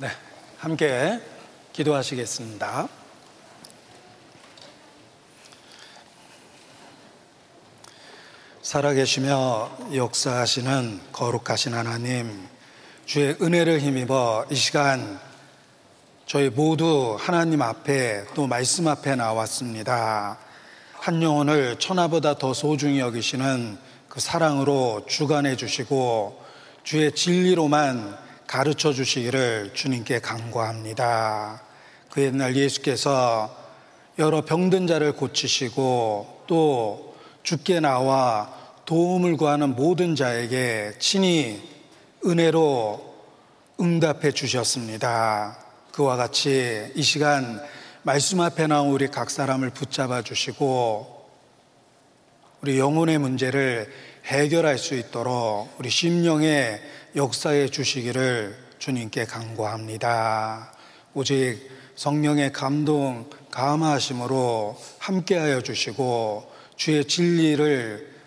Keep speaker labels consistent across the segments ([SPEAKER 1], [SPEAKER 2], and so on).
[SPEAKER 1] 네, 함께 기도하시겠습니다. 살아계시며 역사하시는 거룩하신 하나님, 주의 은혜를 힘입어 이 시간 저희 모두 하나님 앞에 또 말씀 앞에 나왔습니다. 한 영혼을 천하보다 더 소중히 여기시는 그 사랑으로 주관해 주시고 주의 진리로만 가르쳐 주시기를 주님께 간구합니다. 그 옛날 예수께서 여러 병든 자를 고치시고 또 죽게 나와 도움을 구하는 모든 자에게 친히 은혜로 응답해 주셨습니다. 그와 같이 이 시간 말씀 앞에 나온 우리 각 사람을 붙잡아 주시고 우리 영혼의 문제를 해결할 수 있도록 우리 심령의 역사해 주시기를 주님께 간구합니다. 오직 성령의 감동, 감화하심으로 함께하여 주시고 주의 진리를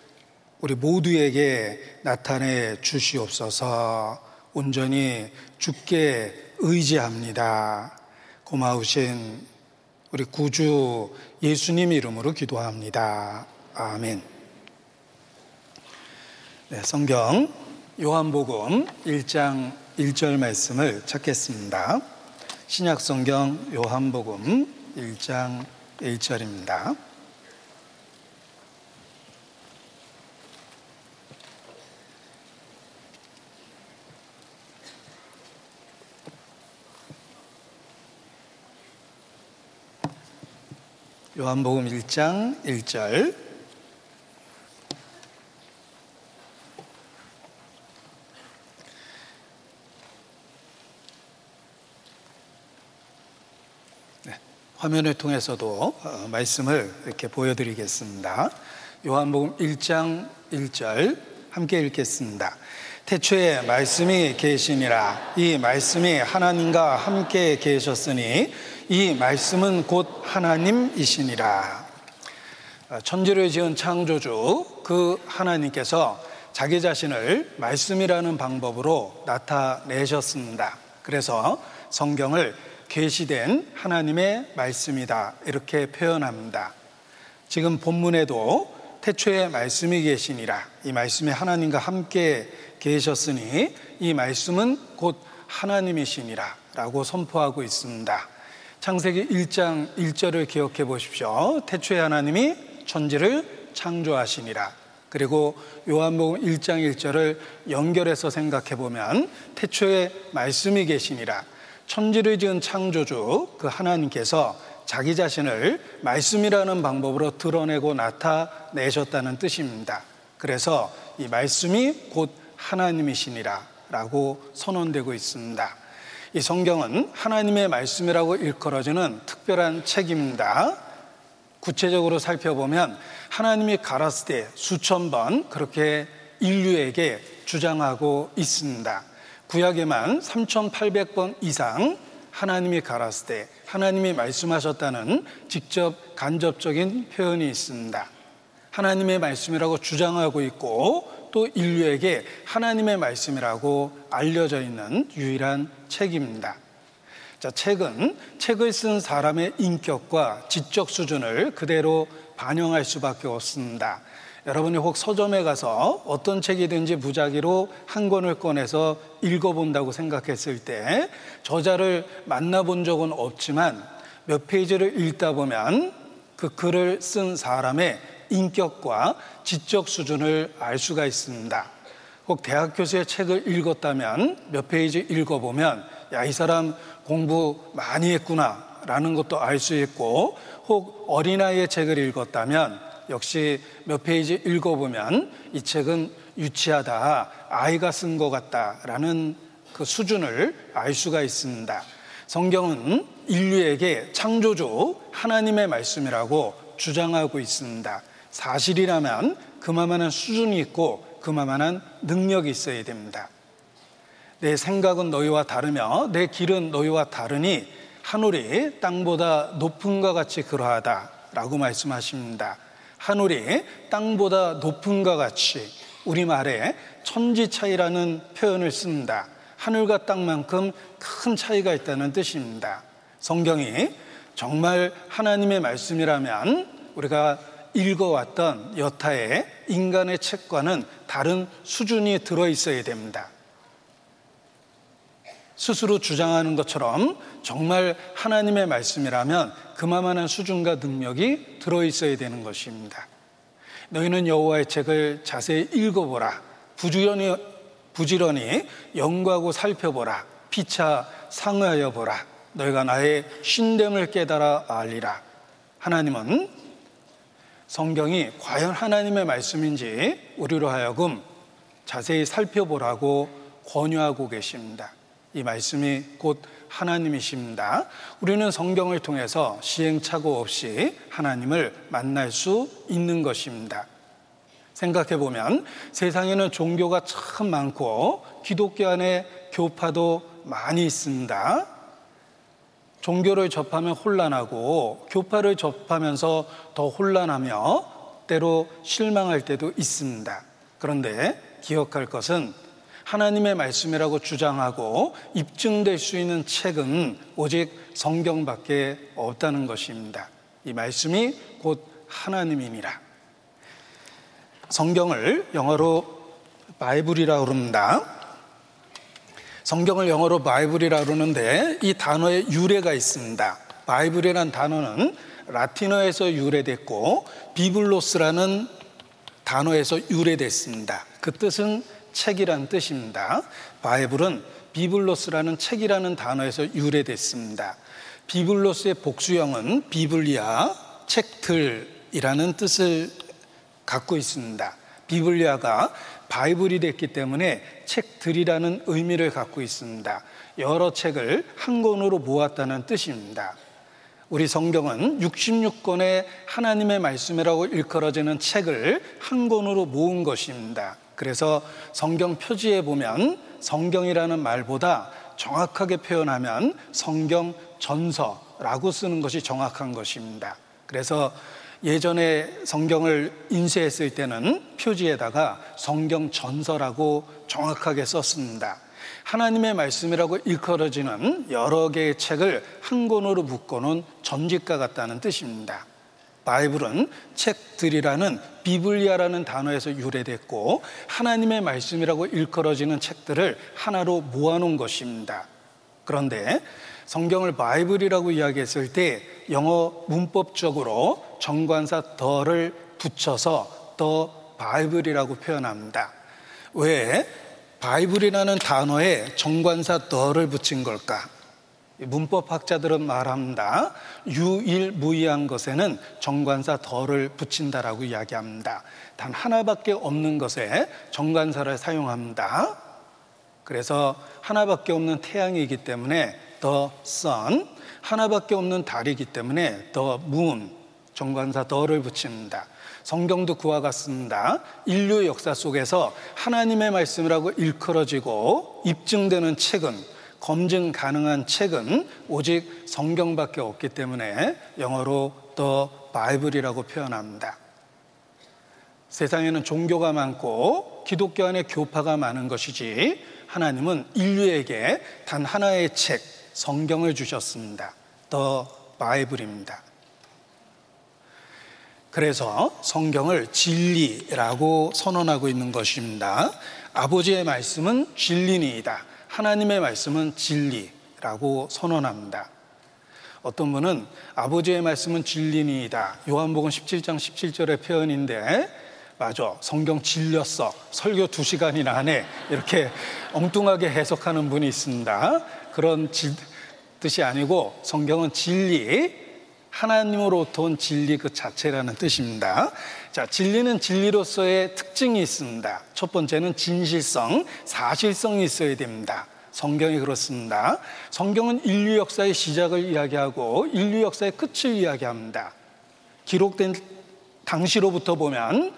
[SPEAKER 1] 우리 모두에게 나타내 주시옵소서 온전히 죽게 의지합니다. 고마우신 우리 구주 예수님 이름으로 기도합니다. 아멘. 네, 성경 요한복음 1장 1절 말씀을 찾겠습니다. 신약성경 요한복음 1장 1절입니다. 요한복음 1장 1절 화면을 통해서도 어, 말씀을 이렇게 보여드리겠습니다. 요한복음 1장 1절 함께 읽겠습니다. 태초에 말씀이 계시니라 이 말씀이 하나님과 함께 계셨으니 이 말씀은 곧 하나님이시니라. 어, 천지를 지은 창조주 그 하나님께서 자기 자신을 말씀이라는 방법으로 나타내셨습니다. 그래서 성경을 계시된 하나님의 말씀이다. 이렇게 표현합니다. 지금 본문에도 태초에 말씀이 계시니라. 이 말씀이 하나님과 함께 계셨으니 이 말씀은 곧 하나님이시니라. 라고 선포하고 있습니다. 창세기 1장 1절을 기억해 보십시오. 태초에 하나님이 천지를 창조하시니라. 그리고 요한복음 1장 1절을 연결해서 생각해 보면 태초에 말씀이 계시니라. 천지를 지은 창조주 그 하나님께서 자기 자신을 말씀이라는 방법으로 드러내고 나타내셨다는 뜻입니다. 그래서 이 말씀이 곧 하나님이시니라 라고 선언되고 있습니다. 이 성경은 하나님의 말씀이라고 일컬어지는 특별한 책입니다. 구체적으로 살펴보면 하나님이 가라스 때 수천 번 그렇게 인류에게 주장하고 있습니다. 구약에만 3,800번 이상 하나님이 가랐을 때 하나님이 말씀하셨다는 직접 간접적인 표현이 있습니다. 하나님의 말씀이라고 주장하고 있고 또 인류에게 하나님의 말씀이라고 알려져 있는 유일한 책입니다. 자, 책은 책을 쓴 사람의 인격과 지적 수준을 그대로 반영할 수밖에 없습니다. 여러분이 혹 서점에 가서 어떤 책이든지 무작위로 한 권을 꺼내서 읽어본다고 생각했을 때 저자를 만나본 적은 없지만 몇 페이지를 읽다 보면 그 글을 쓴 사람의 인격과 지적 수준을 알 수가 있습니다. 혹 대학 교수의 책을 읽었다면 몇 페이지 읽어보면 야, 이 사람 공부 많이 했구나 라는 것도 알 수 있고 혹 어린아이의 책을 읽었다면 역시 몇 페이지 읽어보면 이 책은 유치하다, 아이가 쓴 것 같다라는 그 수준을 알 수가 있습니다. 성경은 인류에게 창조주 하나님의 말씀이라고 주장하고 있습니다. 사실이라면 그만한 수준이 있고 그만한 능력이 있어야 됩니다. 내 생각은 너희와 다르며 내 길은 너희와 다르니 하늘이 땅보다 높은 것 같이 그러하다라고 말씀하십니다. 하늘이 땅보다 높은것 같이 우리말에 천지 차이라는 표현을 씁니다. 하늘과 땅만큼 큰 차이가 있다는 뜻입니다. 성경이 정말 하나님의 말씀이라면 우리가 읽어왔던 여타의 인간의 책과는 다른 수준이 들어 있어야 됩니다. 스스로 주장하는 것처럼 정말 하나님의 말씀이라면 그만한 수준과 능력이 들어 있어야 되는 것입니다. 너희는 여호와의 책을 자세히 읽어보라. 부지런히 부지런히 연구하고 살펴보라. 피차 상하여 보라. 너희가 나의 신됨을 깨달아 알리라. 하나님은 성경이 과연 하나님의 말씀인지 우리로 하여금 자세히 살펴보라고 권유하고 계십니다. 이 말씀이 곧 하나님이십니다. 우리는 성경을 통해서 시행착오 없이 하나님을 만날 수 있는 것입니다. 생각해 보면 세상에는 종교가 참 많고 기독교 안에 교파도 많이 있습니다. 종교를 접하면 혼란하고 교파를 접하면서 더 혼란하며 때로 실망할 때도 있습니다. 그런데 기억할 것은 하나님의 말씀이라고 주장하고 입증될 수 있는 책은 오직 성경밖에 없다는 것입니다. 이 말씀이 곧 하나님이니라. 성경을 영어로 바이블이라고 그럽니다. 성경을 영어로 바이블이라고 그러는데 이 단어에 유래가 있습니다. 바이블이라는 단어는 라틴어에서 유래됐고 비블로스라는 단어에서 유래됐습니다. 그 뜻은 책이란 뜻입니다. 바이블은 비블로스라는 책이라는 단어에서 유래됐습니다. 비블로스의 복수형은 비블리아, 책들이라는 뜻을 갖고 있습니다. 비블리아가 바이블이 됐기 때문에 책들이라는 의미를 갖고 있습니다. 여러 책을 한 권으로 모았다는 뜻입니다. 우리 성경은 66권의 하나님의 말씀이라고 일컬어지는 책을 한 권으로 모은 것입니다. 그래서 성경 표지에 보면 성경이라는 말보다 정확하게 표현하면 성경 전서라고 쓰는 것이 정확한 것입니다. 그래서 예전에 성경을 인쇄했을 때는 표지에다가 성경 전서라고 정확하게 썼습니다. 하나님의 말씀이라고 일컬어지는 여러 개의 책을 한 권으로 묶어놓은 전집과 같다는 뜻입니다. 바이블은 책들이라는 비블리아라는 단어에서 유래됐고 하나님의 말씀이라고 일컬어지는 책들을 하나로 모아놓은 것입니다. 그런데 성경을 바이블이라고 이야기했을 때 영어 문법적으로 정관사 the를 붙여서 the Bible이라고 표현합니다. 왜 바이블이라는 단어에 정관사 the를 붙인 걸까? 문법학자들은 말합니다. 유일무이한 것에는 정관사 the를 붙인다라고 이야기합니다. 단 하나밖에 없는 것에 정관사를 사용합니다. 그래서 하나밖에 없는 태양이기 때문에 the sun, 하나밖에 없는 달이기 때문에 the moon, 정관사 더를 붙입니다. 성경도 그와 같습니다. 인류 역사 속에서 하나님의 말씀이라고 일컬어지고 입증되는 책은 검증 가능한 책은 오직 성경밖에 없기 때문에 영어로 더 바이블이라고 표현합니다. 세상에는 종교가 많고 기독교 안에 교파가 많은 것이지 하나님은 인류에게 단 하나의 책, 성경을 주셨습니다. 더 바이블입니다. 그래서 성경을 진리라고 선언하고 있는 것입니다. 아버지의 말씀은 진리니이다. 하나님의 말씀은 진리라고 선언합니다. 어떤 분은 아버지의 말씀은 진리니이다. 요한복음 17장 17절의 표현인데 맞아. 성경 질렸어. 설교 두 시간이나 하네. 이렇게 엉뚱하게 해석하는 분이 있습니다. 그런 질, 뜻이 아니고 성경은 진리, 하나님으로부터 온 진리 그 자체라는 뜻입니다. 자, 진리는 진리로서의 특징이 있습니다. 첫 번째는 진실성, 사실성이 있어야 됩니다. 성경이 그렇습니다. 성경은 인류 역사의 시작을 이야기하고 인류 역사의 끝을 이야기합니다. 기록된 당시로부터 보면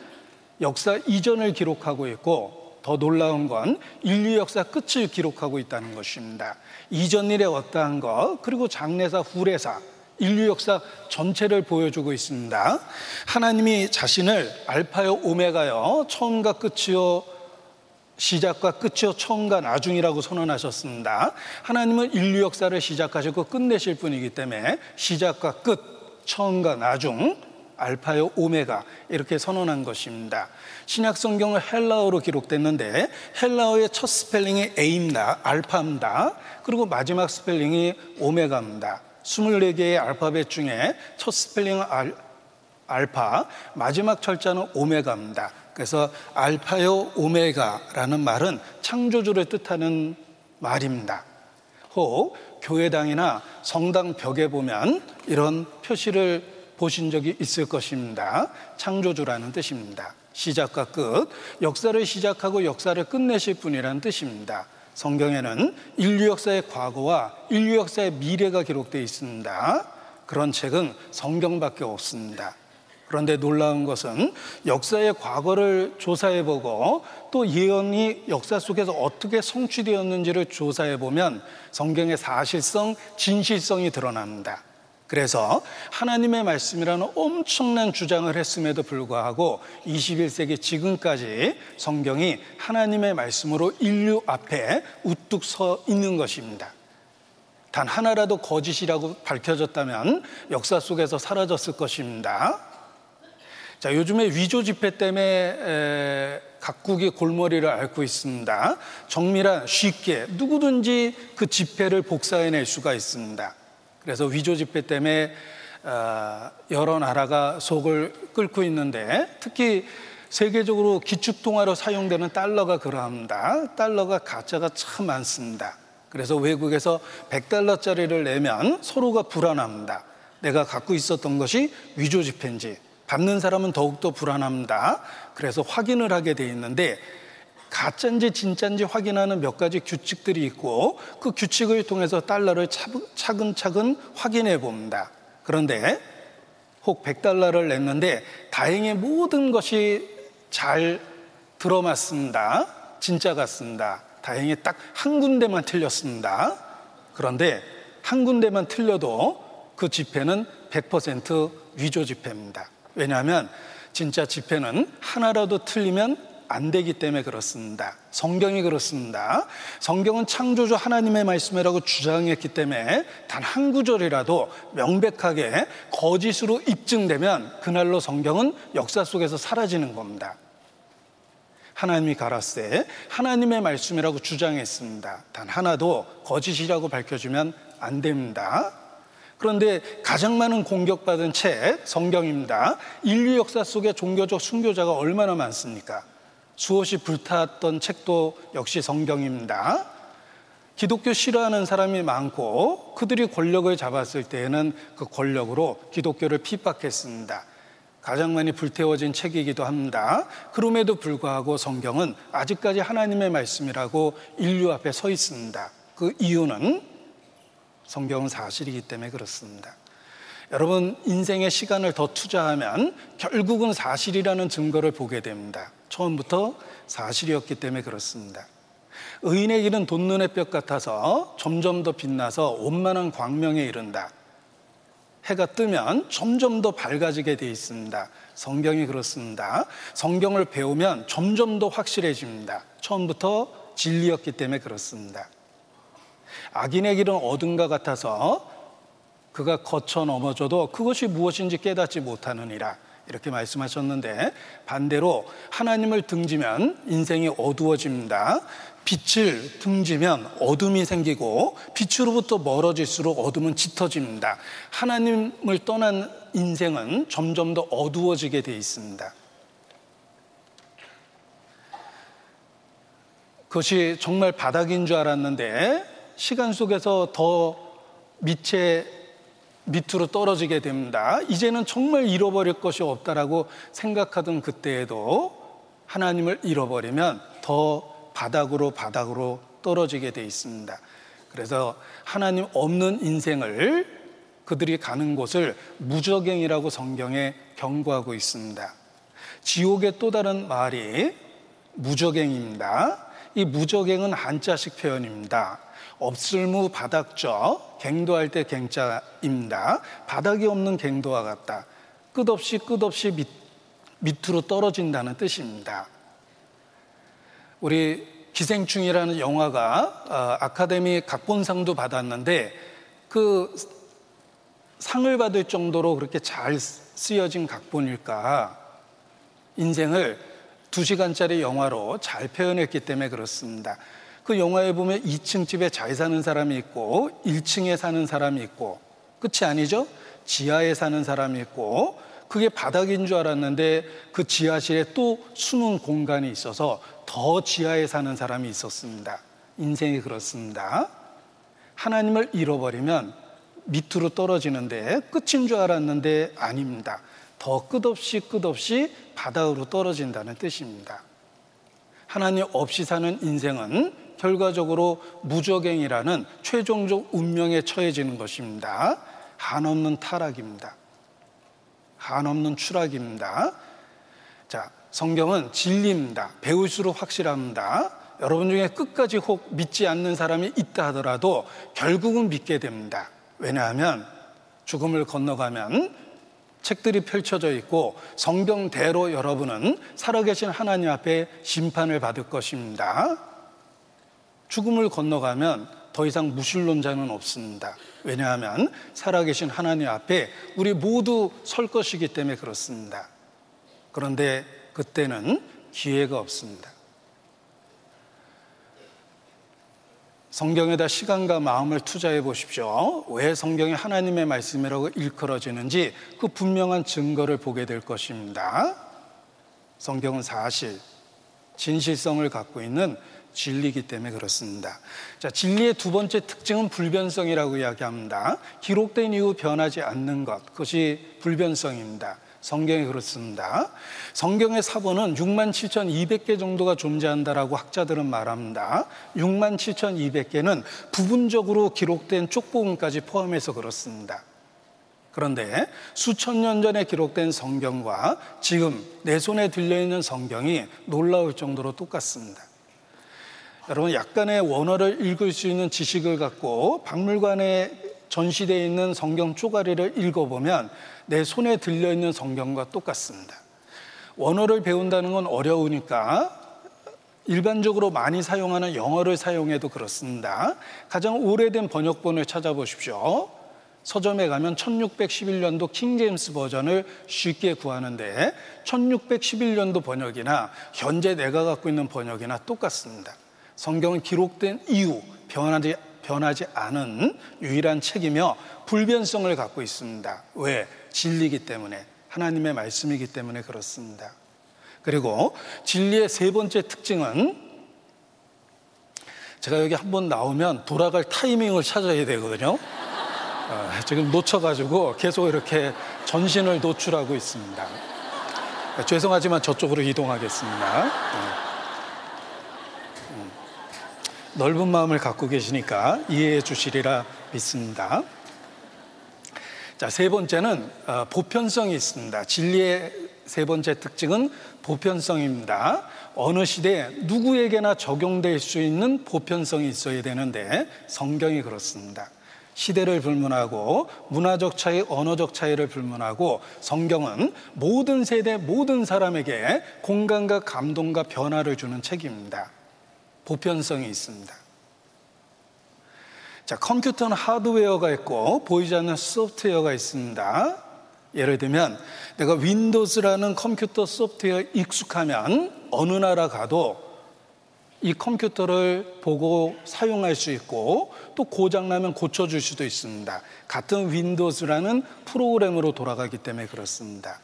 [SPEAKER 1] 역사 이전을 기록하고 있고 더 놀라운 건 인류 역사 끝을 기록하고 있다는 것입니다. 이전 일의 어떠한 것, 그리고 장래사, 후래사, 인류 역사 전체를 보여주고 있습니다. 하나님이 자신을 알파요, 오메가요, 처음과 끝이요, 시작과 끝이요 처음과 나중이라고 선언하셨습니다. 하나님은 인류 역사를 시작하시고 끝내실 분이기 때문에 시작과 끝, 처음과 나중, 알파요 오메가 이렇게 선언한 것입니다. 신약 성경은 헬라어로 기록됐는데 헬라어의 첫 스펠링이 A입니다. 알파입니다. 그리고 마지막 스펠링이 오메가입니다. 24개의 알파벳 중에 첫 스펠링은 알, 알파, 마지막 철자는 오메가입니다. 그래서 알파요 오메가라는 말은 창조주를 뜻하는 말입니다. 혹 교회당이나 성당 벽에 보면 이런 표시를 보신 적이 있을 것입니다. 창조주라는 뜻입니다. 시작과 끝, 역사를 시작하고 역사를 끝내실 분이라는 뜻입니다. 성경에는 인류 역사의 과거와 인류 역사의 미래가 기록되어 있습니다. 그런 책은 성경밖에 없습니다. 그런데 놀라운 것은 역사의 과거를 조사해 보고 또 예언이 역사 속에서 어떻게 성취되었는지를 조사해 보면 성경의 사실성, 진실성이 드러납니다. 그래서 하나님의 말씀이라는 엄청난 주장을 했음에도 불구하고 21세기 지금까지 성경이 하나님의 말씀으로 인류 앞에 우뚝 서 있는 것입니다. 단 하나라도 거짓이라고 밝혀졌다면 역사 속에서 사라졌을 것입니다. 자, 요즘에 위조 집회 때문에 각국이 골머리를 앓고 있습니다. 정밀한 쉽게 누구든지 그 집회를 복사해낼 수가 있습니다. 그래서 위조 집회 때문에 어, 여러 나라가 속을 끓고 있는데 특히 세계적으로 기축통화로 사용되는 달러가 그러합니다. 달러가 가짜가 참 많습니다. 그래서 외국에서 100달러짜리를 내면 서로가 불안합니다. 내가 갖고 있었던 것이 위조 지폐인지 받는 사람은 더욱더 불안합니다. 그래서 확인을 하게 돼 있는데 가짜인지 진짜인지 확인하는 몇 가지 규칙들이 있고 그 규칙을 통해서 달러를 차근차근 확인해 봅니다. 그런데 혹 100달러를 냈는데 다행히 모든 것이 잘 들어맞습니다. 진짜 같습니다. 다행히 딱 한 군데만 틀렸습니다. 그런데 한 군데만 틀려도 그 지폐는 100% 위조 지폐입니다. 왜냐하면 진짜 지폐는 하나라도 틀리면 안 되기 때문에 그렇습니다. 성경이 그렇습니다. 성경은 창조주 하나님의 말씀이라고 주장했기 때문에 단 한 구절이라도 명백하게 거짓으로 입증되면 그날로 성경은 역사 속에서 사라지는 겁니다. 하나님이 가라세 하나님의 말씀이라고 주장했습니다. 단 하나도 거짓이라고 밝혀주면 안 됩니다. 그런데 가장 많은 공격받은 책 성경입니다. 인류 역사 속에 종교적 순교자가 얼마나 많습니까? 수없이 불탔던 책도 역시 성경입니다. 기독교 싫어하는 사람이 많고 그들이 권력을 잡았을 때에는 그 권력으로 기독교를 핍박했습니다. 가장 많이 불태워진 책이기도 합니다. 그럼에도 불구하고 성경은 아직까지 하나님의 말씀이라고 인류 앞에 서 있습니다. 그 이유는 성경은 사실이기 때문에 그렇습니다. 여러분, 인생의 시간을 더 투자하면 결국은 사실이라는 증거를 보게 됩니다. 처음부터 사실이었기 때문에 그렇습니다. 의인의 길은 돈 눈의 뼈 같아서 점점 더 빛나서 원만한 광명에 이른다. 해가 뜨면 점점 더 밝아지게 되어 있습니다. 성경이 그렇습니다. 성경을 배우면 점점 더 확실해집니다. 처음부터 진리였기 때문에 그렇습니다. 악인의 길은 어둠과 같아서 그가 거쳐 넘어져도 그것이 무엇인지 깨닫지 못하느니라. 이렇게 말씀하셨는데 반대로 하나님을 등지면 인생이 어두워집니다. 빛을 등지면 어둠이 생기고 빛으로부터 멀어질수록 어둠은 짙어집니다. 하나님을 떠난 인생은 점점 더 어두워지게 돼 있습니다. 그것이 정말 바닥인 줄 알았는데 시간 속에서 더 밑에 밑으로 떨어지게 됩니다. 이제는 정말 잃어버릴 것이 없다라고 생각하던 그때에도 하나님을 잃어버리면 더 바닥으로 바닥으로 떨어지게 돼 있습니다. 그래서 하나님 없는 인생을 그들이 가는 곳을 무적행이라고 성경에 경고하고 있습니다. 지옥의 또 다른 말이 무적행입니다. 이 무적행은 한자식 표현입니다. 없을무 바닥저 갱도할 때 갱자입니다. 바닥이 없는 갱도와 같다. 끝없이 끝없이 밑, 밑으로 떨어진다는 뜻입니다. 우리 기생충이라는 영화가 어, 아카데미 각본상도 받았는데 그 상을 받을 정도로 그렇게 잘 쓰여진 각본일까? 인생을 두 시간짜리 영화로 잘 표현했기 때문에 그렇습니다. 그 영화에 보면 2층 집에 잘 사는 사람이 있고 1층에 사는 사람이 있고 끝이 아니죠? 지하에 사는 사람이 있고 그게 바닥인 줄 알았는데 그 지하실에 또 숨은 공간이 있어서 더 지하에 사는 사람이 있었습니다. 인생이 그렇습니다. 하나님을 잃어버리면 밑으로 떨어지는데 끝인 줄 알았는데 아닙니다. 더 끝없이 끝없이 바닥으로 떨어진다는 뜻입니다. 하나님 없이 사는 인생은 결과적으로 무적행이라는 최종적 운명에 처해지는 것입니다. 한없는 타락입니다. 한없는 추락입니다. 자, 성경은 진리입니다. 배울수록 확실합니다. 여러분 중에 끝까지 혹 믿지 않는 사람이 있다 하더라도 결국은 믿게 됩니다. 왜냐하면 죽음을 건너가면 책들이 펼쳐져 있고 성경대로 여러분은 살아계신 하나님 앞에 심판을 받을 것입니다. 죽음을 건너가면 더 이상 무신론자는 없습니다. 왜냐하면 살아계신 하나님 앞에 우리 모두 설 것이기 때문에 그렇습니다. 그런데 그때는 기회가 없습니다. 성경에다 시간과 마음을 투자해 보십시오. 왜 성경이 하나님의 말씀이라고 일컬어지는지 그 분명한 증거를 보게 될 것입니다. 성경은 사실, 진실성을 갖고 있는 진리이기 때문에 그렇습니다. 자, 진리의 두 번째 특징은 불변성이라고 이야기합니다. 기록된 이후 변하지 않는 것, 그것이 불변성입니다. 성경이 그렇습니다. 성경의 사본은 6만 7,200개 정도가 존재한다라고 학자들은 말합니다. 6만 7,200개는 부분적으로 기록된 쪽부분까지 포함해서 그렇습니다. 그런데 수천 년 전에 기록된 성경과 지금 내 손에 들려있는 성경이 놀라울 정도로 똑같습니다. 여러분 약간의 원어를 읽을 수 있는 지식을 갖고 박물관에 전시되어 있는 성경 쪼가리를 읽어보면 내 손에 들려있는 성경과 똑같습니다. 원어를 배운다는 건 어려우니까 일반적으로 많이 사용하는 영어를 사용해도 그렇습니다. 가장 오래된 번역본을 찾아보십시오. 서점에 가면 1611년도 킹제임스 버전을 쉽게 구하는데 1611년도 번역이나 현재 내가 갖고 있는 번역이나 똑같습니다. 성경은 기록된 이후 변하지, 변하지 않은 유일한 책이며 불변성을 갖고 있습니다. 왜? 진리이기 때문에 하나님의 말씀이기 때문에 그렇습니다. 그리고 진리의 세 번째 특징은 제가 여기 한 번 나오면 돌아갈 타이밍을 찾아야 되거든요. 어, 지금 놓쳐가지고 계속 이렇게 전신을 노출하고 있습니다. 죄송하지만 저쪽으로 이동하겠습니다. 어. 넓은 마음을 갖고 계시니까 이해해 주시리라 믿습니다. 자, 세 번째는 어, 보편성이 있습니다. 진리의 세 번째 특징은 보편성입니다. 어느 시대에 누구에게나 적용될 수 있는 보편성이 있어야 되는데 성경이 그렇습니다. 시대를 불문하고 문화적 차이, 언어적 차이를 불문하고 성경은 모든 세대, 모든 사람에게 공간과 감동과 변화를 주는 책입니다. 보편성이 있습니다. 자, 컴퓨터는 하드웨어가 있고 보이지 않는 소프트웨어가 있습니다. 예를 들면 내가 Windows라는 컴퓨터 소프트웨어에 익숙하면 어느 나라 가도 이 컴퓨터를 보고 사용할 수 있고 또 고장나면 고쳐줄 수도 있습니다. 같은 Windows라는 프로그램으로 돌아가기 때문에 그렇습니다.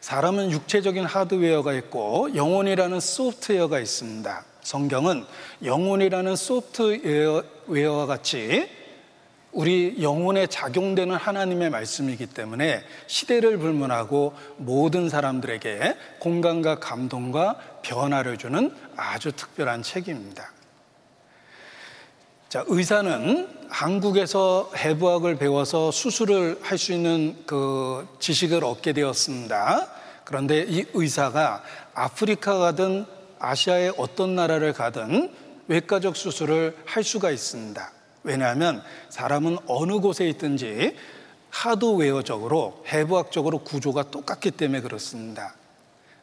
[SPEAKER 1] 사람은 육체적인 하드웨어가 있고 영혼이라는 소프트웨어가 있습니다. 성경은 영혼이라는 소프트웨어와 같이 우리 영혼에 작용되는 하나님의 말씀이기 때문에 시대를 불문하고 모든 사람들에게 공감과 감동과 변화를 주는 아주 특별한 책입니다. 자, 의사는 한국에서 해부학을 배워서 수술을 할 수 있는 그 지식을 얻게 되었습니다. 그런데 이 의사가 아프리카 가든 아시아의 어떤 나라를 가든 외과적 수술을 할 수가 있습니다. 왜냐하면 사람은 어느 곳에 있든지 하드웨어적으로 해부학적으로 구조가 똑같기 때문에 그렇습니다.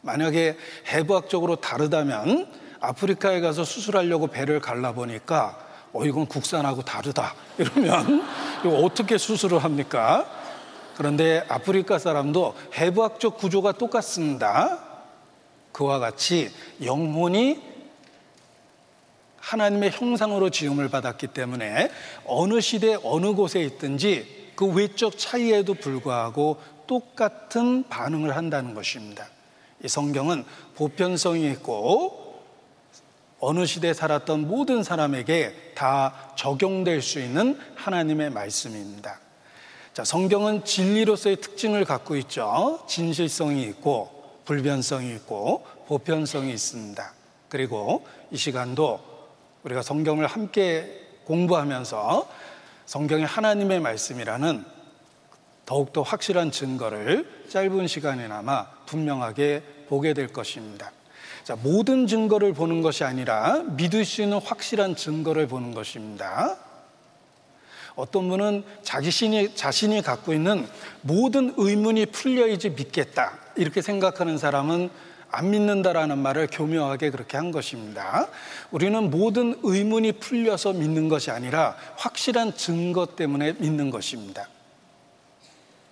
[SPEAKER 1] 만약에 해부학적으로 다르다면 아프리카에 가서 수술하려고 배를 갈라보니까 어, 이건 국산하고 다르다. 이러면 이거 어떻게 수술을 합니까? 그런데 아프리카 사람도 해부학적 구조가 똑같습니다. 그와 같이 영혼이 하나님의 형상으로 지음을 받았기 때문에 어느 시대 어느 곳에 있든지 그 외적 차이에도 불구하고 똑같은 반응을 한다는 것입니다. 이 성경은 보편성이 있고 어느 시대에 살았던 모든 사람에게 다 적용될 수 있는 하나님의 말씀입니다. 자, 성경은 진리로서의 특징을 갖고 있죠. 진실성이 있고 불변성이 있고 보편성이 있습니다. 그리고 이 시간도 우리가 성경을 함께 공부하면서 성경의 하나님의 말씀이라는 더욱더 확실한 증거를 짧은 시간이나마 분명하게 보게 될 것입니다. 자, 모든 증거를 보는 것이 아니라 믿을 수 있는 확실한 증거를 보는 것입니다. 어떤 분은 자신이, 자신이 갖고 있는 모든 의문이 풀려야지 믿겠다. 이렇게 생각하는 사람은 안 믿는다라는 말을 교묘하게 그렇게 한 것입니다. 우리는 모든 의문이 풀려서 믿는 것이 아니라 확실한 증거 때문에 믿는 것입니다.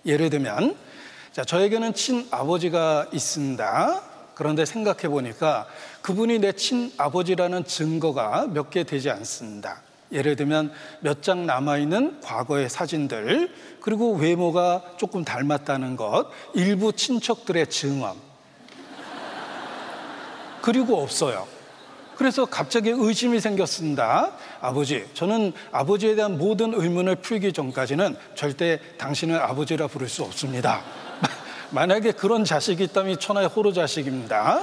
[SPEAKER 1] 예를 들면, 자, 저에게는 친아버지가 있습니다. 그런데 생각해 보니까 그분이 내 친아버지라는 증거가 몇 개 되지 않습니다. 예를 들면 몇 장 남아있는 과거의 사진들, 그리고 외모가 조금 닮았다는 것, 일부 친척들의 증언. 그리고 없어요. 그래서 갑자기 의심이 생겼습니다. 아버지, 저는 아버지에 대한 모든 의문을 풀기 전까지는 절대 당신을 아버지라 부를 수 없습니다. 만약에 그런 자식이 있다면 천하의 호로 자식입니다.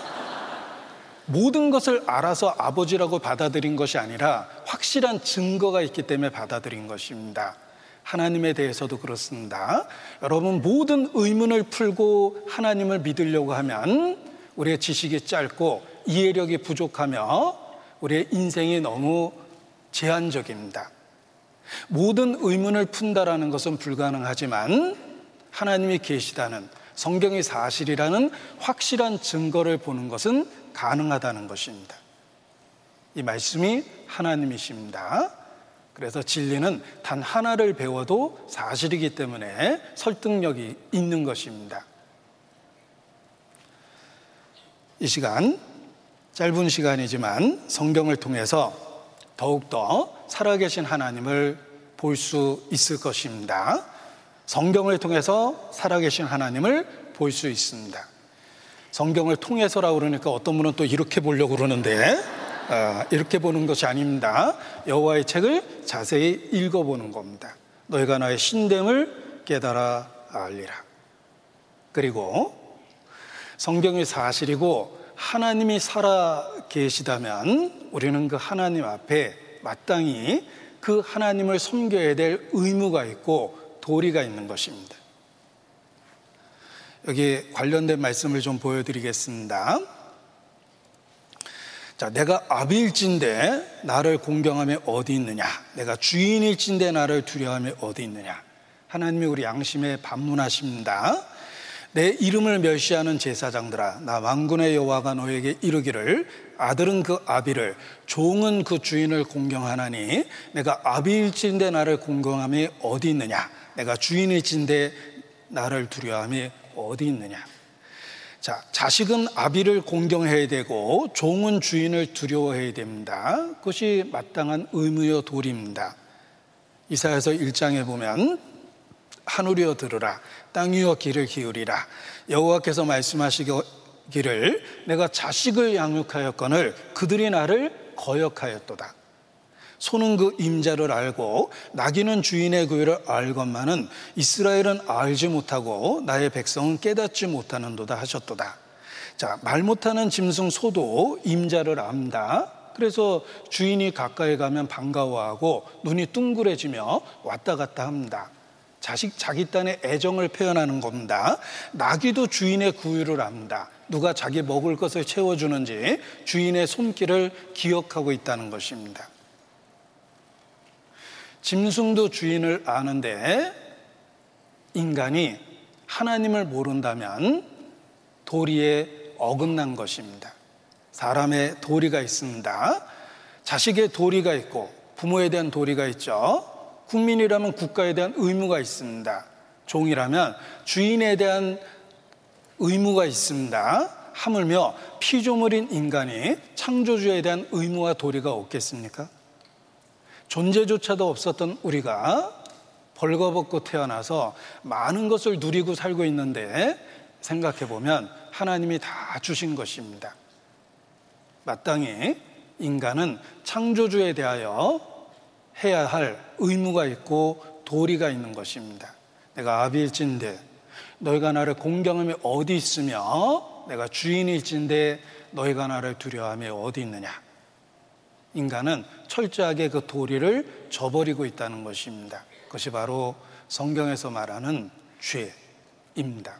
[SPEAKER 1] 모든 것을 알아서 아버지라고 받아들인 것이 아니라 확실한 증거가 있기 때문에 받아들인 것입니다. 하나님에 대해서도 그렇습니다. 여러분, 모든 의문을 풀고 하나님을 믿으려고 하면 우리의 지식이 짧고 이해력이 부족하며 우리의 인생이 너무 제한적입니다. 모든 의문을 푼다라는 것은 불가능하지만 하나님이 계시다는 성경이 사실이라는 확실한 증거를 보는 것은 가능하다는 것입니다. 이 말씀이 하나님이십니다. 그래서 진리는 단 하나를 배워도 사실이기 때문에 설득력이 있는 것입니다. 이 시간, 짧은 시간이지만 성경을 통해서 더욱더 살아계신 하나님을 볼 수 있을 것입니다. 성경을 통해서 살아계신 하나님을 볼 수 있습니다. 성경을 통해서라 그러니까 어떤 분은 또 이렇게 보려고 그러는데 어, 이렇게 보는 것이 아닙니다. 여호와의 책을 자세히 읽어보는 겁니다. 너희가 나의 신됨을 깨달아 알리라. 그리고 성경이 사실이고 하나님이 살아 계시다면 우리는 그 하나님 앞에 마땅히 그 하나님을 섬겨야 될 의무가 있고 도리가 있는 것입니다. 여기 관련된 말씀을 좀 보여드리겠습니다. 자, 내가 아비일진데 나를 공경함에 어디 있느냐? 내가 주인일진데 나를 두려움에 어디 있느냐? 하나님이 우리 양심에 반문하십니다. 내 이름을 멸시하는 제사장들아, 나 왕군의 여호와가 너에게 이르기를 아들은 그 아비를, 종은 그 주인을 공경하나니 내가 아비일진데 나를 공경함이 어디 있느냐? 내가 주인일진데 나를 두려움이 어디 있느냐? 자, 자식은 아비를 공경해야 되고 종은 주인을 두려워해야 됩니다. 그것이 마땅한 의무요 도리입니다. 이사야서 1장에 보면 하늘이여 들으라 땅이여 귀를 기울이라 여호와께서 말씀하시기를 내가 자식을 양육하였거늘 그들이 나를 거역하였도다. 소는 그 임자를 알고 나귀는 주인의 구유를 알건만은 이스라엘은 알지 못하고 나의 백성은 깨닫지 못하는도다 하셨도다. 자, 말 못하는 짐승 소도 임자를 안다. 그래서 주인이 가까이 가면 반가워하고 눈이 둥그레지며 왔다 갔다 합니다. 자식 자기 딴에 애정을 표현하는 겁니다. 나귀도 주인의 구유를 압니다. 누가 자기 먹을 것을 채워주는지 주인의 손길을 기억하고 있다는 것입니다. 짐승도 주인을 아는데 인간이 하나님을 모른다면 도리에 어긋난 것입니다. 사람의 도리가 있습니다. 자식의 도리가 있고 부모에 대한 도리가 있죠. 국민이라면 국가에 대한 의무가 있습니다. 종이라면 주인에 대한 의무가 있습니다. 하물며 피조물인 인간이 창조주에 대한 의무와 도리가 없겠습니까? 존재조차도 없었던 우리가 벌거벗고 태어나서 많은 것을 누리고 살고 있는데 생각해 보면 하나님이 다 주신 것입니다. 마땅히 인간은 창조주에 대하여 해야 할 의무가 있고 도리가 있는 것입니다. 내가 아비일진데 너희가 나를 공경함이 어디 있으며 내가 주인일진데 너희가 나를 두려워함이 어디 있느냐. 인간은 철저하게 그 도리를 저버리고 있다는 것입니다. 그것이 바로 성경에서 말하는 죄입니다.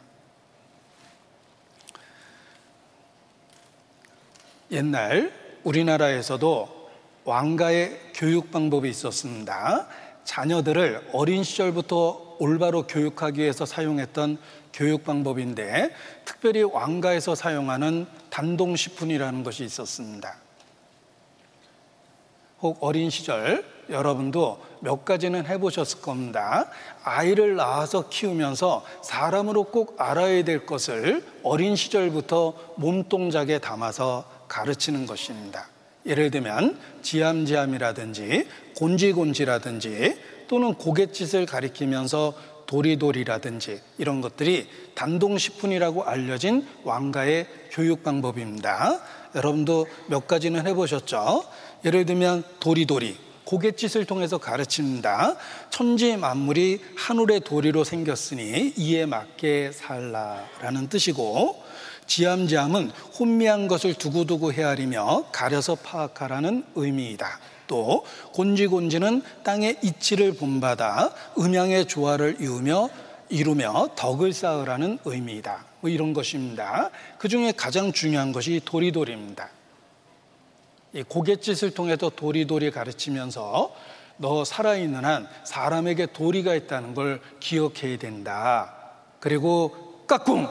[SPEAKER 1] 옛날 우리나라에서도 왕가의 교육 방법이 있었습니다. 자녀들을 어린 시절부터 올바로 교육하기 위해서 사용했던 교육 방법인데 특별히 왕가에서 사용하는 단동식품이라는 것이 있었습니다. 혹 어린 시절 여러분도 몇 가지는 해보셨을 겁니다. 아이를 낳아서 키우면서 사람으로 꼭 알아야 될 것을 어린 시절부터 몸동작에 담아서 가르치는 것입니다. 예를 들면 지암지암이라든지 곤지곤지라든지 또는 고갯짓을 가리키면서 도리도리라든지 이런 것들이 단동식품이라고 알려진 왕가의 교육 방법입니다. 여러분도 몇 가지는 해보셨죠? 예를 들면 도리도리, 고갯짓을 통해서 가르칩니다. 천지 만물이 하늘의 도리로 생겼으니 이에 맞게 살라라는 뜻이고 지암지암은 혼미한 것을 두고두고 헤아리며 가려서 파악하라는 의미이다. 또 곤지곤지는 땅의 이치를 본받아 음양의 조화를 이루며 이루며 덕을 쌓으라는 의미이다. 뭐 이런 것입니다. 그 중에 가장 중요한 것이 도리도리입니다. 이 고갯짓을 통해서 도리도리 가르치면서 너 살아있는 한 사람에게 도리가 있다는 걸 기억해야 된다. 그리고 까꿍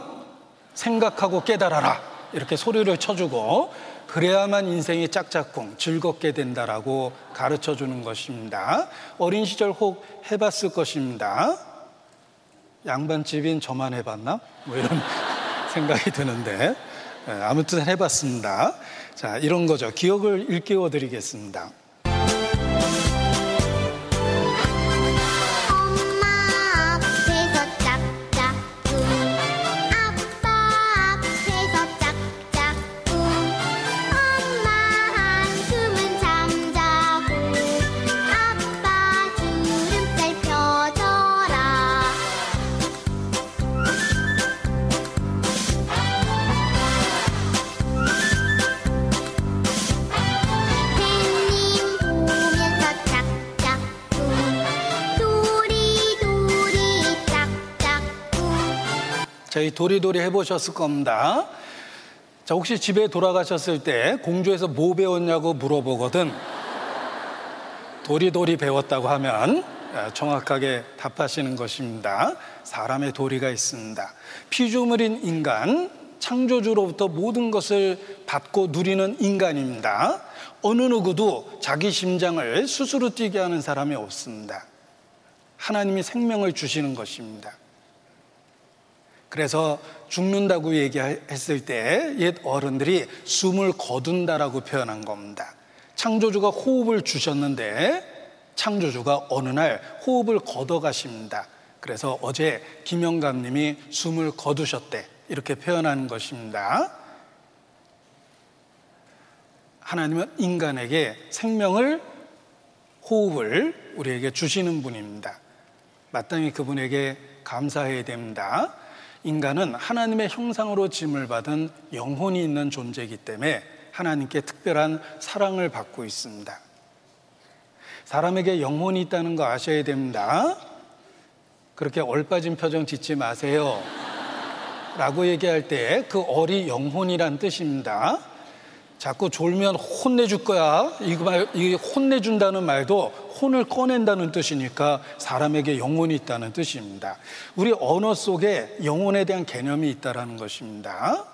[SPEAKER 1] 생각하고 깨달아라. 이렇게 소리를 쳐주고 그래야만 인생이 짝짝꿍 즐겁게 된다라고 가르쳐 주는 것입니다. 어린 시절 혹 해봤을 것입니다. 양반집인 저만 해봤나? 뭐 이런 생각이 드는데 예, 아무튼 해봤습니다. 자, 이런 거죠. 기억을 일깨워 드리겠습니다. 저희 도리도리 해보셨을 겁니다. 자, 혹시 집에 돌아가셨을 때 공주에서 뭐 배웠냐고 물어보거든. 도리도리 배웠다고 하면 정확하게 답하시는 것입니다. 사람의 도리가 있습니다. 피조물인 인간, 창조주로부터 모든 것을 받고 누리는 인간입니다. 어느 누구도 자기 심장을 스스로 뛰게 하는 사람이 없습니다. 하나님이 생명을 주시는 것입니다. 그래서 죽는다고 얘기했을 때 옛 어른들이 숨을 거둔다라고 표현한 겁니다. 창조주가 호흡을 주셨는데 창조주가 어느 날 호흡을 걷어가십니다. 그래서 어제 김영감님이 숨을 거두셨대. 이렇게 표현하는 것입니다. 하나님은 인간에게 생명을, 호흡을 우리에게 주시는 분입니다. 마땅히 그분에게 감사해야 됩니다. 인간은 하나님의 형상으로 짐을 받은 영혼이 있는 존재이기 때문에 하나님께 특별한 사랑을 받고 있습니다. 사람에게 영혼이 있다는 거 아셔야 됩니다. 그렇게 얼빠진 표정 짓지 마세요. 라고 얘기할 때 그 얼이 영혼이란 뜻입니다. 자꾸 졸면 혼내줄 거야. 이거 말, 이 혼내준다는 말도 혼을 꺼낸다는 뜻이니까 사람에게 영혼이 있다는 뜻입니다. 우리 언어 속에 영혼에 대한 개념이 있다라는 것입니다.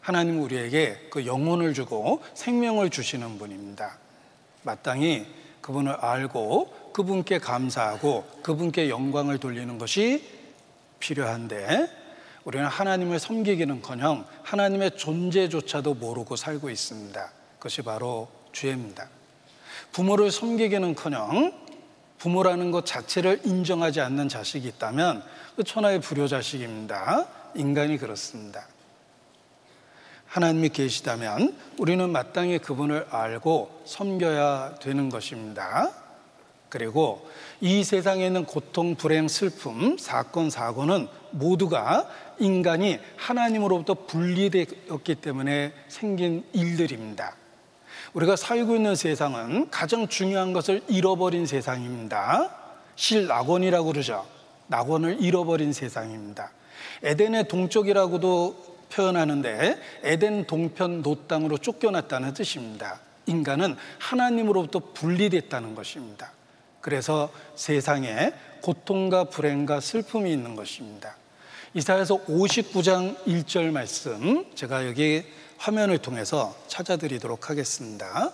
[SPEAKER 1] 하나님 우리에게 그 영혼을 주고 생명을 주시는 분입니다. 마땅히 그분을 알고 그분께 감사하고 그분께 영광을 돌리는 것이 필요한데 우리는 하나님을 섬기기는 커녕 하나님의 존재조차도 모르고 살고 있습니다. 그것이 바로 죄입니다. 부모를 섬기기는커녕 부모라는 것 자체를 인정하지 않는 자식이 있다면 그 천하의 불효 자식입니다. 인간이 그렇습니다. 하나님이 계시다면 우리는 마땅히 그분을 알고 섬겨야 되는 것입니다. 그리고 이 세상에 있는 고통, 불행, 슬픔, 사건, 사고는 모두가 인간이 하나님으로부터 분리되었기 때문에 생긴 일들입니다. 우리가 살고 있는 세상은 가장 중요한 것을 잃어버린 세상입니다. 실낙원이라고 그러죠. 낙원을 잃어버린 세상입니다. 에덴의 동쪽이라고도 표현하는데 에덴 동편 노땅으로 쫓겨났다는 뜻입니다. 인간은 하나님으로부터 분리됐다는 것입니다. 그래서 세상에 고통과 불행과 슬픔이 있는 것입니다. 이사에서 59장 1절 말씀 제가 여기 화면을 통해서 찾아드리도록 하겠습니다.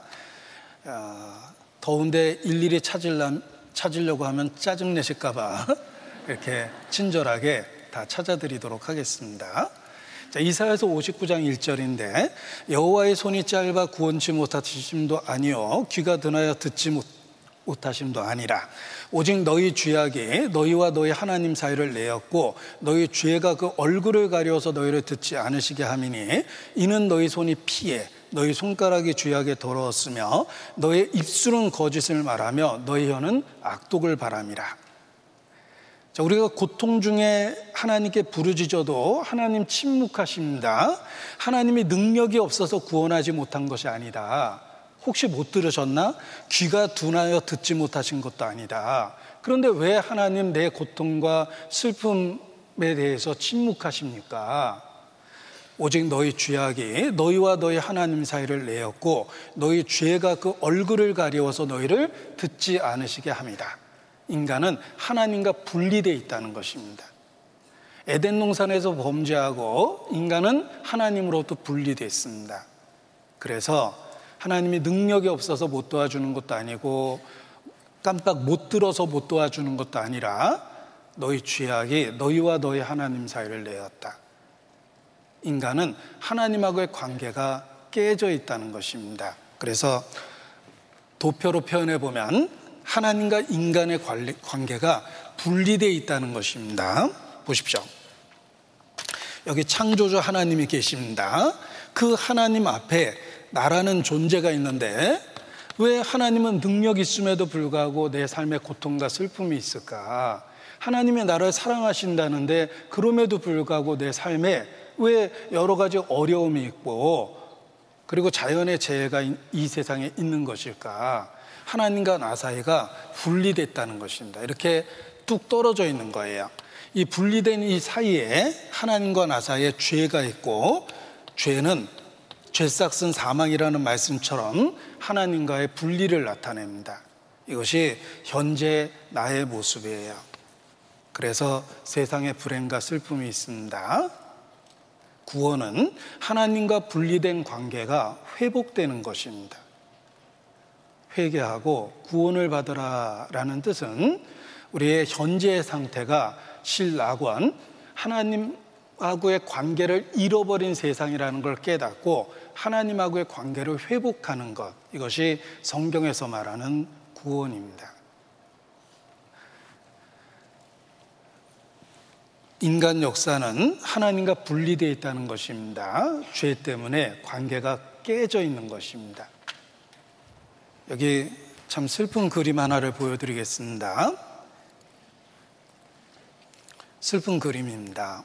[SPEAKER 1] 어, 더운데 일일이 찾으려, 찾으려고 하면 짜증내실까봐 이렇게 친절하게 다 찾아드리도록 하겠습니다. 자, 이사에서 59장 1절인데 여호와의 손이 짧아 구원치 못하심도 아니요 귀가 드나여 듣지 못 못하심도 아니라 오직 너희 죄악이 너희와 너희 하나님 사이를 내었고 너희 죄가 그 얼굴을 가려서 너희를 듣지 않으시게 함이니 이는 너희 손이 피해 너희 손가락이 죄악에 더러웠으며 너희 입술은 거짓을 말하며 너희 혀는 악독을 바람이라 자, 우리가 고통 중에 하나님께 부르짖어도 하나님 침묵하십니다. 하나님이 능력이 없어서 구원하지 못한 것이 아니다. 혹시 못 들으셨나? 귀가 둔하여 듣지 못하신 것도 아니다. 그런데 왜 하나님 내 고통과 슬픔에 대해서 침묵하십니까? 오직 너희 죄악이 너희와 너희 하나님 사이를 내었고 너희 죄가 그 얼굴을 가리워서 너희를 듣지 않으시게 합니다. 인간은 하나님과 분리되어 있다는 것입니다. 에덴 농산에서 범죄하고 인간은 하나님으로부터 분리되어 있습니다. 그래서 하나님이 능력이 없어서 못 도와주는 것도 아니고 깜빡 못 들어서 못 도와주는 것도 아니라 너희 죄악이 너희와 너희 하나님 사이를 내었다. 인간은 하나님하고의 관계가 깨져 있다는 것입니다. 그래서 도표로 표현해 보면 하나님과 인간의 관계가 분리되어 있다는 것입니다. 보십시오. 여기 창조주 하나님이 계십니다. 그 하나님 앞에 나라는 존재가 있는데 왜 하나님은 능력 있음에도 불구하고 내 삶에 고통과 슬픔이 있을까? 하나님의 나를 사랑하신다는데 그럼에도 불구하고 내 삶에 왜 여러 가지 어려움이 있고 그리고 자연의 재해가 이 세상에 있는 것일까? 하나님과 나 사이가 분리됐다는 것입니다. 이렇게 뚝 떨어져 있는 거예요. 이 분리된 이 사이에 하나님과 나 사이에 죄가 있고 죄는 죄싹슨 사망이라는 말씀처럼 하나님과의 분리를 나타냅니다. 이것이 현재 나의 모습이에요. 그래서 세상에 불행과 슬픔이 있습니다. 구원은 하나님과 분리된 관계가 회복되는 것입니다. 회개하고 구원을 받으라라는 뜻은 우리의 현재 상태가 실낙원 하나님하고의 관계를 잃어버린 세상이라는 걸 깨닫고 하나님하고의 관계를 회복하는 것 이것이 성경에서 말하는 구원입니다. 인간 역사는 하나님과 분리되어 있다는 것입니다. 죄 때문에 관계가 깨져 있는 것입니다. 여기 참 슬픈 그림 하나를 보여드리겠습니다. 슬픈 그림입니다.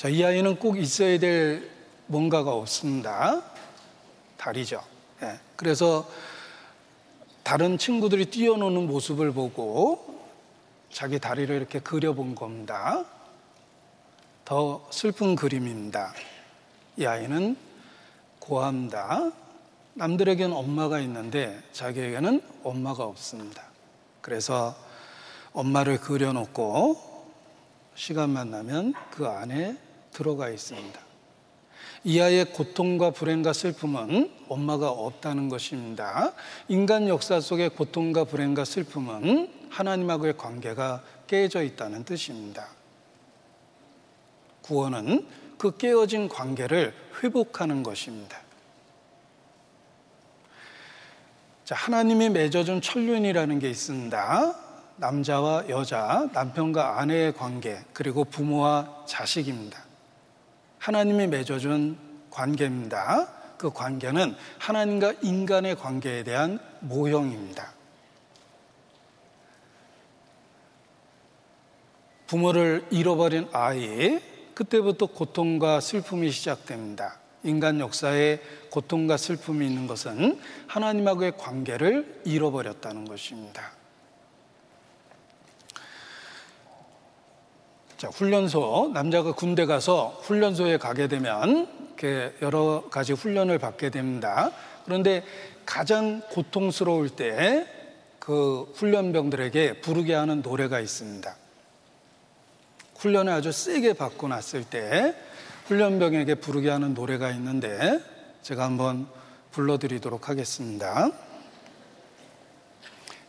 [SPEAKER 1] 자, 이 아이는 꼭 있어야 될 뭔가가 없습니다. 다리죠. 예. 그래서 다른 친구들이 뛰어노는 모습을 보고 자기 다리를 이렇게 그려본 겁니다. 더 슬픈 그림입니다. 이 아이는 고함다. 남들에게는 엄마가 있는데 자기에게는 엄마가 없습니다. 그래서 엄마를 그려놓고 시간만 나면 그 안에 들어가 있습니다. 이 아이의 고통과 불행과 슬픔은 엄마가 없다는 것입니다. 인간 역사 속의 고통과 불행과 슬픔은 하나님하고의 관계가 깨져 있다는 뜻입니다. 구원은 그 깨어진 관계를 회복하는 것입니다. 자, 하나님이 맺어준 천륜이라는 게 있습니다. 남자와 여자, 남편과 아내의 관계, 그리고 부모와 자식입니다. 하나님이 맺어준 관계입니다. 그 관계는 하나님과 인간의 관계에 대한 모형입니다. 부모를 잃어버린 아이, 그때부터 고통과 슬픔이 시작됩니다. 인간 역사에 고통과 슬픔이 있는 것은 하나님하고의 관계를 잃어버렸다는 것입니다. 자, 훈련소, 남자가 군대 가서 훈련소에 가게 되면 여러 가지 훈련을 받게 됩니다. 그런데 가장 고통스러울 때 그 훈련병들에게 부르게 하는 노래가 있습니다. 훈련을 아주 세게 받고 났을 때 훈련병에게 부르게 하는 노래가 있는데 제가 한번 불러드리도록 하겠습니다.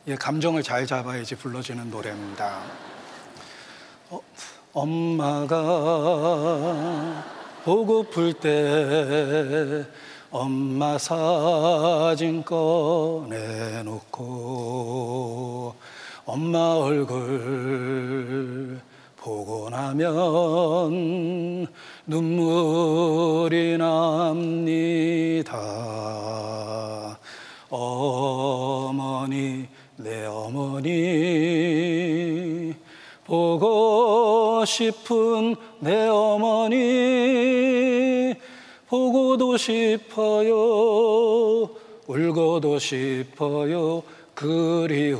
[SPEAKER 1] 예, 감정을 잘 잡아야지 불러지는 노래입니다. 어, 엄마가 보고플 때 엄마 사진 꺼내놓고 엄마 얼굴 보고 나면 눈물이 납니다. 어머니, 내 어머니, 보고 싶은 내 어머니, 보고도 싶어요, 울고도 싶어요, 그리운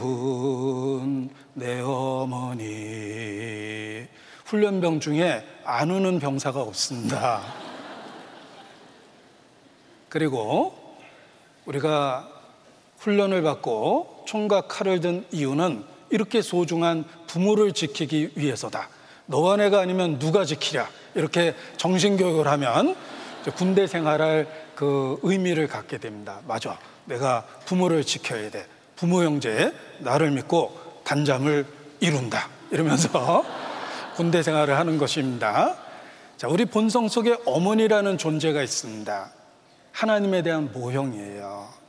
[SPEAKER 1] 내 어머니. 훈련병 중에 안 우는 병사가 없습니다. 그리고 우리가 훈련을 받고 총과 칼을 든 이유는 이렇게 소중한 부모를 지키기 위해서다. 너와 내가 아니면 누가 지키랴. 이렇게 정신교육을 하면 군대 생활할 그 의미를 갖게 됩니다. 맞아. 내가 부모를 지켜야 돼. 부모 형제 나를 믿고 단잠을 이룬다. 이러면서 군대 생활을 하는 것입니다. 자, 우리 본성 속에 어머니라는 존재가 있습니다. 하나님에 대한 모형이에요.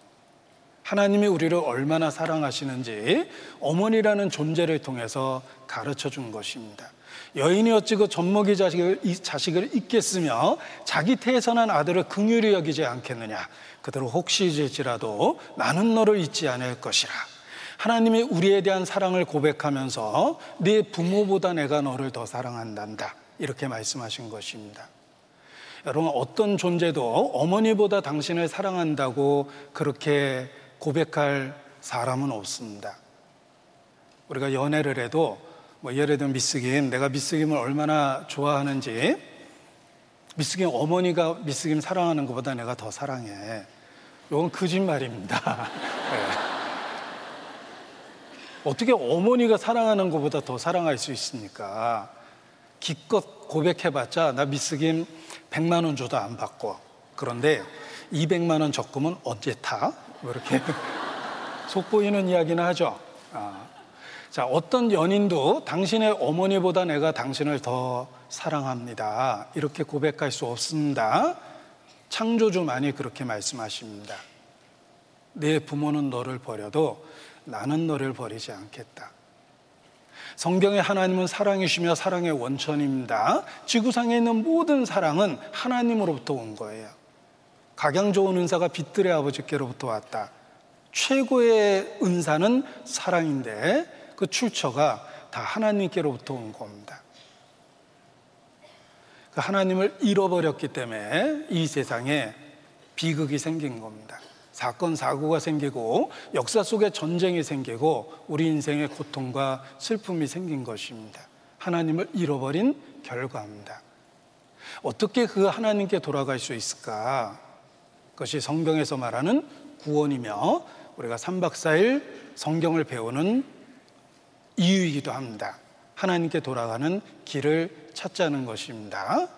[SPEAKER 1] 하나님이 우리를 얼마나 사랑하시는지 어머니라는 존재를 통해서 가르쳐 준 것입니다. 여인이 어찌 그 젖먹이 자식을, 자식을 잊겠으며 자기 태선한 아들을 긍휼히 여기지 않겠느냐. 그대로 혹시 잊을지라도 나는 너를 잊지 않을 것이라. 하나님이 우리에 대한 사랑을 고백하면서 네 부모보다 내가 너를 더 사랑한단다. 이렇게 말씀하신 것입니다. 여러분, 어떤 존재도 어머니보다 당신을 사랑한다고 그렇게 고백할 사람은 없습니다. 우리가 연애를 해도 뭐 예를 들면 미스김, 내가 미스김을 얼마나 좋아하는지 미스김 어머니가 미스김 사랑하는 것보다 내가 더 사랑해. 이건 거짓말입니다. 네. 어떻게 어머니가 사랑하는 것보다 더 사랑할 수 있습니까? 기껏 고백해봤자 나 미스김 100만 원 줘도 안 받고 그런데 200만 원 적금은 언제 타? 뭐 이렇게 속보이는 이야기는 하죠. 아. 자, 어떤 연인도 당신의 어머니보다 내가 당신을 더 사랑합니다. 이렇게 고백할 수 없습니다. 창조주만이 그렇게 말씀하십니다. 내 부모는 너를 버려도 나는 너를 버리지 않겠다. 성경의 하나님은 사랑이시며 사랑의 원천입니다. 지구상에 있는 모든 사랑은 하나님으로부터 온 거예요. 각양 좋은 은사가 빛들의 아버지께로부터 왔다. 최고의 은사는 사랑인데 그 출처가 다 하나님께로부터 온 겁니다. 그 하나님을 잃어버렸기 때문에 이 세상에 비극이 생긴 겁니다. 사건, 사고가 생기고 역사 속에 전쟁이 생기고 우리 인생의 고통과 슬픔이 생긴 것입니다. 하나님을 잃어버린 결과입니다. 어떻게 그 하나님께 돌아갈 수 있을까? 그것이 성경에서 말하는 구원이며 우리가 3박 4일 성경을 배우는 이유이기도 합니다. 하나님께 돌아가는 길을 찾자는 것입니다.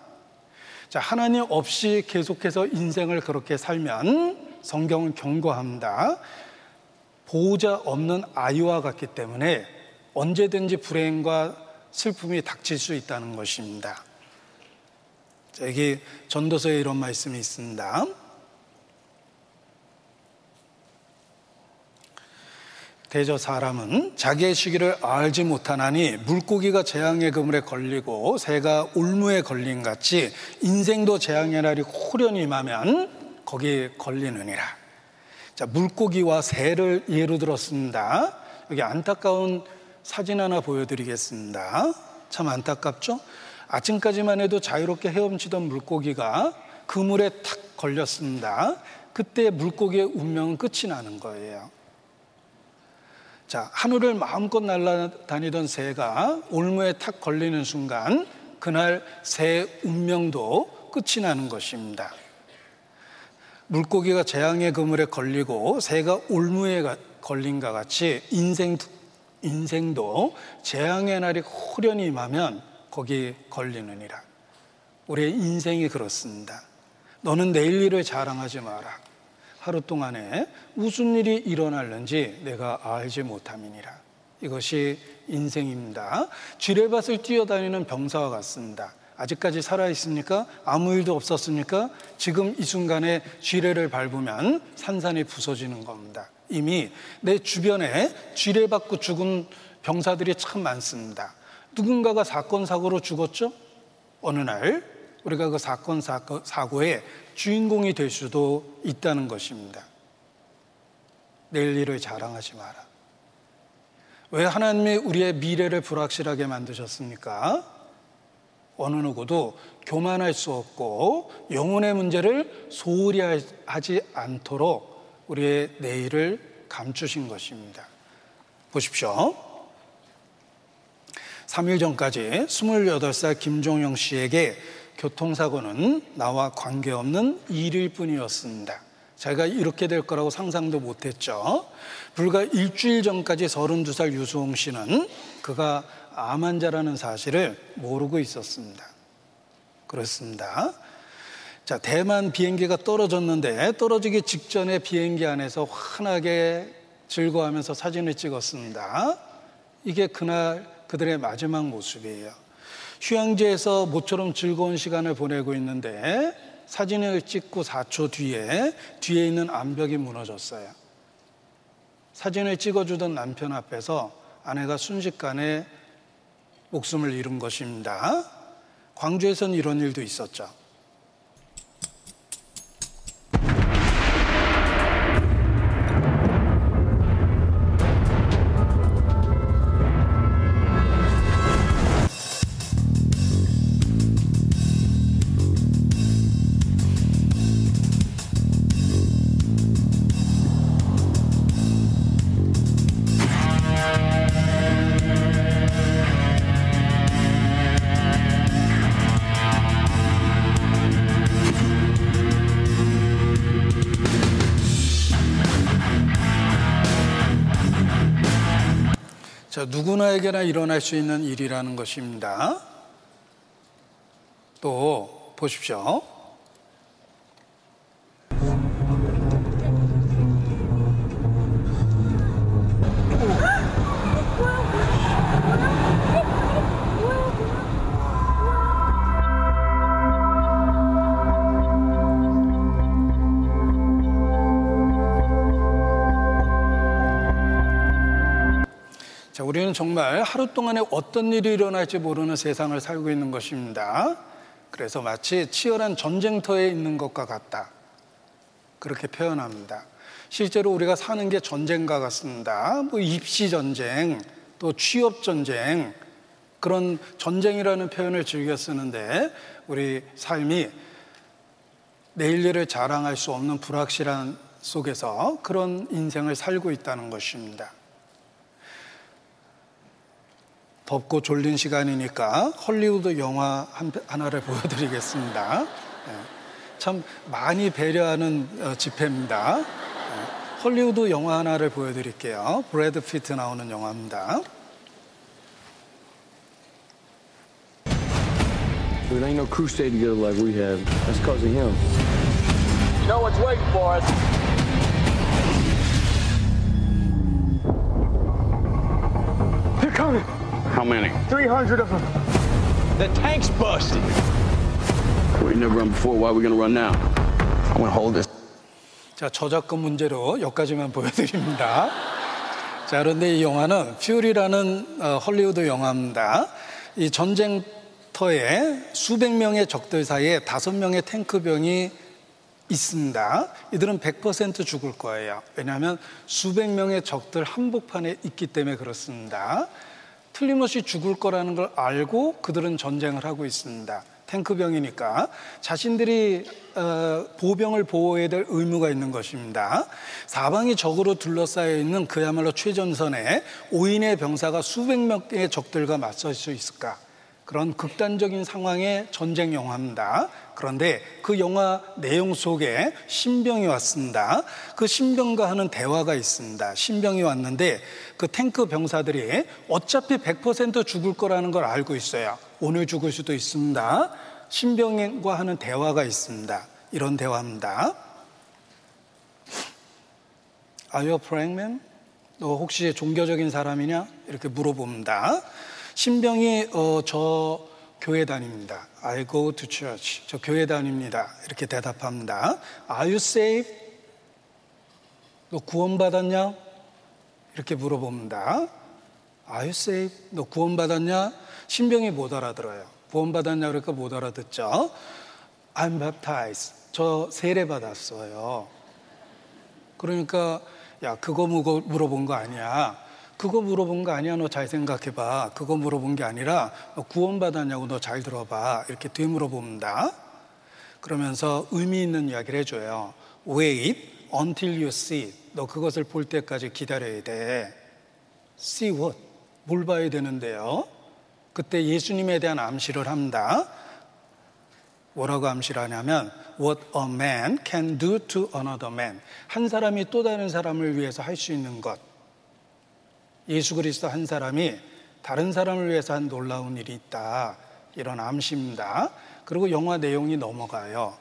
[SPEAKER 1] 자, 하나님 없이 계속해서 인생을 그렇게 살면 성경은 경고합니다. 보호자 없는 아이와 같기 때문에 언제든지 불행과 슬픔이 닥칠 수 있다는 것입니다. 여기 전도서에 이런 말씀이 있습니다. 대저 사람은 자기의 시기를 알지 못하나니 물고기가 재앙의 그물에 걸리고 새가 올무에 걸린 같이 인생도 재앙의 날이 후련히 임하면 거기에 걸리느니라. 자, 물고기와 새를 예로 들었습니다. 여기 안타까운 사진 하나 보여드리겠습니다. 참 안타깝죠? 아침까지만 해도 자유롭게 헤엄치던 물고기가 그물에 탁 걸렸습니다. 그때 물고기의 운명은 끝이 나는 거예요. 자, 하늘을 마음껏 날아다니던 새가 올무에 탁 걸리는 순간 그날 새 운명도 끝이 나는 것입니다. 물고기가 재앙의 그물에 걸리고 새가 올무에 걸린과 같이 인생, 인생도 재앙의 날이 후련히 임하면 거기 걸리느니라. 우리의 인생이 그렇습니다. 너는 내일 일을 자랑하지 마라. 하루 동안에 무슨 일이 일어날는지 내가 알지 못함이니라. 이것이 인생입니다. 쥐레밭을 뛰어다니는 병사와 같습니다. 아직까지 살아있습니까? 아무 일도 없었습니까? 지금 이 순간에 쥐레를 밟으면 산산이 부서지는 겁니다. 이미 내 주변에 쥐레 받고 죽은 병사들이 참 많습니다. 누군가가 사건, 사고로 죽었죠? 어느 날 우리가 그 사건, 사고에 주인공이 될 수도 있다는 것입니다. 내일 일을 자랑하지 마라. 왜 하나님이 우리의 미래를 불확실하게 만드셨습니까? 어느 누구도 교만할 수 없고 영혼의 문제를 소홀히 하지 않도록 우리의 내일을 감추신 것입니다. 보십시오. 3일 전까지 28살 김종영 씨에게 교통사고는 나와 관계없는 일일 뿐이었습니다. 제가 이렇게 될 거라고 상상도 못했죠. 불과 일주일 전까지 32살 유수홍 씨는 그가 암 환자라는 사실을 모르고 있었습니다. 그렇습니다. 자, 대만 비행기가 떨어졌는데 떨어지기 직전에 비행기 안에서 환하게 즐거워하면서 사진을 찍었습니다. 이게 그날 그들의 마지막 모습이에요. 휴양지에서 모처럼 즐거운 시간을 보내고 있는데 사진을 찍고 4초 뒤에 뒤에 있는 암벽이 무너졌어요. 사진을 찍어주던 남편 앞에서 아내가 순식간에 목숨을 잃은 것입니다. 광주에선 이런 일도 있었죠. 누구나에게나 일어날 수 있는 일이라는 것입니다. 또 보십시오. 우리는 정말 하루 동안에 어떤 일이 일어날지 모르는 세상을 살고 있는 것입니다. 그래서 마치 치열한 전쟁터에 있는 것과 같다. 그렇게 표현합니다. 실제로 우리가 사는 게 전쟁과 같습니다. 뭐 입시 전쟁, 또 취업 전쟁, 그런 전쟁이라는 표현을 즐겨 쓰는데 우리 삶이 내일 일을 자랑할 수 없는 불확실한 속에서 그런 인생을 살고 있다는 것입니다. 덥고 졸린 시간이니까 헐리우드 영화 하나를 보여드리겠습니다. 예, 참 많이 배려하는 어, 집회입니다. 예, 헐리우드 영화 하나를 보여드릴게요. 브래드 피트 나오는 영화입니다.
[SPEAKER 2] Dude, ain't no crusade together like we have. That's because of him.
[SPEAKER 3] You know what's waiting for us.
[SPEAKER 4] How many?
[SPEAKER 2] 300 of them.
[SPEAKER 3] The tank's busted.
[SPEAKER 4] We never run before. Why are we gonna run now?
[SPEAKER 3] I'm gonna hold this.
[SPEAKER 1] 자, 저작권 문제로 여기까지만 보여드립니다. 자, 그런데 이 영화는 퓨리라는 어, 헐리우드 영화입니다. 이 전쟁터에 수백 명의 적들 사이에 다섯 명의 탱크병이 있습니다. 이들은 100% 죽을 거예요. 왜냐하면 수백 명의 적들 한복판에 있기 때문에 그렇습니다. 틀림없이 죽을 거라는 걸 알고 그들은 전쟁을 하고 있습니다. 탱크병이니까 자신들이 어, 보병을 보호해야 될 의무가 있는 것입니다. 사방이 적으로 둘러싸여 있는 그야말로 최전선에 5인의 병사가 수백 명의 적들과 맞설 수 있을까? 그런 극단적인 상황의 전쟁 영화입니다. 그런데 그 영화 내용 속에 신병이 왔습니다. 그 신병과 하는 대화가 있습니다. 신병이 왔는데 그 탱크 병사들이 어차피 100% 죽을 거라는 걸 알고 있어요. 오늘 죽을 수도 있습니다. 신병과 하는 대화가 있습니다. 이런 대화입니다. Are you a praying man? 너 혹시 종교적인 사람이냐? 이렇게 물어봅니다. 신병이 어, 저 교회 다닙니다. I go to church. 저 교회 다닙니다. 이렇게 대답합니다. Are you saved? 너 구원받았냐? 이렇게 물어봅니다. Are you saved? 너 구원받았냐? 신병이 못 알아들어요. 구원받았냐 그러니까 못 알아듣죠. I'm baptized. 저 세례 받았어요. 그러니까 야 그거 물어본 거 아니야. 그거 물어본 거 아니야. 너 잘 생각해봐. 그거 물어본 게 아니라 너 구원받았냐고 너 잘 들어봐. 이렇게 되물어봅니다. 그러면서 의미 있는 이야기를 해줘요. Wait until you see. 너 그것을 볼 때까지 기다려야 돼. See what? 뭘 봐야 되는데요? 그때 예수님에 대한 암시를 합니다. 뭐라고 암시를 하냐면 What a man can do to another man. 한 사람이 또 다른 사람을 위해서 할 수 있는 것. 예수 그리스도 한 사람이 다른 사람을 위해서 한 놀라운 일이 있다. 이런 암시입니다. 그리고 영화 내용이 넘어가요.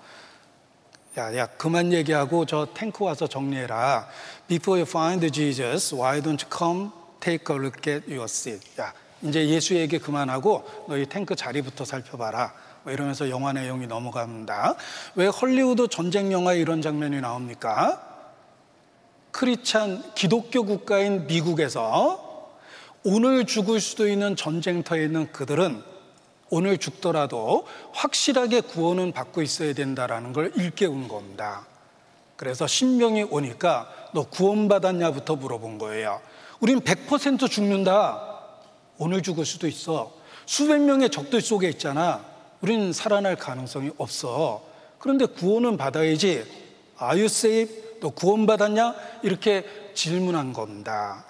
[SPEAKER 1] 야, 야, 그만 얘기하고 저 탱크 와서 정리해라. Before you find Jesus, why don't you come take a look at your seat? 야, 이제 예수 얘기 그만하고 너희 탱크 자리부터 살펴봐라. 뭐 이러면서 영화 내용이 넘어갑니다. 왜 헐리우드 전쟁 영화에 이런 장면이 나옵니까? 크리찬 기독교 국가인 미국에서 오늘 죽을 수도 있는 전쟁터에 있는 그들은 오늘 죽더라도 확실하게 구원은 받고 있어야 된다라는 걸 일깨운 겁니다. 그래서 신명이 오니까 너 구원받았냐부터 물어본 거예요. 우린 100% 죽는다. 오늘 죽을 수도 있어. 수백 명의 적들 속에 있잖아. 우린 살아날 가능성이 없어. 그런데 구원은 받아야지. Are you saved? 너 구원받았냐? 이렇게 질문한 겁니다.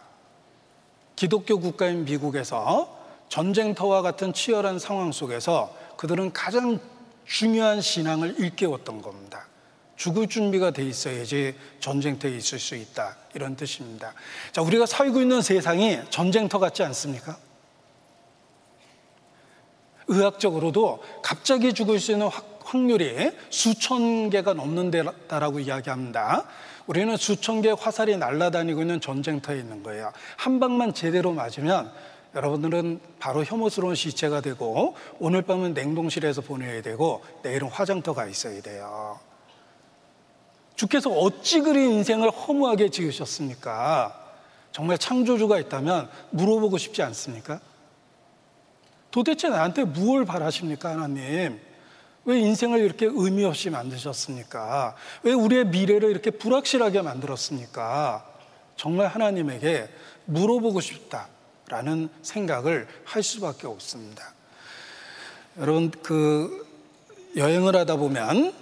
[SPEAKER 1] 기독교 국가인 미국에서 전쟁터와 같은 치열한 상황 속에서 그들은 가장 중요한 신앙을 일깨웠던 겁니다. 죽을 준비가 돼 있어야지 전쟁터에 있을 수 있다. 이런 뜻입니다. 자, 우리가 살고 있는 세상이 전쟁터 같지 않습니까? 의학적으로도 갑자기 죽을 수 있는 확 률이 수천 개가 넘는다라고 이야기합니다. 우리는 수천 개의 화살이 날아다니고 있는 전쟁터에 있는 거예요. 한 방만 제대로 맞으면 여러분들은 바로 혐오스러운 시체가 되고 오늘 밤은 냉동실에서 보내야 되고 내일은 화장터가 있어야 돼요. 주께서 어찌 그리 인생을 허무하게 지으셨습니까? 정말 창조주가 있다면 물어보고 싶지 않습니까? 도대체 나한테 무엇을 바라십니까, 하나님? 왜 인생을 이렇게 의미 없이 만드셨습니까? 왜 우리의 미래를 이렇게 불확실하게 만들었습니까? 정말 하나님에게 물어보고 싶다라는 생각을 할 수밖에 없습니다. 여러분, 그 여행을 하다 보면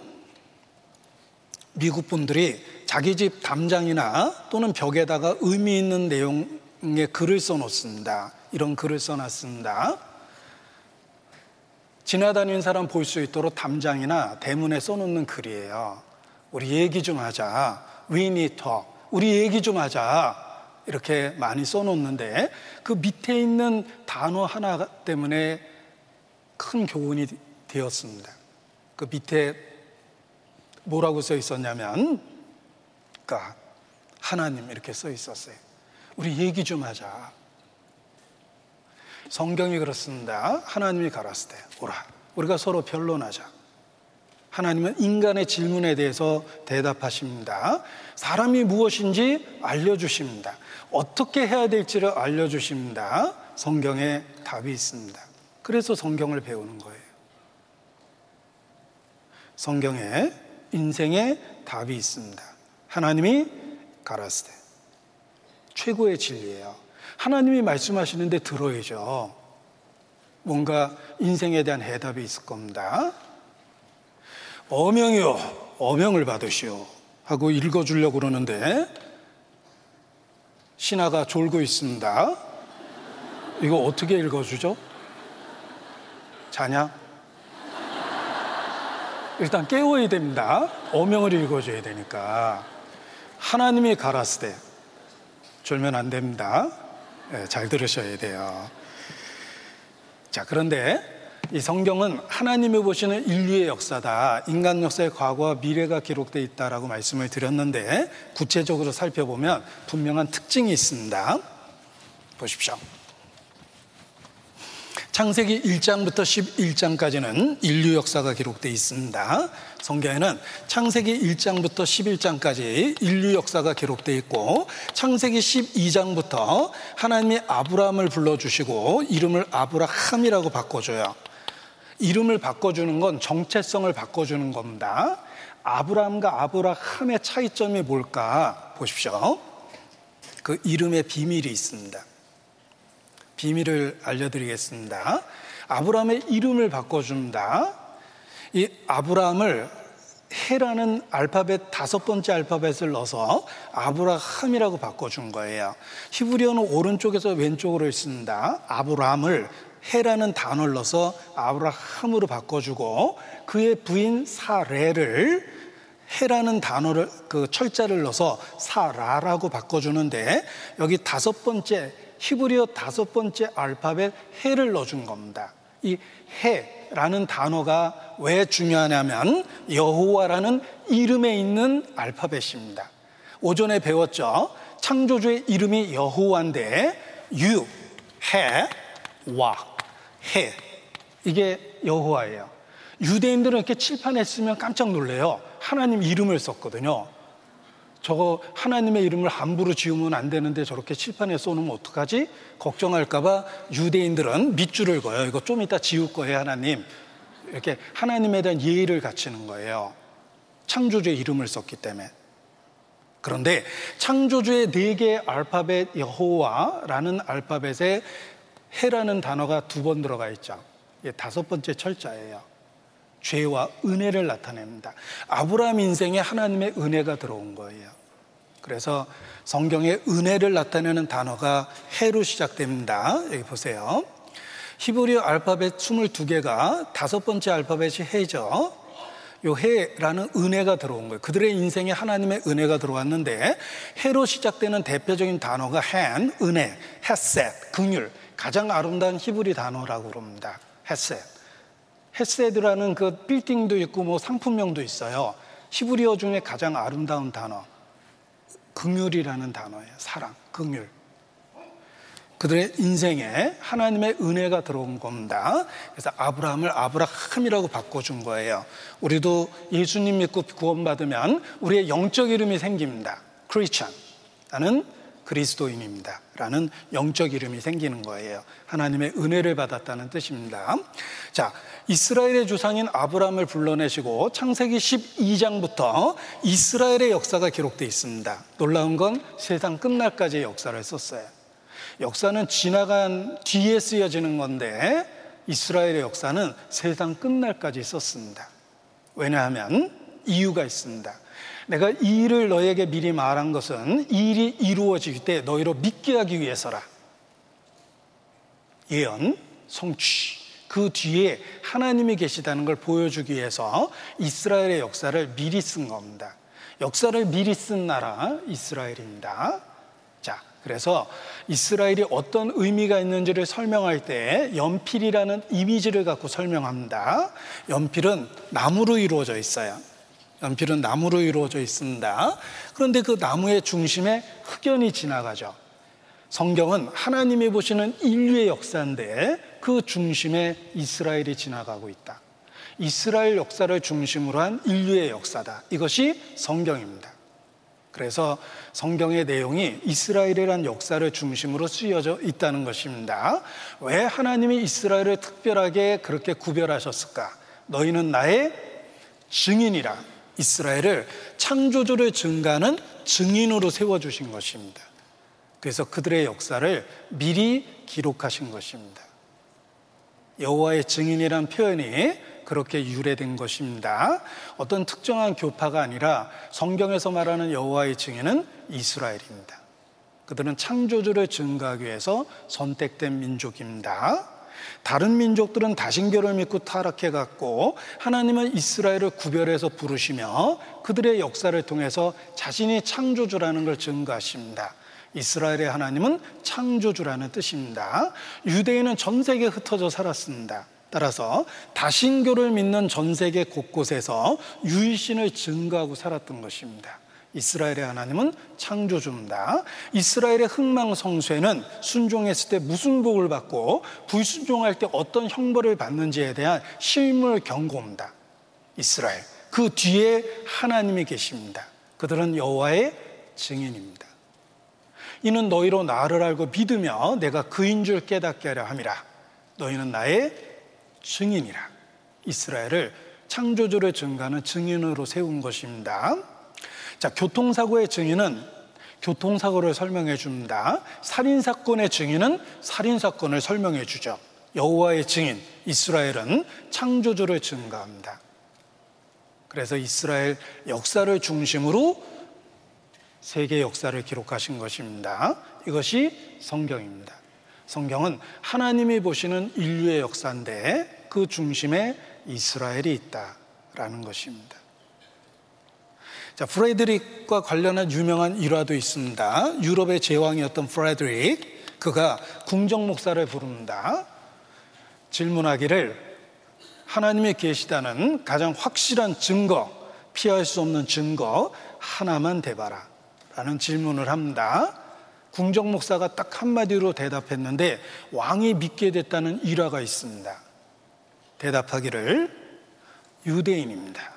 [SPEAKER 1] 미국 분들이 자기 집 담장이나 또는 벽에다가 의미 있는 내용의 글을 써놓습니다. 이런 글을 써놨습니다. 지나다니는 사람 볼 수 있도록 담장이나 대문에 써놓는 글이에요. 우리 얘기 좀 하자. We need talk. 우리 얘기 좀 하자. 이렇게 많이 써놓는데 그 밑에 있는 단어 하나 때문에 큰 교훈이 되었습니다. 그 밑에 뭐라고 써 있었냐면, 그러니까 하나님 이렇게 써 있었어요. 우리 얘기 좀 하자. 성경이 그렇습니다. 하나님이 때 오라. 우리가 서로 변론하자. 하나님은 인간의 질문에 대해서 대답하십니다. 사람이 무엇인지 알려주십니다. 어떻게 해야 될지를 알려주십니다. 성경에 답이 있습니다. 그래서 성경을 배우는 거예요. 성경에 인생에 답이 있습니다. 하나님이 가라스 때 최고의 진리예요. 하나님이 말씀하시는데 들어야죠. 뭔가 인생에 대한 해답이 있을 겁니다. 어명이요, 어명을 받으시오. 하고 읽어주려고 그러는데, 신하가 졸고 있습니다. 이거 어떻게 읽어주죠? 자냐? 일단 깨워야 됩니다. 어명을 읽어줘야 되니까. 하나님이 가라스되 졸면 안 됩니다. 네, 잘 들으셔야 돼요. 자, 그런데 이 성경은 하나님이 보시는 인류의 역사다. 인간 역사의 과거와 미래가 기록되어 있다라고 말씀을 드렸는데 구체적으로 살펴보면 분명한 특징이 있습니다. 보십시오. 창세기 1장부터 11장까지는 인류 역사가 기록되어 있습니다. 성경에는 창세기 1장부터 11장까지 인류 역사가 기록되어 있고 창세기 12장부터 하나님이 아브라함을 불러주시고 이름을 아브라함이라고 바꿔줘요. 이름을 바꿔주는 건 정체성을 바꿔주는 겁니다. 아브라함과 아브라함의 차이점이 뭘까 보십시오. 그 이름의 비밀이 있습니다. 비밀을 알려드리겠습니다. 아브라함의 이름을 바꿔줍니다. 이 아브라함을 해라는 알파벳 다섯 번째 알파벳을 넣어서 아브라함이라고 바꿔준 거예요. 히브리어는 오른쪽에서 왼쪽으로 있습니다. 아브라함을 해라는 단어를 넣어서 아브라함으로 바꿔주고 그의 부인 사레를 해라는 단어를 그 철자를 넣어서 사라라고 바꿔주는데 여기 다섯 번째 히브리어 다섯 번째 알파벳 해를 넣어준 겁니다. 이 해 라는 단어가 왜 중요하냐면 여호와라는 이름에 있는 알파벳입니다. 오전에 배웠죠. 창조주의 이름이 여호와인데 유, 해, 와, 해 이게 여호와예요. 유대인들은 이렇게 칠판에 쓰면 깜짝 놀래요. 하나님 이름을 썼거든요. 저거 하나님의 이름을 함부로 지우면 안 되는데 저렇게 칠판에 써놓으면 어떡하지? 걱정할까봐 유대인들은 밑줄을 그어요. 이거 좀 이따 지울 거예요, 하나님. 이렇게 하나님에 대한 예의를 갖추는 거예요. 창조주의 이름을 썼기 때문에. 그런데 창조주의 네 개의 알파벳 여호와라는 알파벳에 해라는 단어가 두 번 들어가 있죠. 다섯 번째 철자예요. 죄와 은혜를 나타냅니다. 아브라함 인생에 하나님의 은혜가 들어온 거예요. 그래서 성경에 은혜를 나타내는 단어가 해로 시작됩니다. 여기 보세요. 히브리어 알파벳 22개가 다섯 번째 알파벳이 해죠. 요 해라는 은혜가 들어온 거예요. 그들의 인생에 하나님의 은혜가 들어왔는데 해로 시작되는 대표적인 단어가 한, 은혜, 햇셋, 긍휼, 가장 아름다운 히브리 단어라고 그럽니다. 햇셋. 햇셋이라는 그 빌딩도 있고 뭐 상품명도 있어요. 히브리어 중에 가장 아름다운 단어. 긍휼이라는 단어예요. 사랑, 긍휼. 그들의 인생에 하나님의 은혜가 들어온 겁니다. 그래서 아브라함을 아브라함이라고 바꿔준 거예요. 우리도 예수님 믿고 구원받으면 우리의 영적 이름이 생깁니다. 크리스찬. 나는 그리스도인입니다. 라는 영적 이름이 생기는 거예요. 하나님의 은혜를 받았다는 뜻입니다. 자, 이스라엘의 주상인 아브라함을 불러내시고 창세기 12장부터 이스라엘의 역사가 기록되어 있습니다. 놀라운 건 세상 끝날까지의 역사를 썼어요. 역사는 지나간 뒤에 쓰여지는 건데 이스라엘의 역사는 세상 끝날까지 썼습니다. 왜냐하면 이유가 있습니다. 내가 이 일을 너에게 미리 말한 것은 이 일이 이루어질 때 너희로 믿게 하기 위해서라. 예언, 성취. 그 뒤에 하나님이 계시다는 걸 보여주기 위해서 이스라엘의 역사를 미리 쓴 겁니다. 역사를 미리 쓴 나라 이스라엘입니다. 자, 그래서 이스라엘이 어떤 의미가 있는지를 설명할 때 연필이라는 이미지를 갖고 설명합니다. 연필은 나무로 이루어져 있어요. 연필은 나무로 이루어져 있습니다. 그런데 그 나무의 중심에 흑연이 지나가죠. 성경은 하나님이 보시는 인류의 역사인데 그 중심에 이스라엘이 지나가고 있다. 이스라엘 역사를 중심으로 한 인류의 역사다. 이것이 성경입니다. 그래서 성경의 내용이 이스라엘이란 역사를 중심으로 쓰여져 있다는 것입니다. 왜 하나님이 이스라엘을 특별하게 그렇게 구별하셨을까? 너희는 나의 증인이라. 이스라엘을 창조주를 증가하는 증인으로 세워주신 것입니다. 그래서 그들의 역사를 미리 기록하신 것입니다. 여호와의 증인이란 표현이 그렇게 유래된 것입니다. 어떤 특정한 교파가 아니라 성경에서 말하는 여호와의 증인은 이스라엘입니다. 그들은 창조주를 증가하기 위해서 선택된 민족입니다. 다른 민족들은 다신교를 믿고 타락해 갔고 하나님은 이스라엘을 구별해서 부르시며 그들의 역사를 통해서 자신이 창조주라는 걸 증가하십니다. 이스라엘의 하나님은 창조주라는 뜻입니다. 유대인은 전 세계에 흩어져 살았습니다. 따라서 다신교를 믿는 전 세계 곳곳에서 유일신을 증거하고 살았던 것입니다. 이스라엘의 하나님은 창조주입니다. 이스라엘의 흥망성쇠는 순종했을 때 무슨 복을 받고 불순종할 때 어떤 형벌을 받는지에 대한 실물 경고입니다. 이스라엘 그 뒤에 하나님이 계십니다. 그들은 여호와의 증인입니다. 이는 너희로 나를 알고 믿으며 내가 그인 줄 깨닫게 하려 함이라. 너희는 나의 증인이라. 이스라엘을 창조주를 증가하는 증인으로 세운 것입니다. 자, 교통사고의 증인은 교통사고를 설명해 줍니다. 살인사건의 증인은 살인사건을 설명해 주죠. 여호와의 증인, 이스라엘은 창조주를 증가합니다. 그래서 이스라엘 역사를 중심으로 세계 역사를 기록하신 것입니다. 이것이 성경입니다. 성경은 하나님이 보시는 인류의 역사인데 그 중심에 이스라엘이 있다라는 것입니다. 자, 프레드릭과 관련한 유명한 일화도 있습니다. 유럽의 제왕이었던 프레드릭, 그가 궁정 목사를 부릅니다. 질문하기를 하나님이 계시다는 가장 확실한 증거, 피할 수 없는 증거 하나만 대봐라. 라는 질문을 합니다. 궁정 목사가 딱 한마디로 대답했는데 왕이 믿게 됐다는 일화가 있습니다. 대답하기를 유대인입니다.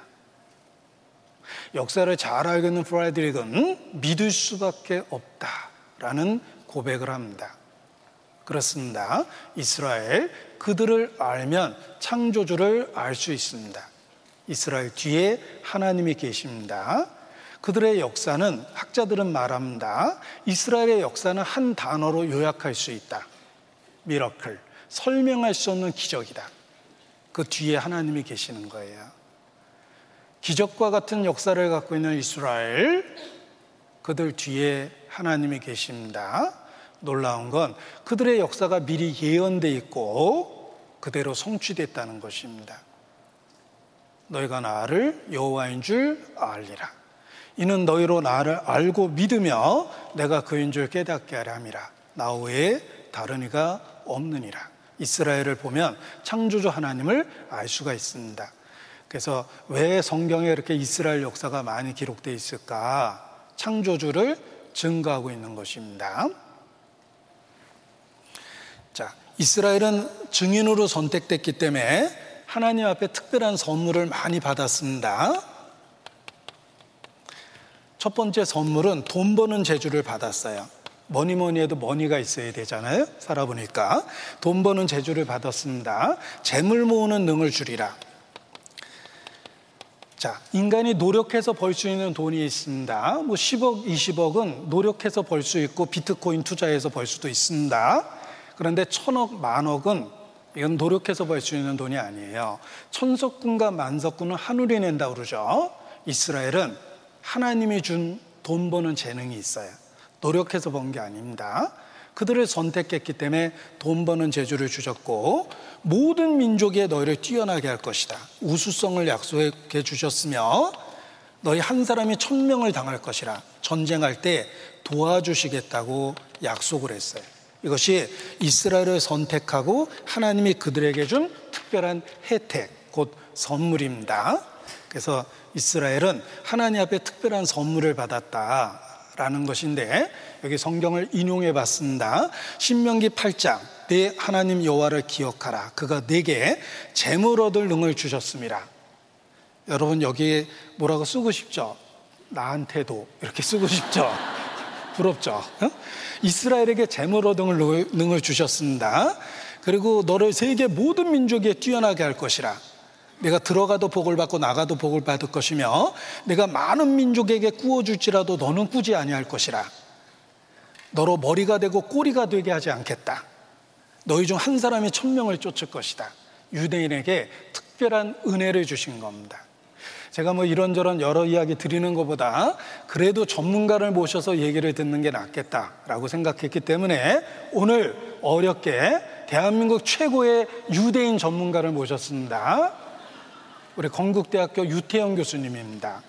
[SPEAKER 1] 역사를 잘 알고 있는 프라이드릭은 믿을 수밖에 없다라는 고백을 합니다. 그렇습니다. 이스라엘 그들을 알면 창조주를 알 수 있습니다. 이스라엘 뒤에 하나님이 계십니다. 그들의 역사는 학자들은 말합니다. 이스라엘의 역사는 한 단어로 요약할 수 있다. 미러클. 설명할 수 없는 기적이다. 그 뒤에 하나님이 계시는 거예요. 기적과 같은 역사를 갖고 있는 이스라엘, 그들 뒤에 하나님이 계십니다. 놀라운 건 그들의 역사가 미리 예언돼 있고 그대로 성취됐다는 것입니다. 너희가 나를 여호와인 줄 알리라. 이는 너희로 나를 알고 믿으며 내가 그인 줄 깨닫게 하려 함이라. 나 외에 다른 이가 없느니라. 이스라엘을 보면 창조주 하나님을 알 수가 있습니다. 그래서 왜 성경에 이렇게 이스라엘 역사가 많이 기록되어 있을까? 창조주를 증거하고 있는 것입니다. 자, 이스라엘은 증인으로 선택됐기 때문에 하나님 앞에 특별한 선물을 많이 받았습니다. 첫 번째 선물은 돈 버는 재주를 받았어요. 뭐니 뭐니 해도 money가 있어야 되잖아요. 살아보니까. 돈 버는 재주를 받았습니다. 재물 모으는 능을 주리라. 자, 인간이 노력해서 벌 수 있는 돈이 있습니다. 뭐 10억, 20억은 노력해서 벌 수 있고 비트코인 투자해서 벌 수도 있습니다. 그런데 천억, 만억은 이건 노력해서 벌 수 있는 돈이 아니에요. 천석군과 만석군은 하늘이 낸다 그러죠. 이스라엘은 하나님이 준 돈 버는 재능이 있어요. 노력해서 번 게 아닙니다. 그들을 선택했기 때문에 돈 버는 재주를 주셨고 모든 민족의 너희를 뛰어나게 할 것이다. 우수성을 약속해 주셨으며 너희 한 사람이 천명을 당할 것이라 전쟁할 때 도와주시겠다고 약속을 했어요. 이것이 이스라엘을 선택하고 하나님이 그들에게 준 특별한 혜택, 곧 선물입니다. 그래서 이스라엘은 하나님 앞에 특별한 선물을 받았다라는 것인데 여기 성경을 인용해 봤습니다. 신명기 8장 내 하나님 여호와를 기억하라. 그가 내게 재물 얻을 능을 주셨습니다. 여러분 여기에 뭐라고 쓰고 싶죠? 나한테도 이렇게 쓰고 싶죠? 부럽죠? 이스라엘에게 재물 얻을 능을 주셨습니다. 그리고 너를 세계 모든 민족에 뛰어나게 할 것이라. 내가 들어가도 복을 받고 나가도 복을 받을 것이며 내가 많은 민족에게 꾸어줄지라도 너는 꾸지 아니할 것이라. 너로 머리가 되고 꼬리가 되게 하지 않겠다. 너희 중 한 사람이 천명을 쫓을 것이다. 유대인에게 특별한 은혜를 주신 겁니다. 제가 뭐 이런저런 여러 이야기 드리는 것보다 그래도 전문가를 모셔서 얘기를 듣는 게 낫겠다라고 생각했기 때문에 오늘 어렵게 대한민국 최고의 유대인 전문가를 모셨습니다. 우리 건국대학교 유태영 교수님입니다.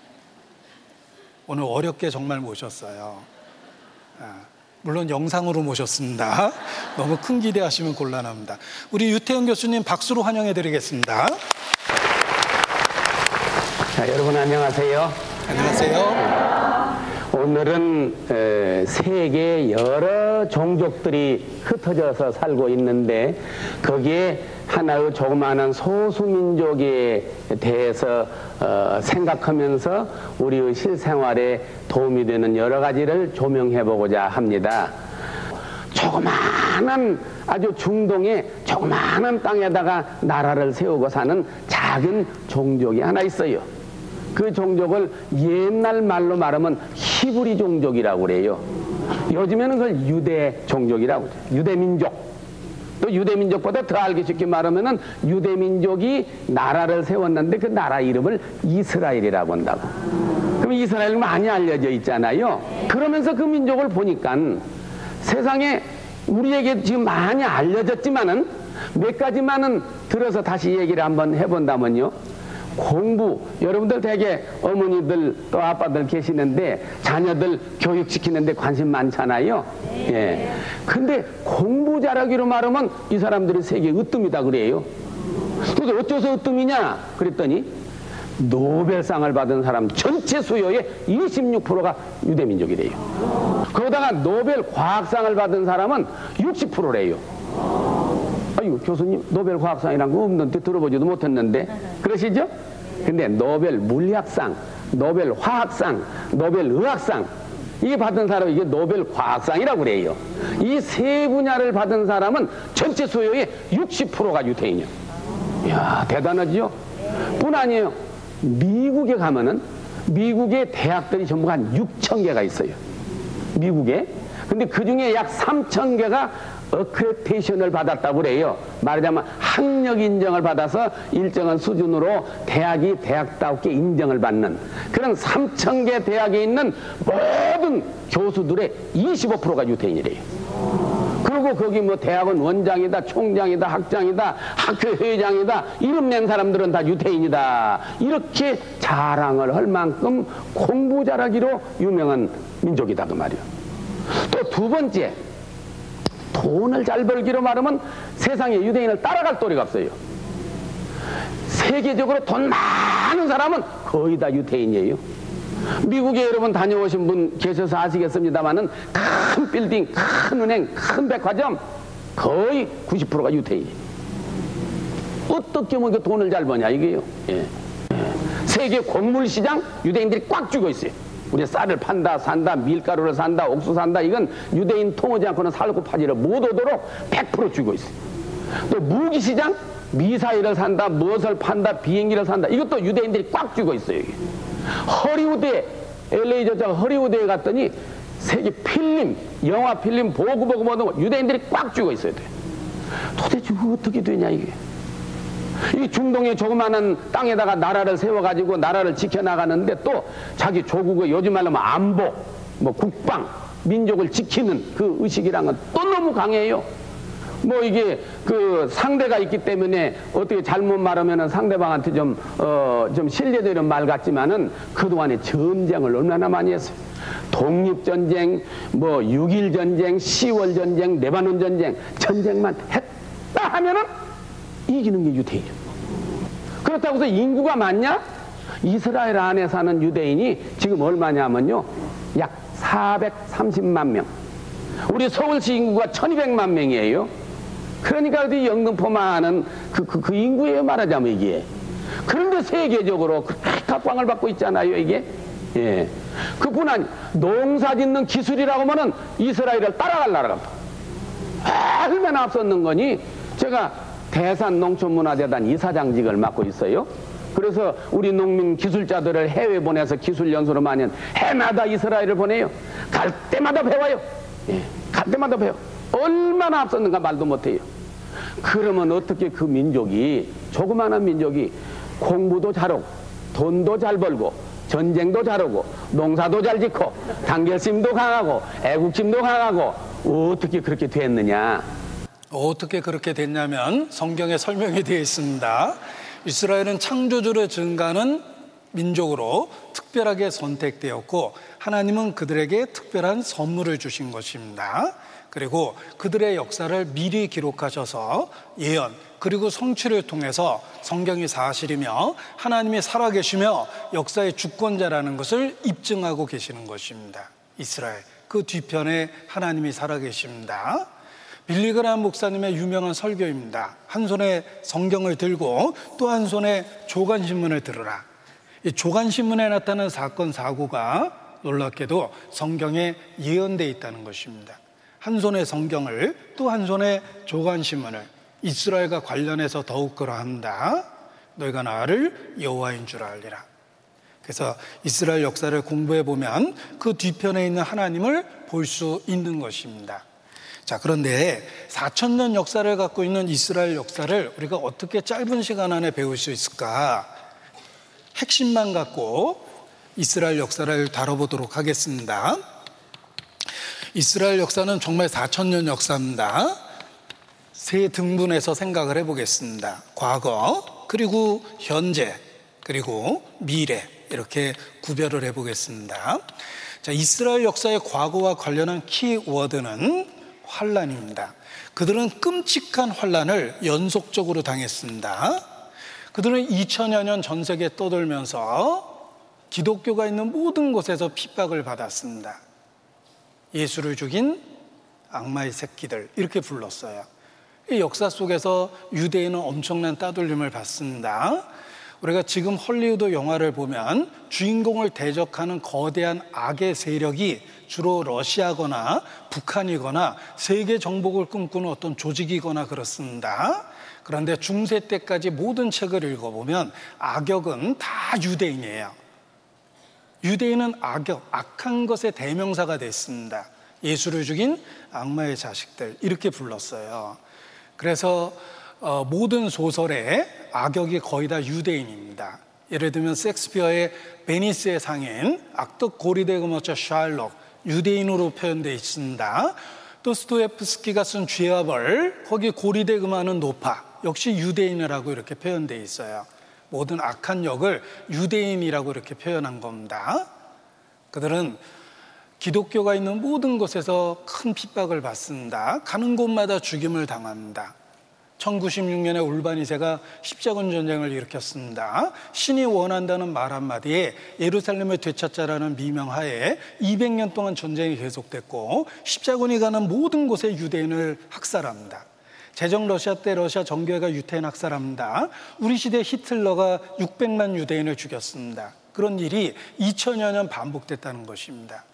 [SPEAKER 1] 오늘 어렵게 정말 모셨어요. 아, 물론 영상으로 모셨습니다. 너무 큰 기대하시면 곤란합니다. 우리 유태영 교수님 박수로 환영해 드리겠습니다.
[SPEAKER 5] 자, 여러분 안녕하세요.
[SPEAKER 1] 안녕하세요.
[SPEAKER 5] 오늘은 세계 여러 종족들이 흩어져서 살고 있는데 거기에 하나의 조그마한 소수민족에 대해서 어, 생각하면서 우리의 실생활에 도움이 되는 여러 가지를 조명해 보고자 합니다. 조그마한 아주 중동의 조그마한 땅에다가 나라를 세우고 사는 작은 종족이 하나 있어요. 그 종족을 옛날 말로 말하면 히브리 종족이라고 그래요. 요즘에는 그걸 유대 종족이라고 그래요. 유대 민족. 또 유대 민족보다 더 알기 쉽게 말하면은 유대 민족이 나라를 세웠는데 그 나라 이름을 이스라엘이라고 한다고. 그럼 이스라엘 많이 알려져 있잖아요. 그러면서 그 민족을 보니까 세상에 우리에게 지금 많이 알려졌지만은 몇 가지만은 들어서 다시 얘기를 한번 해본다면요. 공부 여러분들 대개 어머니들 또 아빠들 계시는데 자녀들 교육시키는데 관심 많잖아요. 예. 근데 공부 잘하기로 말하면 이 사람들이 세계 으뜸이다 그래요. 근데 어째서 으뜸이냐 그랬더니 노벨상을 받은 사람 전체 수요의 26%가 유대민족이래요. 거기다가 노벨 과학상을 받은 사람은 60%래요. 아유 교수님 노벨 과학상이란 거 없는데 들어보지도 못했는데 그러시죠? 근데 노벨 물리학상, 노벨 화학상, 노벨 의학상 이게 받은 사람 이게 노벨 과학상이라고 그래요. 이 세 분야를 받은 사람은 전체 수여의 60%가 유태인이요. 이야 대단하지요? 뿐 아니에요. 미국에 가면은 미국의 대학들이 전부 한 6천 개가 있어요. 미국에. 근데 그 중에 약 3천 개가 어크레테이션을 받았다고 그래요. 말하자면 학력 인정을 받아서 일정한 수준으로 대학이 대학다우게 인정을 받는 그런 3천 개 대학에 있는 모든 교수들의 25%가 유태인이래요. 그리고 거기 뭐 대학원 원장이다, 총장이다, 학장이다, 학교 회장이다, 이름 낸 사람들은 다 유태인이다. 이렇게 자랑을 할 만큼 공부 잘하기로 유명한 민족이다 그 말이요. 또 두 번째, 돈을 잘 벌기로 말하면 세상에 유대인을 따라갈 도리가 없어요. 세계적으로 돈 많은 사람은 거의 다 유태인이에요. 미국에 여러분 다녀오신 분 계셔서 아시겠습니다만은 큰 빌딩, 큰 은행, 큰 백화점 거의 90%가 유태인. 어떻게 뭐 돈을 잘 버냐 이게요. 예. 세계 곡물 시장 유대인들이 꽉 쥐고 있어요. 우리 쌀을 판다, 산다, 밀가루를 산다, 옥수 산다. 이건 유대인 통하지 않고는 살고 파지를 못 오도록 100% 쥐고 있어요. 또 무기 시장 미사일을 산다, 무엇을 판다, 비행기를 산다. 이것도 유대인들이 꽉 쥐고 있어요. 여기. 허리우드에 LA 저자 허리우드에 갔더니 세계 필름, 영화 필름 보고 보고 모든 거 유대인들이 꽉 쥐고 있어야 돼. 도대체 어떻게 되냐 이게? 이 중동의 조그마한 땅에다가 나라를 세워가지고 나라를 지켜나가는데 또 자기 조국의 요즘 말로 하면 안보, 뭐 국방, 민족을 지키는 그 의식이란 건또 너무 강해요. 뭐 이게 그 상대가 있기 때문에 어떻게 잘못 말하면은 상대방한테 좀, 어, 좀 실례되는 말 같지만은 그동안에 전쟁을 얼마나 많이 했어요. 독립전쟁, 뭐 6.1전쟁, 10월 전쟁, 레바논 전쟁, 전쟁만 했다 하면은 이기는 게 유대인이에요. 그렇다고 해서 인구가 많냐? 이스라엘 안에 사는 유대인이 지금 얼마냐면요. 약 430만 명. 우리 서울시 인구가 1200만 명이에요. 그러니까 어디 영등포만은 그, 그, 그 인구예요, 말하자면 이게. 그런데 세계적으로 그렇게 각광을 받고 있잖아요, 이게. 예. 그뿐 아니, 농사 짓는 기술이라고 하면은 이스라엘을 따라갈 나라가 얼마나 앞섰는 거니? 제가 대산 농촌문화재단 이사장직을 맡고 있어요. 그래서 우리 농민 기술자들을 해외 보내서 기술 연수로 많이 해마다 이스라엘을 보내요. 갈 때마다 배워요. 예, 갈 때마다 배워. 얼마나 앞섰는가 말도 못해요. 그러면 어떻게 그 민족이 조그마한 민족이 공부도 잘하고 돈도 잘 벌고 전쟁도 잘하고 농사도 잘 짓고 단결심도 강하고 애국심도 강하고 어떻게 그렇게 됐느냐?
[SPEAKER 1] 어떻게 그렇게 됐냐면 성경에 설명이 되어 있습니다. 이스라엘은 창조주를 증가하는 민족으로 특별하게 선택되었고 하나님은 그들에게 특별한 선물을 주신 것입니다. 그리고 그들의 역사를 미리 기록하셔서 예언 그리고 성취를 통해서 성경이 사실이며 하나님이 살아계시며 역사의 주권자라는 것을 입증하고 계시는 것입니다. 이스라엘 그 뒤편에 하나님이 살아계십니다. 빌리그람 목사님의 유명한 설교입니다. 한 손에 성경을 들고 또 한 손에 조간신문을 들으라. 이 조간신문에 나타난 사건, 사고가 놀랍게도 성경에 예언되어 있다는 것입니다. 한 손에 성경을 또 한 손에 조간신문을 이스라엘과 관련해서 더욱 그러한다. 너희가 나를 여호와인 줄 알리라. 그래서 이스라엘 역사를 공부해 보면 그 뒤편에 있는 하나님을 볼 수 있는 것입니다. 자, 그런데 4천년 역사를 갖고 있는 이스라엘 역사를 우리가 어떻게 짧은 시간 안에 배울 수 있을까? 핵심만 갖고 이스라엘 역사를 다뤄보도록 하겠습니다. 이스라엘 역사는 정말 4천년 역사입니다. 세 등분해서 생각을 해보겠습니다. 과거, 그리고 현재, 그리고 미래, 이렇게 구별을 해보겠습니다. 자, 이스라엘 역사의 과거와 관련한 키워드는 환란입니다. 그들은 끔찍한 환란을 연속적으로 당했습니다. 그들은 2000여 년 전 세계에 떠돌면서 기독교가 있는 모든 곳에서 핍박을 받았습니다. 예수를 죽인 악마의 새끼들 이렇게 불렀어요. 이 역사 속에서 유대인은 엄청난 따돌림을 받습니다. 우리가 지금 헐리우드 영화를 보면 주인공을 대적하는 거대한 악의 세력이 주로 러시아거나 북한이거나 세계 정복을 꿈꾸는 어떤 조직이거나 그렇습니다. 그런데 중세 때까지 모든 책을 읽어보면 악역은 다 유대인이에요. 유대인은 악역, 악한 것의 대명사가 됐습니다. 예수를 죽인 악마의 자식들 이렇게 불렀어요. 그래서 어, 모든 소설의 악역이 거의 다 유대인입니다. 예를 들면 섹스피어의 베니스의 상인 악덕 고리대 금어자 샬록 유대인으로 표현되어 있습니다. 또 스토에프스키가 쓴 죄와 벌 거기 고리대 금하는 노파 역시 유대인이라고 이렇게 표현되어 있어요. 모든 악한 역을 유대인이라고 이렇게 표현한 겁니다. 그들은 기독교가 있는 모든 곳에서 큰 핍박을 받습니다. 가는 곳마다 죽임을 당합니다. 1096년에 울바니세가 십자군 전쟁을 일으켰습니다. 신이 원한다는 말 한마디에 예루살렘을 되찾자라는 미명하에 200년 동안 전쟁이 계속됐고 십자군이 가는 모든 곳에 유대인을 학살합니다. 제정 러시아 때 러시아 정교회가 유태인 학살합니다. 우리 시대 히틀러가 600만 유대인을 죽였습니다. 그런 일이 2000여 년 반복됐다는 것입니다.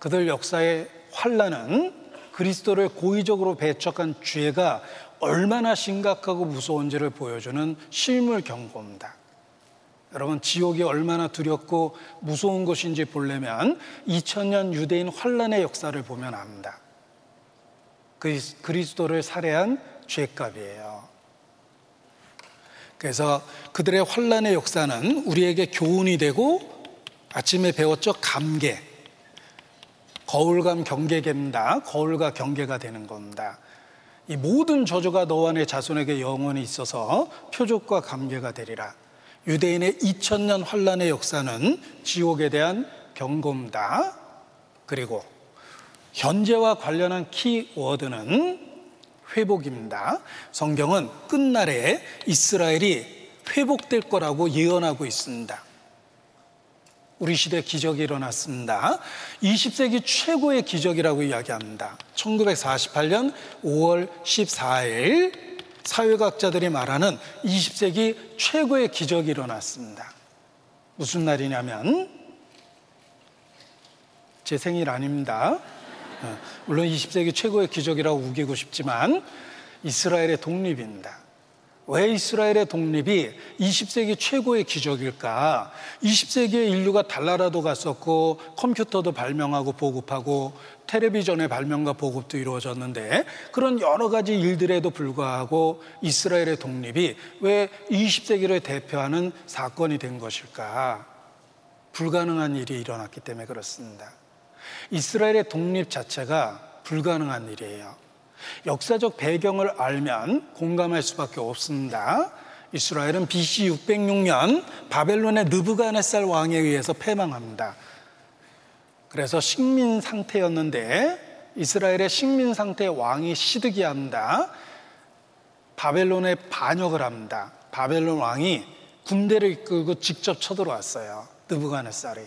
[SPEAKER 1] 그들 역사의 환란은 그리스도를 고의적으로 배척한 죄가 얼마나 심각하고 무서운지를 보여주는 실물 경고입니다. 여러분 지옥이 얼마나 두렵고 무서운 것인지 보려면 2000년 유대인 환란의 역사를 보면 압니다. 그리스도를 살해한 죄값이에요. 그래서 그들의 환란의 역사는 우리에게 교훈이 되고 아침에 배웠죠 감계. 거울감 경계입니다. 거울과 경계가 되는 겁니다. 이 모든 저주가 너와 내 자손에게 영원히 있어서 표적과 감개가 되리라. 유대인의 2000년 환란의 역사는 지옥에 대한 경고입니다. 그리고 현재와 관련한 키워드는 회복입니다. 성경은 끝날에 이스라엘이 회복될 거라고 예언하고 있습니다. 우리 시대 기적이 일어났습니다. 20세기 최고의 기적이라고 이야기합니다. 1948년 5월 14일 사회학자들이 말하는 20세기 최고의 기적이 일어났습니다. 무슨 날이냐면 제 생일 아닙니다. 어, 물론 20세기 최고의 기적이라고 우기고 싶지만 이스라엘의 독립입니다. 왜 이스라엘의 독립이 20세기 최고의 기적일까? 20세기에 인류가 달나라도 갔었고 컴퓨터도 발명하고 보급하고 텔레비전의 발명과 보급도 이루어졌는데 그런 여러 가지 일들에도 불구하고 이스라엘의 독립이 왜 20세기를 대표하는 사건이 된 것일까? 불가능한 일이 일어났기 때문에 그렇습니다. 이스라엘의 독립 자체가 불가능한 일이에요. 역사적 배경을 알면 공감할 수밖에 없습니다. 이스라엘은 BC 606년 바벨론의 느부갓네살 왕에 의해서 패망합니다. 그래서 식민 상태였는데 이스라엘의 식민 상태 왕이 시드기합니다. 바벨론에 반역을 합니다. 바벨론 왕이 군대를 이끌고 직접 쳐들어왔어요. 느부갓네살이.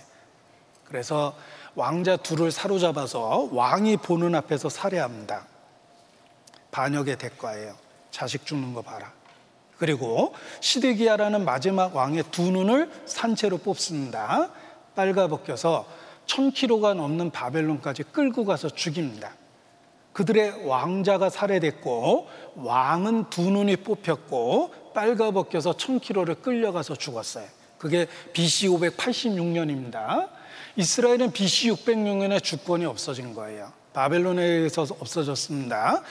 [SPEAKER 1] 그래서 왕자 둘을 사로잡아서 왕이 보는 앞에서 살해합니다. 반역의 대가예요. 자식 죽는 거 봐라. 그리고 시드기야라는 마지막 왕의 두 눈을 산채로 뽑습니다. 빨가벗겨서 천 킬로가 넘는 바벨론까지 끌고 가서 죽입니다. 그들의 왕자가 살해됐고 왕은 두 눈이 뽑혔고 빨가벗겨서 천 킬로를 끌려가서 죽었어요. 그게 BC 586년입니다. 이스라엘은 BC 606년에 주권이 없어진 거예요. 바벨론에 의해서 없어졌습니다.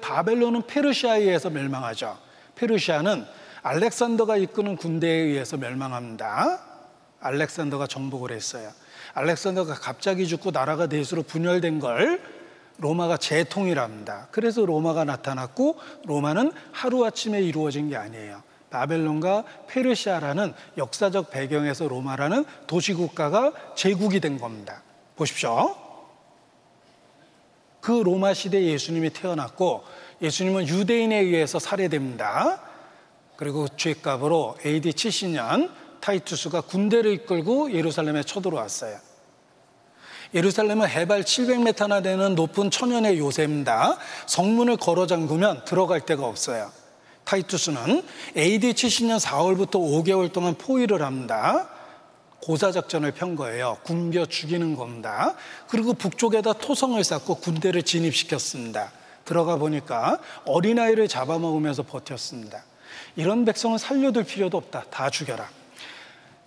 [SPEAKER 1] 바벨론은 페르시아에 의해서 멸망하죠. 페르시아는 알렉산더가 이끄는 군대에 의해서 멸망합니다. 알렉산더가 정복을 했어요. 알렉산더가 갑자기 죽고 나라가 넷으로 분열된 걸 로마가 재통일합니다. 그래서 로마가 나타났고 로마는 하루아침에 이루어진 게 아니에요. 바벨론과 페르시아라는 역사적 배경에서 로마라는 도시국가가 제국이 된 겁니다. 보십시오. 그 로마 시대에 예수님이 태어났고 예수님은 유대인에 의해서 살해됩니다. 그리고 죄값으로 AD 70년 타이투스가 군대를 이끌고 예루살렘에 쳐들어왔어요. 예루살렘은 해발 700m나 되는 높은 천연의 요새입니다. 성문을 걸어 잠그면 들어갈 데가 없어요. 타이투스는 AD 70년 4월부터 5개월 동안 포위를 합니다. 고사작전을 편 거예요. 굶겨 죽이는 겁니다. 그리고 북쪽에다 토성을 쌓고 군대를 진입시켰습니다. 들어가 보니까 어린아이를 잡아먹으면서 버텼습니다. 이런 백성은 살려둘 필요도 없다. 다 죽여라.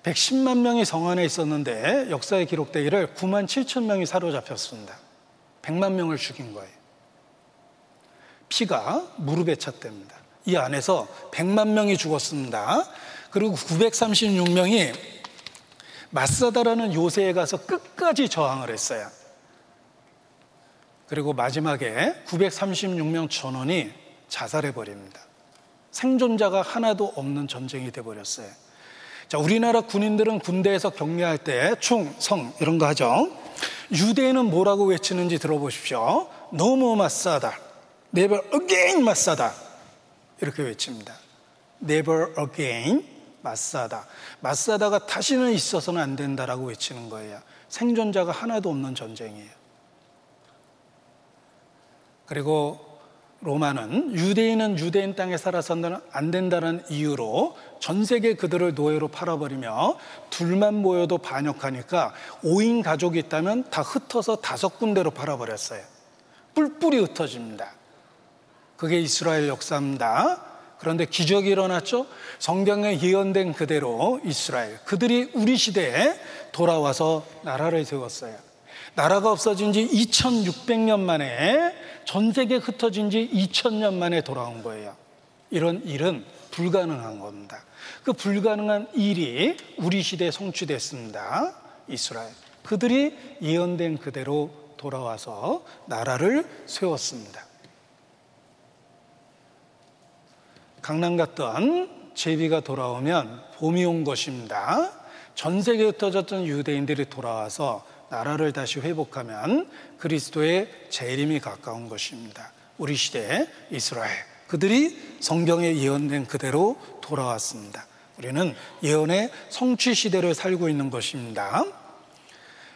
[SPEAKER 1] 110만 명이 성 안에 있었는데 역사에 기록되기를 9만 7천 명이 사로잡혔습니다. 100만 명을 죽인 거예요. 피가 무릎에 찼답니다. 이 안에서 100만 명이 죽었습니다. 그리고 936명이 마사다라는 요새에 가서 끝까지 저항을 했어요. 그리고 마지막에 936명 전원이 자살해 버립니다. 생존자가 하나도 없는 전쟁이 돼 버렸어요. 자, 우리나라 군인들은 군대에서 격려할 때 충, 성 이런 거 하죠. 유대인은 뭐라고 외치는지 들어보십시오. 너무 마사다. Never again 마사다. 이렇게 외칩니다. Never again 마사다. 마사다가 다시는 있어서는 안 된다라고 외치는 거예요. 생존자가 하나도 없는 전쟁이에요. 그리고 로마는 유대인은 유대인 땅에 살아서는 안 된다는 이유로 전 세계 그들을 노예로 팔아버리며 둘만 모여도 반역하니까 5인 가족이 있다면 다 흩어서 다섯 군데로 팔아버렸어요. 뿔뿔이 흩어집니다. 그게 이스라엘 역사입니다. 그런데 기적이 일어났죠. 성경에 예언된 그대로 이스라엘 그들이 우리 시대에 돌아와서 나라를 세웠어요. 나라가 없어진 지 2600년 만에 전 세계 흩어진 지 2000년 만에 돌아온 거예요. 이런 일은 불가능한 겁니다. 그 불가능한 일이 우리 시대에 성취됐습니다. 이스라엘. 그들이 예언된 그대로 돌아와서 나라를 세웠습니다. 강남 갔던 제비가 돌아오면 봄이 온 것입니다. 전 세계에 흩어졌던 유대인들이 돌아와서 나라를 다시 회복하면 그리스도의 재림이 가까운 것입니다. 우리 시대 이스라엘 그들이 성경에 예언된 그대로 돌아왔습니다. 우리는 예언의 성취 시대를 살고 있는 것입니다.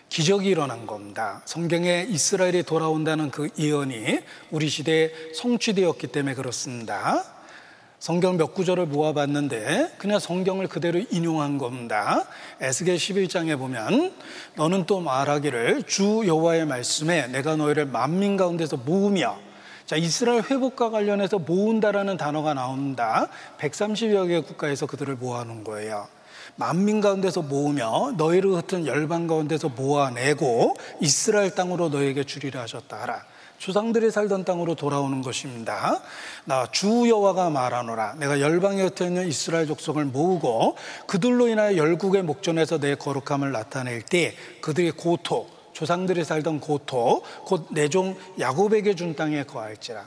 [SPEAKER 1] 기적이 일어난 겁니다. 성경에 이스라엘이 돌아온다는 그 예언이 우리 시대에 성취되었기 때문에 그렇습니다. 성경 몇 구절을 모아봤는데 그냥 성경을 그대로 인용한 겁니다. 에스겔 11장에 보면 너는 또 말하기를 주 여호와의 말씀에 내가 너희를 만민 가운데서 모으며 자 이스라엘 회복과 관련해서 모은다라는 단어가 나옵니다. 130여 개 국가에서 그들을 모아놓은 거예요. 만민 가운데서 모으며 너희를 흩은 열방 가운데서 모아내고 이스라엘 땅으로 너에게 주리라 하셨다 하라. 조상들이 살던 땅으로 돌아오는 것입니다. 나 주 여호와가 말하노라. 내가 열방에 흩어 있는 이스라엘 족속을 모으고 그들로 인하여 열국의 목전에서 내 거룩함을 나타낼 때 그들의 고토, 조상들이 살던 고토, 곧 내종 야곱에게 준 땅에 거할지라.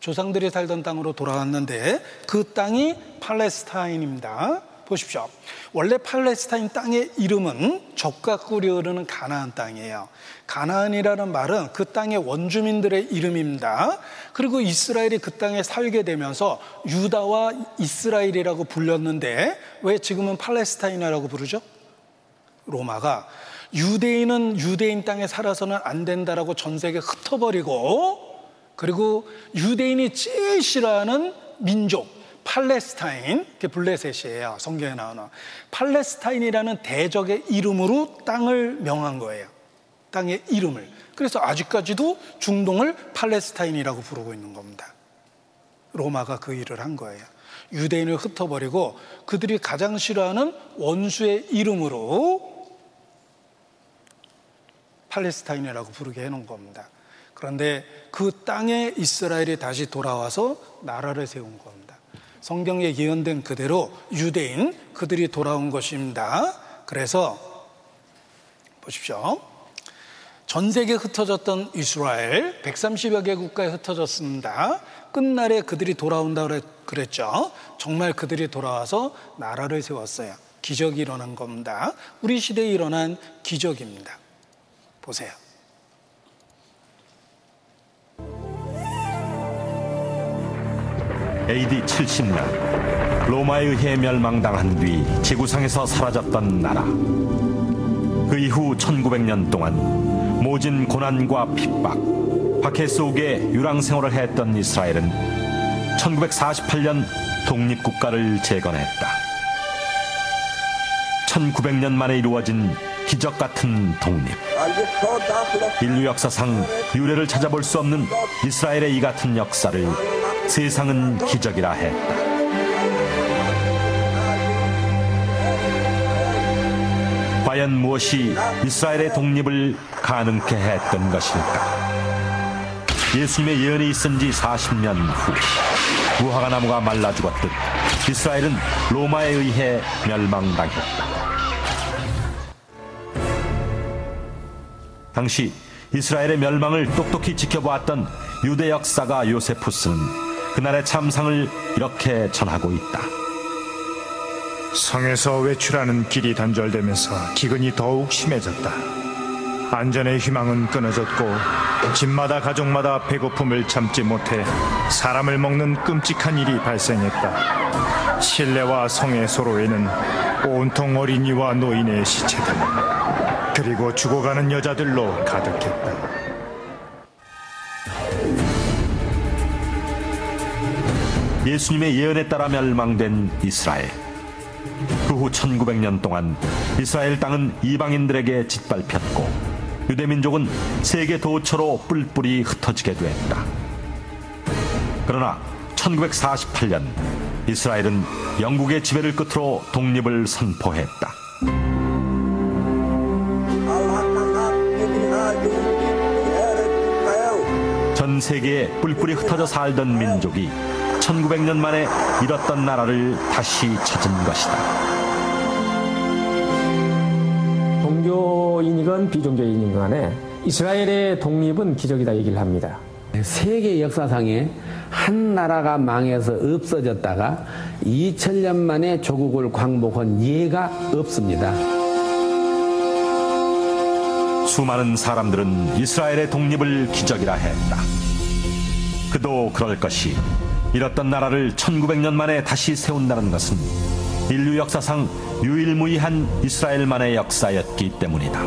[SPEAKER 1] 조상들이 살던 땅으로 돌아왔는데 그 땅이 팔레스타인입니다. 보십시오. 원래 팔레스타인 땅의 이름은 적과 꿀이 흐르는 가나안 땅이에요. 가나안이라는 말은 그 땅의 원주민들의 이름입니다. 그리고 이스라엘이 그 땅에 살게 되면서 유다와 이스라엘이라고 불렸는데 왜 지금은 팔레스타인이라고 부르죠? 로마가 유대인은 유대인 땅에 살아서는 안 된다라고 전 세계 흩어버리고 그리고 유대인이 제일 싫어하는 민족 팔레스타인, 그 블레셋이에요. 성경에 나오는. 팔레스타인이라는 대적의 이름으로 땅을 명한 거예요. 땅의 이름을. 그래서 아직까지도 중동을 팔레스타인이라고 부르고 있는 겁니다. 로마가 그 일을 한 거예요. 유대인을 흩어버리고 그들이 가장 싫어하는 원수의 이름으로 팔레스타인이라고 부르게 해놓은 겁니다. 그런데 그 땅에 이스라엘이 다시 돌아와서 나라를 세운 겁니다. 성경에 예언된 그대로 유대인 그들이 돌아온 것입니다. 그래서 보십시오. 전 세계에 흩어졌던 이스라엘 130여 개 국가에 흩어졌습니다. 끝날에 그들이 돌아온다 그랬죠. 정말 그들이 돌아와서 나라를 세웠어요. 기적이 일어난 겁니다. 우리 시대에 일어난 기적입니다. 보세요.
[SPEAKER 6] AD 70년 로마에 의해 멸망당한 뒤 지구상에서 사라졌던 나라. 그 이후 1900년 동안 모진 고난과 핍박, 박해 속에 유랑 생활을 했던 이스라엘은 1948년 독립국가를 재건했다. 1900년 만에 이루어진 기적 같은 독립. 인류 역사상 유례를 찾아볼 수 없는 이스라엘의 이 같은 역사를 세상은 기적이라 했다. 과연 무엇이 이스라엘의 독립을 가능케 했던 것일까? 예수님의 예언이 있은 지 40년 후 무화과 나무가 말라 죽었듯 이스라엘은 로마에 의해 멸망당했다. 당시 이스라엘의 멸망을 똑똑히 지켜보았던 유대 역사가 요세푸스는 그날의 참상을 이렇게 전하고 있다.
[SPEAKER 7] 성에서 외출하는 길이 단절되면서 기근이 더욱 심해졌다. 안전의 희망은 끊어졌고 집마다 가족마다 배고픔을 참지 못해 사람을 먹는 끔찍한 일이 발생했다. 실내와 성의 소로에는 온통 어린이와 노인의 시체들 그리고 죽어가는 여자들로 가득했다.
[SPEAKER 6] 예수님의 예언에 따라 멸망된 이스라엘. 그 후 1900년 동안 이스라엘 땅은 이방인들에게 짓밟혔고 유대민족은 세계 도처로 뿔뿔이 흩어지게 됐다. 그러나 1948년 이스라엘은 영국의 지배를 끝으로 독립을 선포했다. 전 세계에 뿔뿔이 흩어져 살던 민족이 1900년 만에 잃었던 나라를 다시 찾은 것이다.
[SPEAKER 8] 종교인이건 비종교인이건 간에 이스라엘의 독립은 기적이다 얘기를 합니다.
[SPEAKER 5] 세계 역사상에 한 나라가 망해서 없어졌다가 2000년 만에 조국을 광복한 예가 없습니다.
[SPEAKER 6] 수많은 사람들은 이스라엘의 독립을 기적이라 했다. 그도 그럴 것이 잃었던 나라를 1900년 만에 다시 세운다는 것은 인류 역사상 유일무이한 이스라엘만의 역사였기 때문이다.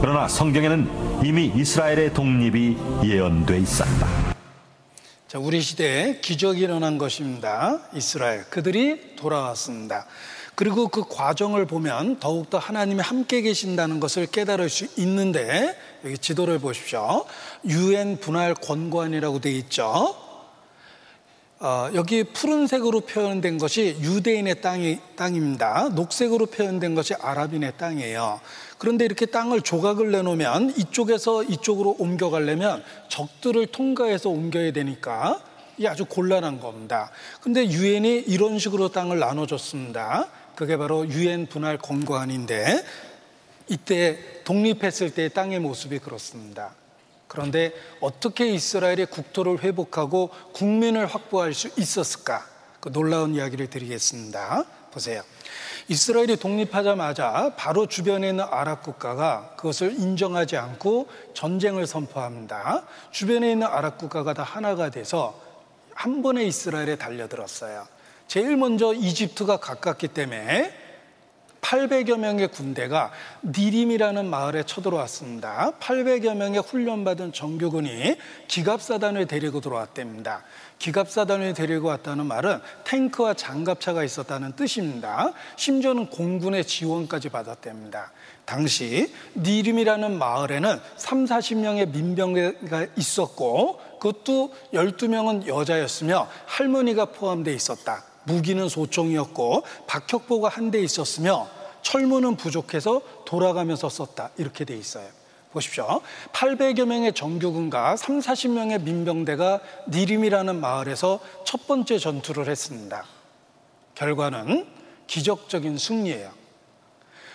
[SPEAKER 6] 그러나 성경에는 이미 이스라엘의 독립이 예언돼 있었다.
[SPEAKER 1] 자, 우리 시대에 기적이 일어난 것입니다. 이스라엘. 그들이 돌아왔습니다. 그리고 그 과정을 보면 더욱더 하나님이 함께 계신다는 것을 깨달을 수 있는데 여기 지도를 보십시오. 유엔 분할 권관이라고 되어 있죠. 어, 여기 푸른색으로 표현된 것이 유대인의 땅이, 땅입니다. 녹색으로 표현된 것이 아랍인의 땅이에요. 그런데 이렇게 땅을 조각을 내놓으면 이쪽에서 이쪽으로 옮겨가려면 적들을 통과해서 옮겨야 되니까 이 아주 곤란한 겁니다. 근데 유엔이 이런 식으로 땅을 나눠줬습니다. 그게 바로 유엔 분할 권관인데 이때 독립했을 때 땅의 모습이 그렇습니다. 그런데 어떻게 이스라엘의 국토를 회복하고 국민을 확보할 수 있었을까? 그 놀라운 이야기를 드리겠습니다. 보세요. 이스라엘이 독립하자마자 바로 주변에 있는 아랍 국가가 그것을 인정하지 않고 전쟁을 선포합니다. 주변에 있는 아랍 국가가 다 하나가 돼서 한 번에 이스라엘에 달려들었어요. 제일 먼저 이집트가 가깝기 때문에 800여 명의 군대가 니림이라는 마을에 쳐들어왔습니다. 800여 명의 훈련받은 정규군이 기갑사단을 데리고 들어왔답니다. 기갑사단을 데리고 왔다는 말은 탱크와 장갑차가 있었다는 뜻입니다. 심지어는 공군의 지원까지 받았답니다. 당시 니림이라는 마을에는 3, 40명의 민병대가 있었고 그것도 12명은 여자였으며 할머니가 포함되어 있었다. 무기는 소총이었고 박격포가 한 대 있었으며 철문은 부족해서 돌아가면서 썼다. 이렇게 돼 있어요. 보십시오. 800여 명의 정규군과 3, 40명의 민병대가 니림이라는 마을에서 첫 번째 전투를 했습니다. 결과는 기적적인 승리예요.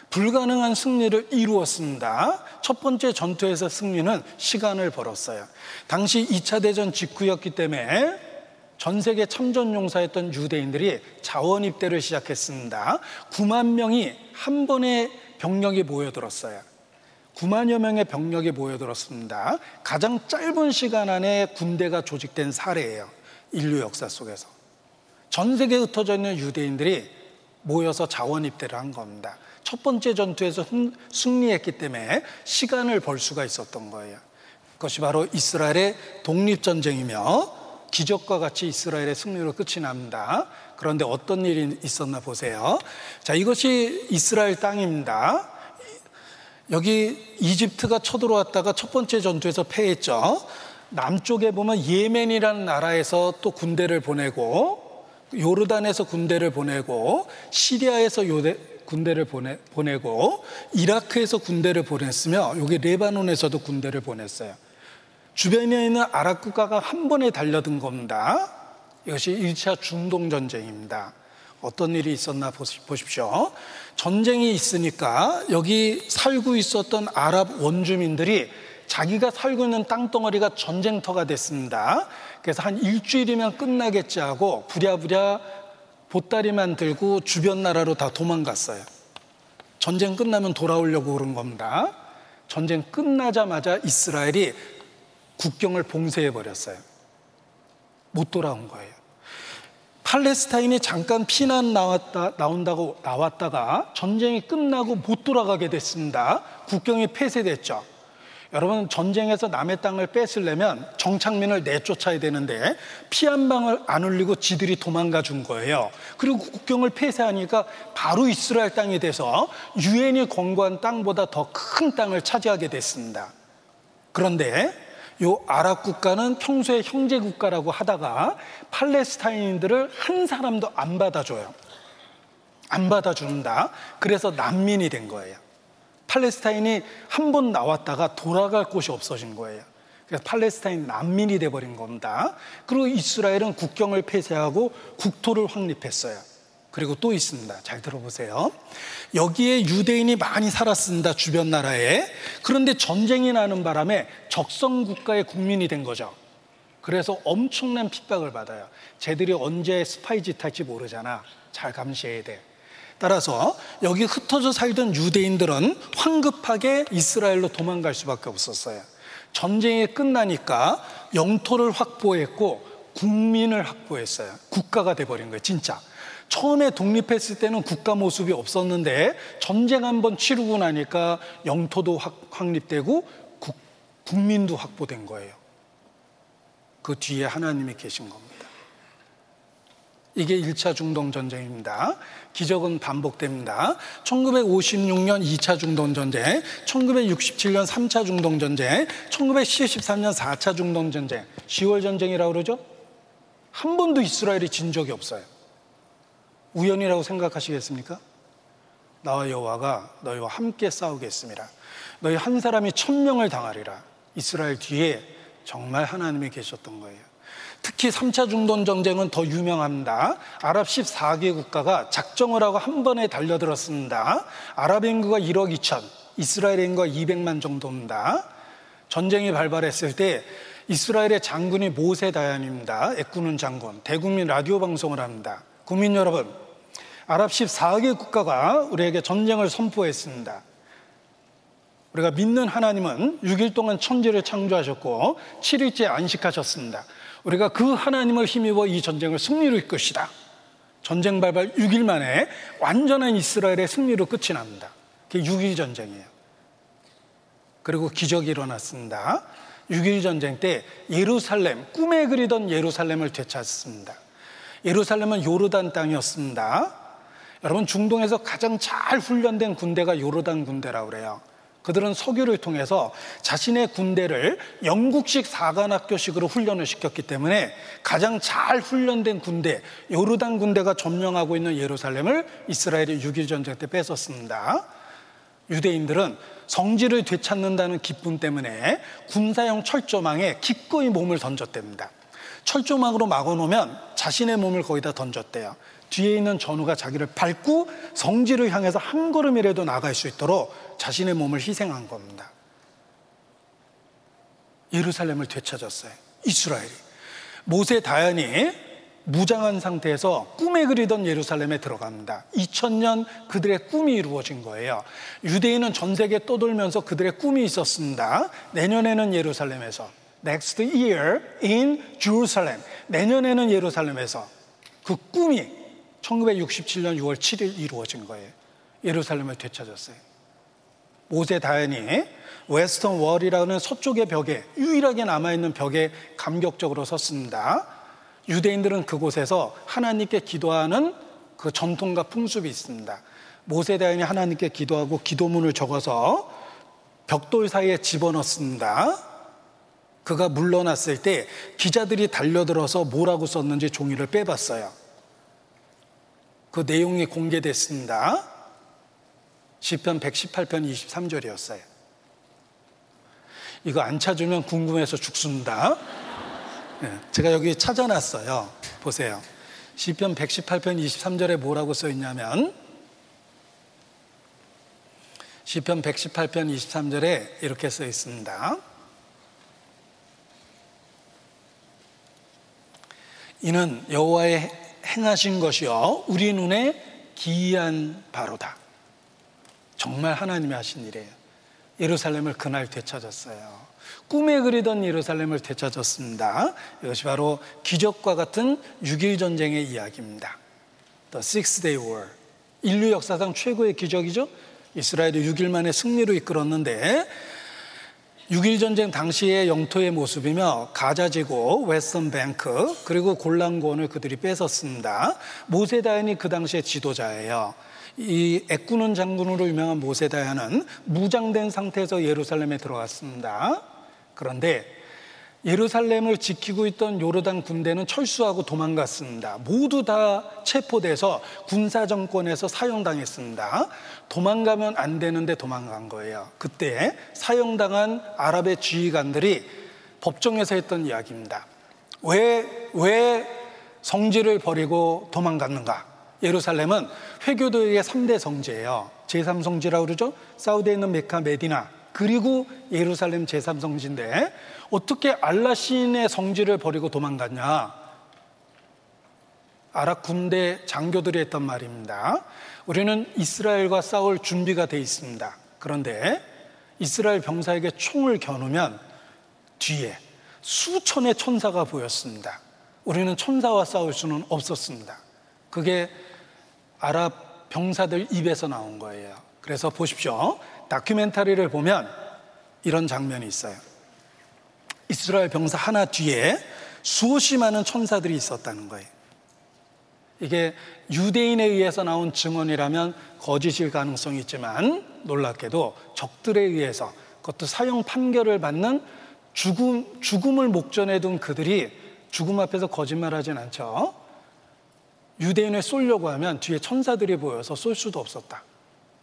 [SPEAKER 1] 불가능한 승리를 이루었습니다. 첫 번째 전투에서 승리는 시간을 벌었어요. 당시 2차 대전 직후였기 때문에 전 세계 참전 용사였던 유대인들이 자원 입대를 시작했습니다. 9만 명이 한 번에 병력이 모여들었어요. 9만여 명의 병력이 모여들었습니다. 가장 짧은 시간 안에 군대가 조직된 사례예요. 인류 역사 속에서. 전 세계에 흩어져 있는 유대인들이 모여서 자원 입대를 한 겁니다. 첫 번째 전투에서 승리했기 때문에 시간을 벌 수가 있었던 거예요. 그것이 바로 이스라엘의 독립전쟁이며 기적과 같이 이스라엘의 승리로 끝이 납니다. 그런데 어떤 일이 있었나 보세요. 자, 이것이 이스라엘 땅입니다. 여기 이집트가 쳐들어왔다가 첫 번째 전투에서 패했죠. 남쪽에 보면 예멘이라는 나라에서 또 군대를 보내고 요르단에서 군대를 보내고 시리아에서 요대, 군대를 보내, 보내고 이라크에서 군대를 보냈으며 여기 레바논에서도 군대를 보냈어요. 주변에 있는 아랍 국가가 한 번에 달려든 겁니다. 이것이 1차 중동 전쟁입니다. 어떤 일이 있었나 보십시오. 전쟁이 있으니까 여기 살고 있었던 아랍 원주민들이 자기가 살고 있는 땅덩어리가 전쟁터가 됐습니다. 그래서 한 일주일이면 끝나겠지 하고 부랴부랴 보따리만 들고 주변 나라로 다 도망갔어요. 전쟁 끝나면 돌아오려고 그런 겁니다. 전쟁 끝나자마자 이스라엘이 국경을 봉쇄해 버렸어요. 못 돌아온 거예요. 팔레스타인이 잠깐 피난 나왔다, 나온다고 나왔다가 전쟁이 끝나고 못 돌아가게 됐습니다. 국경이 폐쇄됐죠. 여러분 전쟁에서 남의 땅을 뺏으려면 정착민을 내쫓아야 되는데 피 한 방을 안 흘리고 지들이 도망가 준 거예요. 그리고 국경을 폐쇄하니까 바로 이스라엘 땅이 돼서 유엔이 권고한 땅보다 더 큰 땅을 차지하게 됐습니다. 그런데 요 아랍 국가는 평소에 형제 국가라고 하다가 팔레스타인들을 한 사람도 안 받아줘요. 안 받아준다. 그래서 난민이 된 거예요. 팔레스타인이 한 번 나왔다가 돌아갈 곳이 없어진 거예요. 그래서 팔레스타인 난민이 돼버린 겁니다. 그리고 이스라엘은 국경을 폐쇄하고 국토를 확립했어요. 그리고 또 있습니다. 잘 들어보세요. 여기에 유대인이 많이 살았습니다. 주변 나라에. 그런데 전쟁이 나는 바람에 적성 국가의 국민이 된 거죠. 그래서 엄청난 핍박을 받아요. 쟤들이 언제 스파이 짓 할지 모르잖아. 잘 감시해야 돼. 따라서 여기 흩어져 살던 유대인들은 황급하게 이스라엘로 도망갈 수밖에 없었어요. 전쟁이 끝나니까 영토를 확보했고 국민을 확보했어요. 국가가 돼버린 거예요, 진짜. 처음에 독립했을 때는 국가 모습이 없었는데 전쟁 한번 치르고 나니까 영토도 확립되고 국, 국민도 확보된 거예요. 그 뒤에 하나님이 계신 겁니다. 이게 1차 중동 전쟁입니다. 기적은 반복됩니다. 1956년 2차 중동 전쟁, 1967년 3차 중동 전쟁, 1973년 4차 중동 전쟁, 10월 전쟁이라고 그러죠? 한 번도 이스라엘이 진 적이 없어요. 우연이라고 생각하시겠습니까? 나와 여호와가 너희와 함께 싸우겠습니다. 너희 한 사람이 천명을 당하리라. 이스라엘 뒤에 정말 하나님이 계셨던 거예요. 특히 3차 중동 전쟁은 더 유명합니다. 아랍 14개 국가가 작정을 하고 한 번에 달려들었습니다. 아랍 인구가 1억 2천, 이스라엘 인구가 200만 정도입니다. 전쟁이 발발했을 때 이스라엘의 장군이 모세 다얀입니다. 애꾸는 장군. 대국민 라디오 방송을 합니다. 국민 여러분, 아랍 14개 국가가 우리에게 전쟁을 선포했습니다. 우리가 믿는 하나님은 6일 동안 천지를 창조하셨고 7일째 안식하셨습니다. 우리가 그 하나님을 힘입어 이 전쟁을 승리로 이끄시다. 전쟁 발발 6일 만에 완전한 이스라엘의 승리로 끝이 납니다. 그게 6일 전쟁이에요. 그리고 기적이 일어났습니다. 6일 전쟁 때 예루살렘, 꿈에 그리던 예루살렘을 되찾습니다. 예루살렘은 요르단 땅이었습니다. 여러분 중동에서 가장 잘 훈련된 군대가 요르단 군대라고 그래요. 그들은 석유를 통해서 자신의 군대를 영국식 사관학교식으로 훈련을 시켰기 때문에 가장 잘 훈련된 군대, 요르단 군대가 점령하고 있는 예루살렘을 이스라엘이 6일 전쟁 때 뺏었습니다. 유대인들은 성지를 되찾는다는 기쁨 때문에 군사용 철조망에 기꺼이 몸을 던졌답니다. 철조망으로 막아놓으면 자신의 몸을 거기다 던졌대요. 뒤에 있는 전우가 자기를 밟고 성지를 향해서 한 걸음이라도 나갈 수 있도록 자신의 몸을 희생한 겁니다. 예루살렘을 되찾았어요. 이스라엘이. 모세 다연이 무장한 상태에서 꿈에 그리던 예루살렘에 들어갑니다. 2000년 그들의 꿈이 이루어진 거예요. 유대인은 전 세계 떠돌면서 그들의 꿈이 있었습니다. 내년에는 예루살렘에서 next year in Jerusalem. 내년에는 예루살렘에서 그 꿈이 1967년 6월 7일 이루어진 거예요. 예루살렘을 되찾았어요. 모세 다연이 웨스턴 월이라는 서쪽의 벽에 유일하게 남아있는 벽에 감격적으로 섰습니다. 유대인들은 그곳에서 하나님께 기도하는 그 전통과 풍습이 있습니다. 모세 다연이 하나님께 기도하고 기도문을 적어서 벽돌 사이에 집어넣습니다. 그가 물러났을 때 기자들이 달려들어서 뭐라고 썼는지 종이를 빼봤어요. 그 내용이 공개됐습니다. 시편 118편 23절이었어요. 이거 안 찾으면 궁금해서 죽습니다. 네, 제가 여기 찾아놨어요. 보세요. 시편 118편 23절에 뭐라고 써 있냐면 시편 118편 23절에 이렇게 써 있습니다. 이는 여호와의 행하신 것이요 우리 눈에 기이한 바로다. 정말 하나님이 하신 일이에요. 예루살렘을 그날 되찾았어요. 꿈에 그리던 예루살렘을 되찾았습니다. 이것이 바로 기적과 같은 6일 전쟁의 이야기입니다. The Six Day War. 인류 역사상 최고의 기적이죠. 이스라엘이 6일 만에 승리로 이끌었는데 6일 전쟁 당시의 영토의 모습이며 가자지구, 웨스턴 뱅크, 그리고 골란권을 그들이 뺏었습니다. 모세다연이 그 당시의 지도자예요. 이 애꾸는 장군으로 유명한 모세다연은 무장된 상태에서 예루살렘에 들어갔습니다. 그런데 예루살렘을 지키고 있던 요르단 군대는 철수하고 도망갔습니다. 모두 다 체포돼서 군사 정권에서 사형당했습니다. 도망가면 안 되는데 도망간 거예요. 그때 사형당한 아랍의 지휘관들이 법정에서 했던 이야기입니다. 왜, 왜 성지를 버리고 도망갔는가? 예루살렘은 회교도의 3대 성지예요. 제3성지라고 그러죠. 사우디에 있는 메카 메디나 그리고 예루살렘 제3성지인데 어떻게 알라 시인의 성지를 버리고 도망갔냐? 아랍 군대 장교들이 했던 말입니다. 우리는 이스라엘과 싸울 준비가 돼 있습니다. 그런데 이스라엘 병사에게 총을 겨누면 뒤에 수천의 천사가 보였습니다. 우리는 천사와 싸울 수는 없었습니다. 그게 아랍 병사들 입에서 나온 거예요. 그래서 보십시오. 다큐멘터리를 보면 이런 장면이 있어요. 이스라엘 병사 하나 뒤에 수없이 많은 천사들이 있었다는 거예요. 이게 유대인에 의해서 나온 증언이라면 거짓일 가능성이 있지만 놀랍게도 적들에 의해서 그것도 사형 판결을 받는 죽음, 죽음을 목전에 둔 그들이 죽음 앞에서 거짓말하진 않죠. 유대인을 쏠려고 하면 뒤에 천사들이 보여서 쏠 수도 없었다.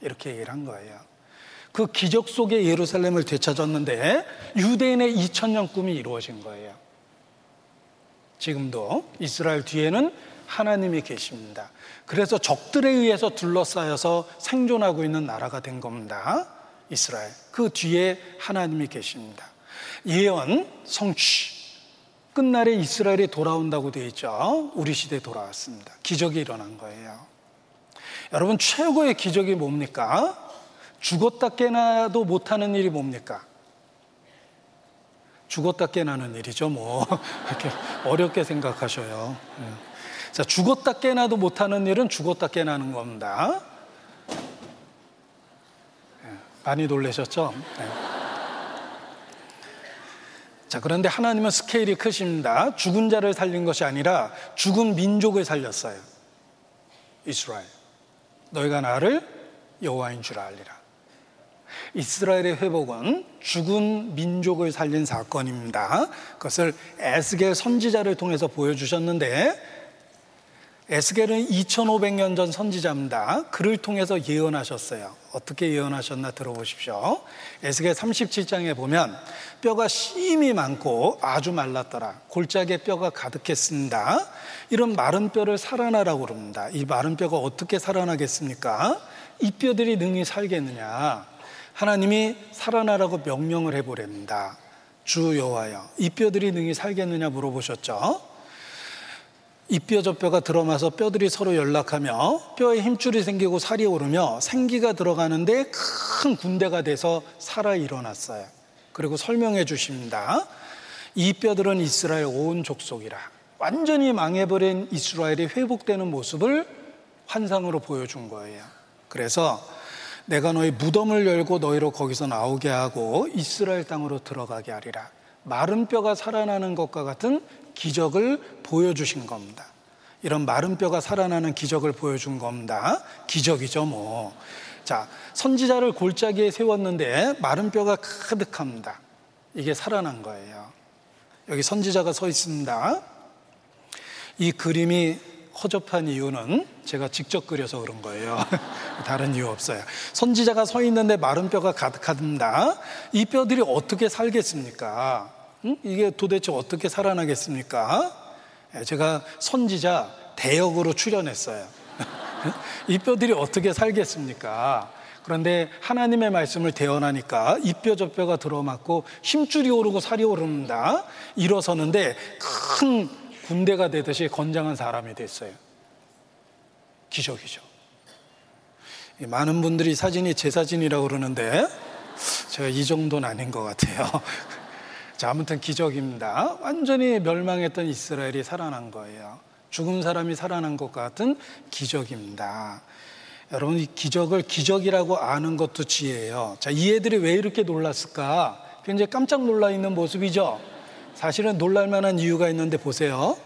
[SPEAKER 1] 이렇게 얘기를 한 거예요. 그 기적 속에 예루살렘을 되찾았는데 유대인의 2000년 꿈이 이루어진 거예요. 지금도 이스라엘 뒤에는 하나님이 계십니다. 그래서 적들에 의해서 둘러싸여서 생존하고 있는 나라가 된 겁니다. 이스라엘. 그 뒤에 하나님이 계십니다. 예언, 성취. 끝날에 이스라엘이 돌아온다고 되어 있죠. 우리 시대에 돌아왔습니다. 기적이 일어난 거예요. 여러분, 최고의 기적이 뭡니까? 죽었다 깨나도 못하는 일이 뭡니까? 죽었다 깨나는 일이죠, 뭐. 이렇게 어렵게 생각하셔요. 예. 자, 죽었다 깨나도 못하는 일은 죽었다 깨나는 겁니다. 예, 많이 놀라셨죠? 네. 자, 그런데 하나님은 스케일이 크십니다. 죽은 자를 살린 것이 아니라 죽은 민족을 살렸어요. 이스라엘. 너희가 나를 여호와인 줄 알리라. 이스라엘의 회복은 죽은 민족을 살린 사건입니다. 그것을 에스겔 선지자를 통해서 보여주셨는데 에스겔은 2500년 전 선지자입니다. 그를 통해서 예언하셨어요. 어떻게 예언하셨나 들어보십시오. 에스겔 37장에 보면 뼈가 심이 많고 아주 말랐더라. 골짜기에 뼈가 가득했습니다. 이런 마른 뼈를 살아나라고 그럽니다. 이 마른 뼈가 어떻게 살아나겠습니까? 이 뼈들이 능히 살겠느냐? 하나님이 살아나라고 명령을 해보랍니다. 주 여호와여, 이 뼈들이 능히 살겠느냐 물어보셨죠? 이 뼈 저 뼈가 들어마서 뼈들이 서로 연락하며 뼈에 힘줄이 생기고 살이 오르며 생기가 들어가는데 큰 군대가 돼서 살아 일어났어요. 그리고 설명해 주십니다. 이 뼈들은 이스라엘 온 족속이라. 완전히 망해버린 이스라엘이 회복되는 모습을 환상으로 보여준 거예요. 그래서 내가 너희 무덤을 열고 너희로 거기서 나오게 하고 이스라엘 땅으로 들어가게 하리라. 마른 뼈가 살아나는 것과 같은 기적을 보여주신 겁니다. 이런 마른 뼈가 살아나는 기적을 보여준 겁니다. 기적이죠, 뭐. 자, 선지자를 골짜기에 세웠는데 마른 뼈가 가득합니다. 이게 살아난 거예요. 여기 선지자가 서 있습니다. 이 그림이 허접한 이유는 제가 직접 그려서 그런 거예요. 다른 이유 없어요. 선지자가 서 있는데 마른 뼈가 가득합니다. 이 뼈들이 어떻게 살겠습니까? 응? 이게 도대체 어떻게 살아나겠습니까? 예, 제가 선지자 대역으로 출연했어요. 이 뼈들이 어떻게 살겠습니까? 그런데 하나님의 말씀을 대언하니까 이 뼈 저 뼈가 들어맞고 힘줄이 오르고 살이 오릅니다. 일어서는데 큰 군대가 되듯이 건장한 사람이 됐어요. 기적이죠. 많은 분들이 사진이 제 사진이라고 그러는데 제가 이 정도는 아닌 것 같아요. 자, 아무튼 기적입니다. 완전히 멸망했던 이스라엘이 살아난 거예요. 죽은 사람이 살아난 것 같은 기적입니다. 여러분, 이 기적을 기적이라고 아는 것도 지혜예요. 자, 이 애들이 왜 이렇게 놀랐을까? 굉장히 깜짝 놀라 있는 모습이죠? 사실은 놀랄 만한 이유가 있는데 보세요.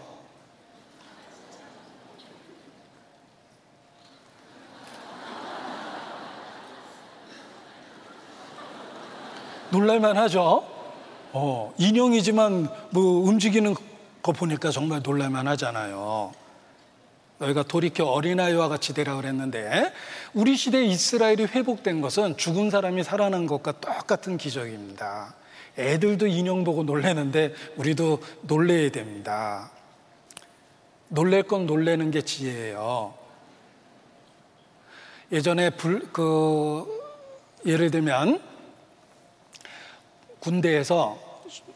[SPEAKER 1] 놀랄만 하죠? 어, 인형이지만 뭐 움직이는 거 보니까 정말 놀랄만 하잖아요. 너희가 돌이켜 어린아이와 같이 되라 그랬는데 우리 시대 이스라엘이 회복된 것은 죽은 사람이 살아난 것과 똑같은 기적입니다. 애들도 인형 보고 놀래는데 우리도 놀래야 됩니다. 놀랄 건 놀래는 게 지혜예요. 예전에 불, 그, 예를 들면 군대에서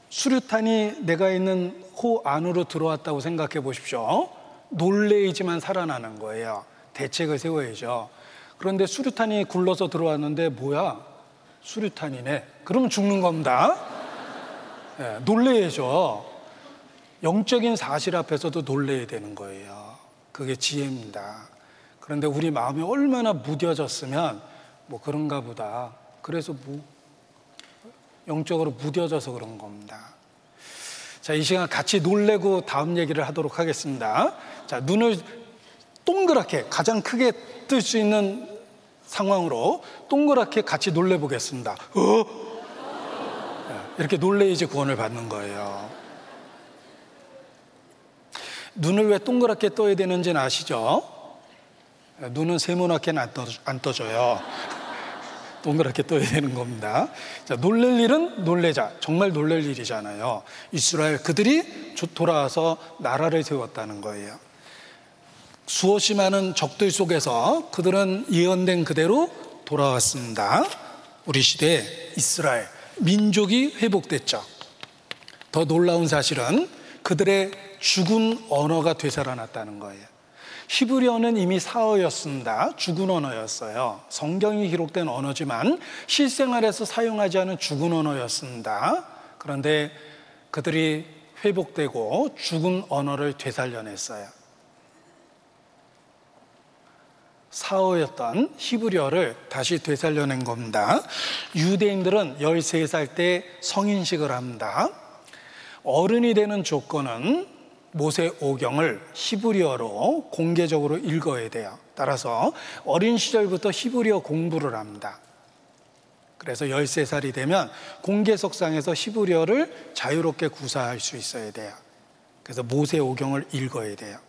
[SPEAKER 1] 수류탄이 내가 있는 호 안으로 들어왔다고 생각해 보십시오. 놀래이지만 살아나는 거예요. 대책을 세워야죠. 그런데 수류탄이 굴러서 들어왔는데 뭐야? 수류탄이네. 그러면 죽는 겁니다. 네, 놀래야죠. 영적인 사실 앞에서도 놀래야 되는 거예요. 그게 지혜입니다. 그런데 우리 마음이 얼마나 무뎌졌으면 뭐 그런가 보다. 그래서 뭐 영적으로 무뎌져서 그런 겁니다. 자, 이 시간 같이 놀래고 다음 얘기를 하도록 하겠습니다. 자, 눈을 동그랗게 가장 크게 뜰 수 있는 상황으로 동그랗게 같이 놀래 보겠습니다. 어? 이렇게 놀래야지 구원을 받는 거예요. 눈을 왜 동그랗게 떠야 되는지는 아시죠? 눈은 세모나게는 안, 떠, 안 떠져요. 동그랗게 떠야 되는 겁니다. 자, 놀랄 일은 놀래자. 정말 놀랄 일이잖아요. 이스라엘 그들이 돌아와서 나라를 세웠다는 거예요. 수없이 많은 적들 속에서 그들은 예언된 그대로 돌아왔습니다. 우리 시대 이스라엘 민족이 회복됐죠. 더 놀라운 사실은 그들의 죽은 언어가 되살아났다는 거예요. 히브리어는 이미 사어였습니다. 죽은 언어였어요. 성경이 기록된 언어지만 실생활에서 사용하지 않은 죽은 언어였습니다. 그런데 그들이 회복되고 죽은 언어를 되살려냈어요. 사어였던 히브리어를 다시 되살려낸 겁니다. 유대인들은 13살 때 성인식을 합니다. 어른이 되는 조건은 모세 오경을 히브리어로 공개적으로 읽어야 돼요. 따라서 어린 시절부터 히브리어 공부를 합니다. 그래서 13살이 되면 공개석상에서 히브리어를 자유롭게 구사할 수 있어야 돼요. 그래서 모세 오경을 읽어야 돼요.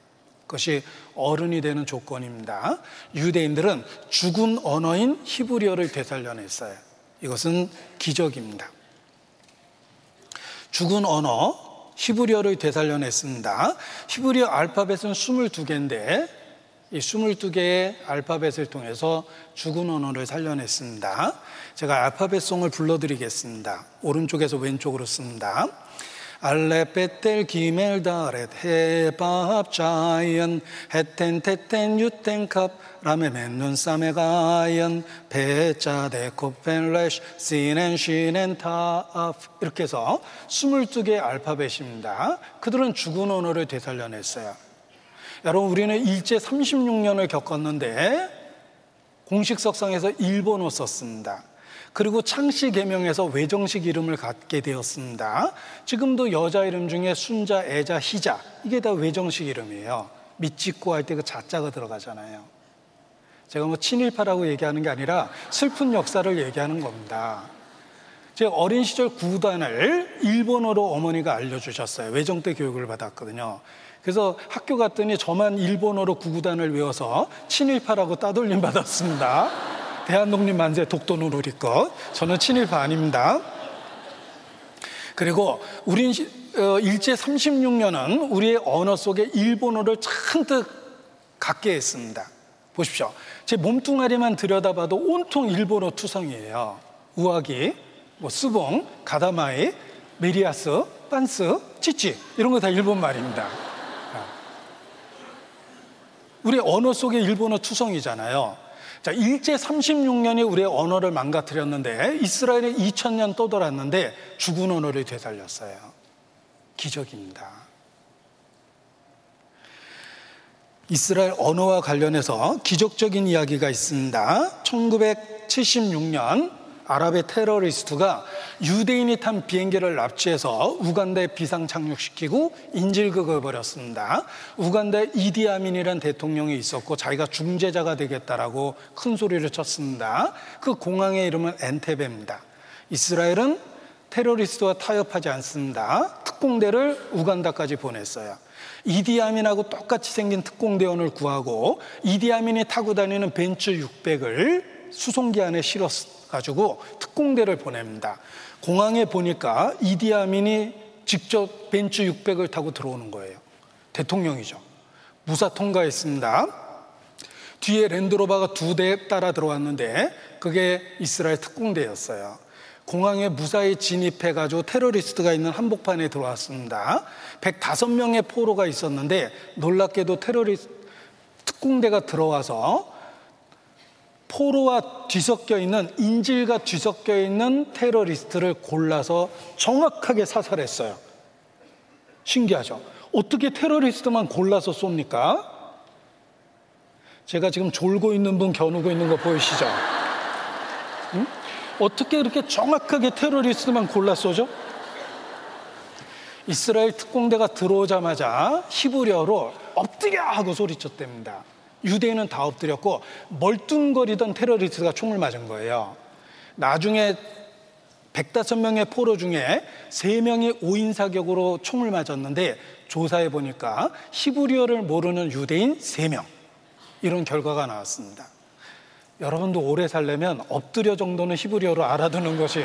[SPEAKER 1] 그것이 어른이 되는 조건입니다. 유대인들은 죽은 언어인 히브리어를 되살려냈어요. 이것은 기적입니다. 죽은 언어 히브리어를 되살려냈습니다. 히브리어 알파벳은 22개인데 이 22개의 알파벳을 통해서 죽은 언어를 살려냈습니다. 제가 알파벳송을 불러드리겠습니다. 오른쪽에서 왼쪽으로 씁니다. 알레 베텔 기멜 다렛 헤밥 자이언 헤텐 테텐 유텐 캅 라메 맨눈 사메 가이언 베자 데코펜 레쉬 시넨 시넨 타af 이렇게 해서 22개의 알파벳입니다. 그들은 죽은 언어를 되살려냈어요. 여러분 우리는 일제 36년을 겪었는데 공식 석상에서 일본어 썼습니다. 그리고 창씨 개명에서 외정식 이름을 갖게 되었습니다. 지금도 여자 이름 중에 순자, 애자, 희자 이게 다 외정식 이름이에요. 밑짓고 할 때 그 자자가 들어가잖아요. 제가 뭐 친일파라고 얘기하는 게 아니라 슬픈 역사를 얘기하는 겁니다. 제가 어린 시절 구단을 일본어로 어머니가 알려주셨어요. 외정 때 교육을 받았거든요. 그래서 학교 갔더니 저만 일본어로 구구단을 외워서 친일파라고 따돌림 받았습니다. 대한독립 만세 독도는 우리 것. 저는 친일파 아닙니다. 그리고 우린 어, 일제 36년은 우리의 언어 속에 일본어를 잔뜩 갖게 했습니다. 보십시오. 제 몸뚱아리만 들여다봐도 온통 일본어 투성이에요. 우아기, 뭐 스봉, 가다마이, 메리아스, 빤스, 찌찌 이런 거 다 일본 말입니다. 우리 언어 속에 일본어 투성이잖아요. 자, 일제 36년이 우리의 언어를 망가뜨렸는데 이스라엘이 2000년 떠돌았는데 죽은 언어를 되살렸어요. 기적입니다. 이스라엘 언어와 관련해서 기적적인 이야기가 있습니다. 1976년 아랍의 테러리스트가 유대인이 탄 비행기를 납치해서 우간다에 비상 착륙시키고 인질극을 벌였습니다. 우간다에 이디아민이라는 대통령이 있었고 자기가 중재자가 되겠다라고 큰 소리를 쳤습니다. 그 공항의 이름은 엔테베입니다. 이스라엘은 테러리스트와 타협하지 않습니다. 특공대를 우간다까지 보냈어요. 이디아민하고 똑같이 생긴 특공대원을 구하고 이디아민이 타고 다니는 벤츠 600을 수송기 안에 실었 가지고 특공대를 보냅니다. 공항에 보니까 이디아민이 직접 벤츠 600을 타고 들어오는 거예요. 대통령이죠. 무사 통과했습니다. 뒤에 랜드로버가 두 대 따라 들어왔는데 그게 이스라엘 특공대였어요. 공항에 무사히 진입해가지고 테러리스트가 있는 한복판에 들어왔습니다. 105명의 포로가 있었는데 놀랍게도 테러리스트 특공대가 들어와서 포로와 뒤섞여 있는 인질과 뒤섞여 있는 테러리스트를 골라서 정확하게 사살했어요. 신기하죠? 어떻게 테러리스트만 골라서 쏩니까? 제가 지금 졸고 있는 분 겨누고 있는 거 보이시죠? 응? 어떻게 이렇게 정확하게 테러리스트만 골라 쏘죠? 이스라엘 특공대가 들어오자마자 히브리어로 엎드려 하고 소리쳤답니다. 유대인은 다 엎드렸고 멀뚱거리던 테러리스트가 총을 맞은 거예요. 나중에 105명의 포로 중에 3명이 5인 사격으로 총을 맞았는데 조사해 보니까 히브리어를 모르는 유대인 3명. 이런 결과가 나왔습니다. 여러분도 오래 살려면 엎드려 정도는 히브리어로 알아두는 것이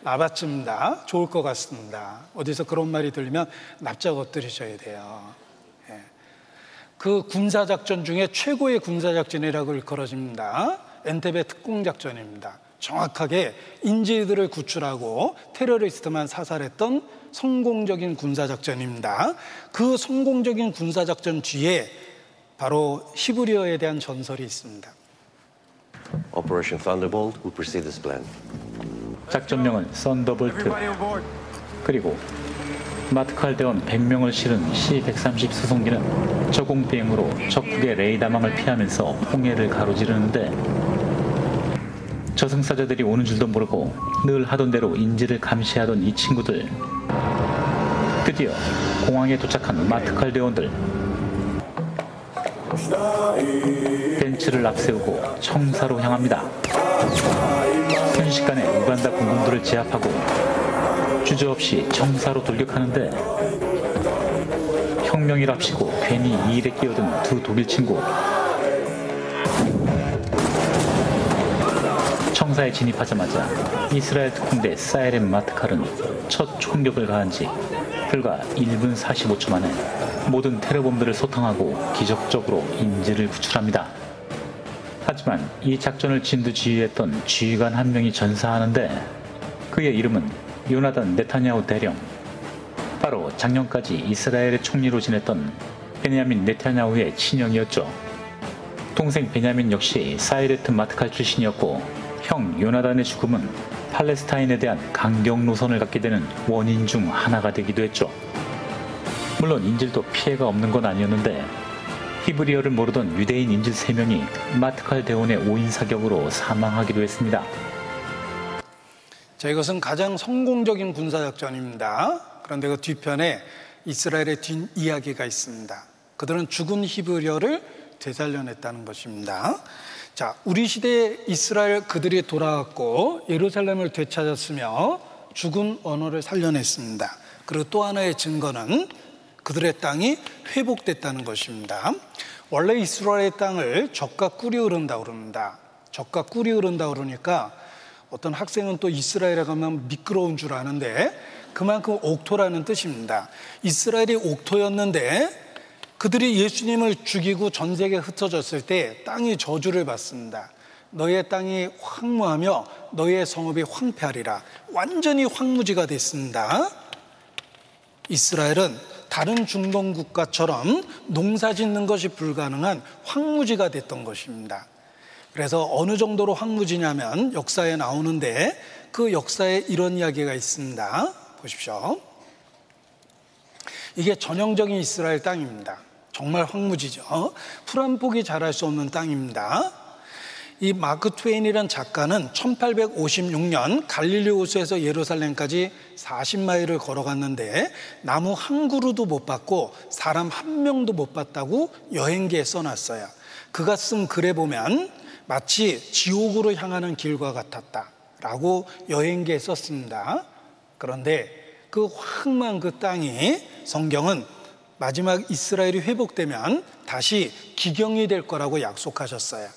[SPEAKER 1] 나봤습니다. 좋을 것 같습니다. 어디서 그런 말이 들리면 납작 엎드리셔야 돼요. 예. 그 군사작전 중에 최고의 군사작전이라고 일컬어집니다. 엔테베 특공작전입니다. 정확하게 인질들을 구출하고 테러리스트만 사살했던 성공적인 군사작전입니다. 그 성공적인 군사작전 뒤에 바로 히브리어에 대한 전설이 있습니다.
[SPEAKER 8] Operation Thunderbolt will proceed as planned.
[SPEAKER 9] 작전명은 Thunderbolt 그리고 마트칼대원 100명을 실은 C-130 수송기는 저공 비행으로 적국의 레이더망을 피하면서 홍해를 가로지르는데 저승사자들이 오는 줄도 모르고 늘 하던 대로 인질을 감시하던 이 친구들 드디어 공항에 도착한 마트칼대원들 벤츠를 앞세우고 청사로 향합니다. 순식간에 우간다 공군들을 제압하고 주저없이 청사로 돌격하는데 혁명이랍시고 괜히 이 일에 끼어든 두 독일 친구 청사에 진입하자마자 이스라엘 특공대 사이렌 마트칼은 첫 총격을 가한 지 불과 1분 45초 만에 모든 테러범들을 소탕하고 기적적으로 인질을 구출합니다. 하지만 이 작전을 진두지휘했던 지휘관 한 명이 전사하는데 그의 이름은 요나단 네타냐후 대령. 바로 작년까지 이스라엘의 총리로 지냈던 베냐민 네타냐후의 친형이었죠. 동생 베냐민 역시 사이레트 마트칼 출신이었고 형 요나단의 죽음은 팔레스타인에 대한 강경 노선을 갖게 되는 원인 중 하나가 되기도 했죠. 물론 인질도 피해가 없는 건 아니었는데 히브리어를 모르던 유대인 인질 3명이 마트칼 대원의 5인 사격으로 사망하기도 했습니다.
[SPEAKER 1] 자, 이것은 가장 성공적인 군사작전입니다. 그런데 그 뒤편에 이스라엘의 뒷이야기가 있습니다. 그들은 죽은 히브리어를 되살려냈다는 것입니다. 자, 우리 시대에 이스라엘 그들이 돌아왔고 예루살렘을 되찾았으며 죽은 언어를 살려냈습니다. 그리고 또 하나의 증거는 그들의 땅이 회복됐다는 것입니다. 원래 이스라엘의 땅을 적과 꿀이 흐른다 그럽니다. 적과 꿀이 흐른다 그러니까 어떤 학생은 또 이스라엘에 가면 미끄러운 줄 아는데 그만큼 옥토라는 뜻입니다. 이스라엘이 옥토였는데 그들이 예수님을 죽이고 전 세계에 흩어졌을 때 땅이 저주를 받습니다. 너의 땅이 황무하며 너의 성읍이 황폐하리라. 완전히 황무지가 됐습니다. 이스라엘은 다른 중동 국가처럼 농사 짓는 것이 불가능한 황무지가 됐던 것입니다. 그래서 어느 정도로 황무지냐면 역사에 나오는데 그 역사에 이런 이야기가 있습니다. 보십시오. 이게 전형적인 이스라엘 땅입니다. 정말 황무지죠. 풀한 폭이 자랄 수 없는 땅입니다. 이 마크 트웨인이란 작가는 1856년 갈릴리 호수에서 예루살렘까지 40마일을 걸어갔는데 나무 한 그루도 못 봤고 사람 한 명도 못 봤다고 여행기에 써놨어요. 그가 쓴 글에 보면 마치 지옥으로 향하는 길과 같았다 라고 여행기에 썼습니다. 그런데 그 황망한 그 땅이 성경은 마지막 이스라엘이 회복되면 다시 기경이 될 거라고 약속하셨어요.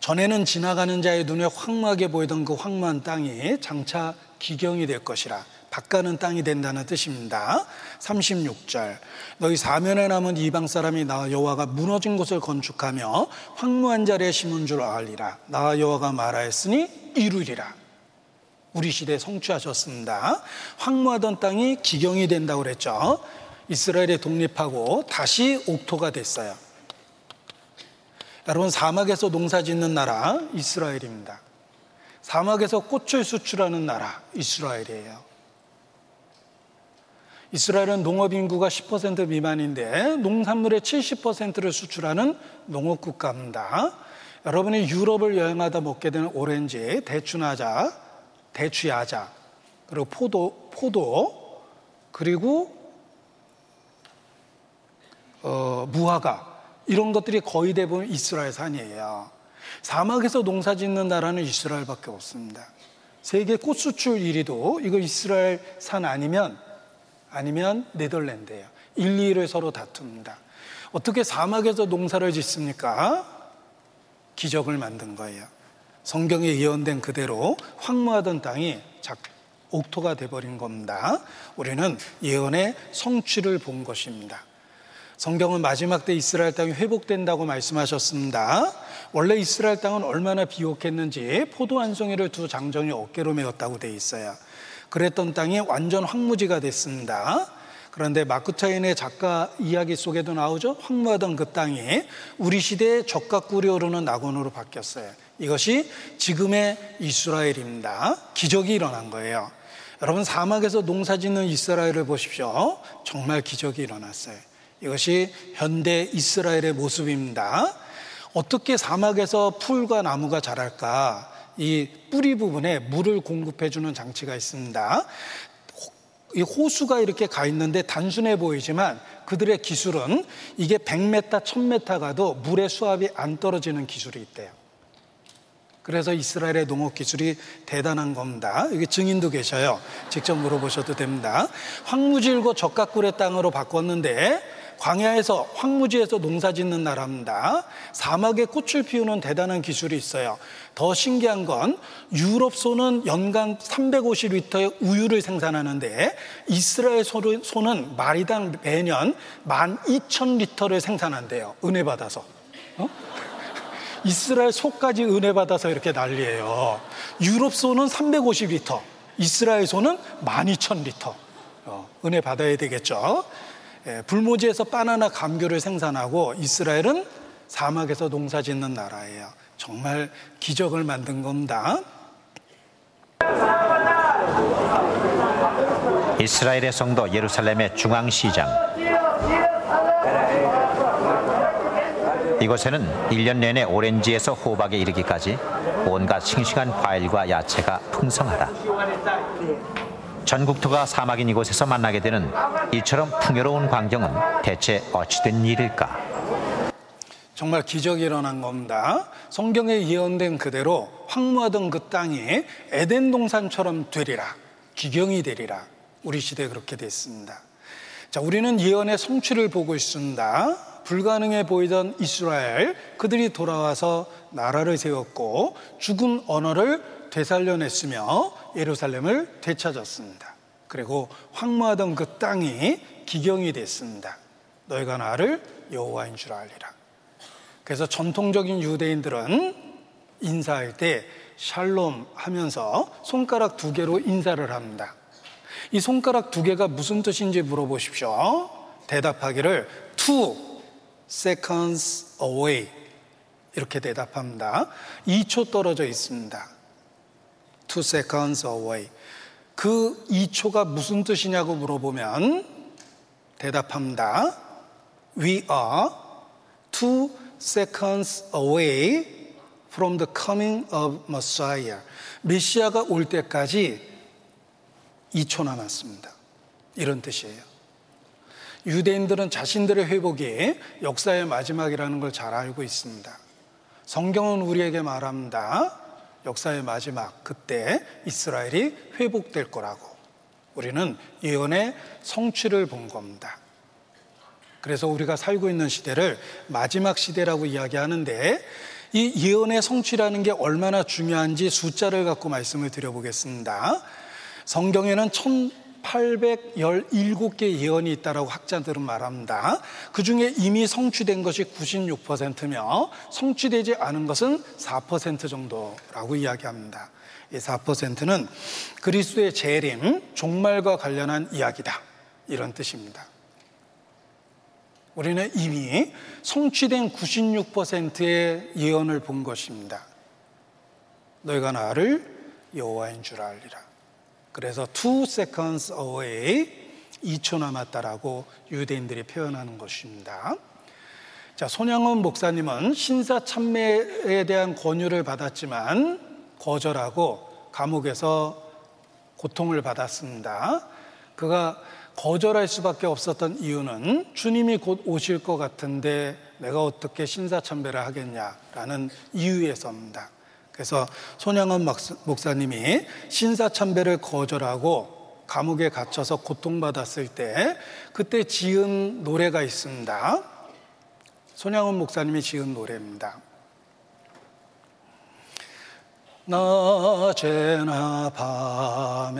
[SPEAKER 1] 전에는 지나가는 자의 눈에 황무하게 보이던 그 황무한 땅이 장차 기경이 될 것이라 바가는 땅이 된다는 뜻입니다. 36절. 너희 사면에 남은 이방 사람이 나 여호와가 무너진 곳을 건축하며 황무한 자리에 심은 줄 알리라. 나 여호와가 말하였으니 이루리라. 우리 시대에 성취하셨습니다. 황무하던 땅이 기경이 된다고 그랬죠. 이스라엘이 독립하고 다시 옥토가 됐어요. 여러분 사막에서 농사 짓는 나라 이스라엘입니다. 사막에서 꽃을 수출하는 나라 이스라엘이에요. 이스라엘은 농업 인구가 10% 미만인데 농산물의 70%를 수출하는 농업 국가입니다. 여러분이 유럽을 여행하다 먹게 되는 오렌지, 대추나자, 대추야자, 그리고 포도, 포도, 그리고 어, 무화과 이런 것들이 거의 대부분 이스라엘 산이에요. 사막에서 농사 짓는 나라는 이스라엘밖에 없습니다. 세계 꽃 수출 1위도 이거 이스라엘 산 아니면 아니면 네덜란드예요. 1, 2위를 서로 다툽니다. 어떻게 사막에서 농사를 짓습니까? 기적을 만든 거예요. 성경에 예언된 그대로 황무하던 땅이 옥토가 돼버린 겁니다. 우리는 예언의 성취를 본 것입니다. 성경은 마지막 때 이스라엘 땅이 회복된다고 말씀하셨습니다. 원래 이스라엘 땅은 얼마나 비옥했는지 포도 한 송이를 두 장정이 어깨로 메었다고 돼 있어요. 그랬던 땅이 완전 황무지가 됐습니다. 그런데 마크 타인의 작가 이야기 속에도 나오죠. 황무하던 그 땅이 우리 시대의 적각구리 오르는 낙원으로 바뀌었어요. 이것이 지금의 이스라엘입니다. 기적이 일어난 거예요. 여러분 사막에서 농사 짓는 이스라엘을 보십시오. 정말 기적이 일어났어요. 이것이 현대 이스라엘의 모습입니다. 어떻게 사막에서 풀과 나무가 자랄까? 이 뿌리 부분에 물을 공급해주는 장치가 있습니다. 이 호수가 이렇게 가 있는데 단순해 보이지만 그들의 기술은 이게 100m, 1000m 가도 물의 수압이 안 떨어지는 기술이 있대요. 그래서 이스라엘의 농업 기술이 대단한 겁니다. 여기 증인도 계셔요. 직접 물어보셔도 됩니다. 황무질고 적각굴의 땅으로 바꿨는데 광야에서 황무지에서 농사 짓는 나라입니다. 사막에 꽃을 피우는 대단한 기술이 있어요. 더 신기한 건 유럽 소는 연간 350리터의 우유를 생산하는데 이스라엘 소는 마리당 매년 12,000리터를 생산한대요. 은혜 받아서. 어? 이스라엘 소까지 은혜 받아서 이렇게 난리예요. 유럽 소는 350리터, 이스라엘 소는 12,000리터. 어, 은혜 받아야 되겠죠. 예, 불모지에서 바나나 감귤을 생산하고 이스라엘은 사막에서 농사 짓는 나라예요. 정말 기적을 만든 겁니다.
[SPEAKER 10] 이스라엘의 성도 예루살렘의 중앙시장. 이곳에는 1년 내내 오렌지에서 호박에 이르기까지 온갖 싱싱한 과일과 야채가 풍성하다. 전국토가 사막인 이곳에서 만나게 되는 이처럼 풍요로운 광경은 대체 어찌된 일일까?
[SPEAKER 1] 정말 기적이 일어난 겁니다. 성경에 예언된 그대로 황무하던 그 땅이 에덴 동산처럼 되리라. 기경이 되리라. 우리 시대에 그렇게 됐습니다. 자, 우리는 예언의 성취를 보고 있습니다. 불가능해 보이던 이스라엘, 그들이 돌아와서 나라를 세웠고 죽은 언어를 되살려냈으며 예루살렘을 되찾았습니다. 그리고 황무하던 그 땅이 기경이 됐습니다. 너희가 나를 여호와인 줄 알리라. 그래서 전통적인 유대인들은 인사할 때 샬롬 하면서 손가락 두 개로 인사를 합니다. 이 손가락 두 개가 무슨 뜻인지 물어보십시오. 대답하기를 two seconds away 이렇게 대답합니다. 2초 떨어져 있습니다. Two seconds away. 그 2초가 무슨 뜻이냐고 물어보면 대답합니다. We are two seconds away from the coming of Messiah. 메시아가 올 때까지 2초 남았습니다. 이런 뜻이에요. 유대인들은 자신들의 회복이 역사의 마지막이라는 걸 잘 알고 있습니다. 성경은 우리에게 말합니다. 역사의 마지막 그때 이스라엘이 회복될 거라고 우리는 예언의 성취를 본 겁니다. 그래서 우리가 살고 있는 시대를 마지막 시대라고 이야기하는데 이 예언의 성취라는 게 얼마나 중요한지 숫자를 갖고 말씀을 드려보겠습니다. 성경에는 817개 예언이 있다라고 학자들은 말합니다. 그 중에 이미 성취된 것이 96%며 성취되지 않은 것은 4% 정도라고 이야기합니다. 이 4%는 그리스도의 재림, 종말과 관련한 이야기다. 이런 뜻입니다. 우리는 이미 성취된 96%의 예언을 본 것입니다. 너희가 나를 여호와인 줄 알리라. 그래서 two seconds away 2초 남았다라고 유대인들이 표현하는 것입니다. 자, 손양원 목사님은 신사 참매에 대한 권유를 받았지만 거절하고 감옥에서 고통을 받았습니다. 그가 거절할 수밖에 없었던 이유는 주님이 곧 오실 것 같은데 내가 어떻게 신사 참배를 하겠냐라는 이유에서입니다. 그래서 손양원 목사님이 신사참배를 거절하고 감옥에 갇혀서 고통받았을 때 그때 지은 노래가 있습니다. 손양원 목사님이 지은 노래입니다. 낮에나 밤에나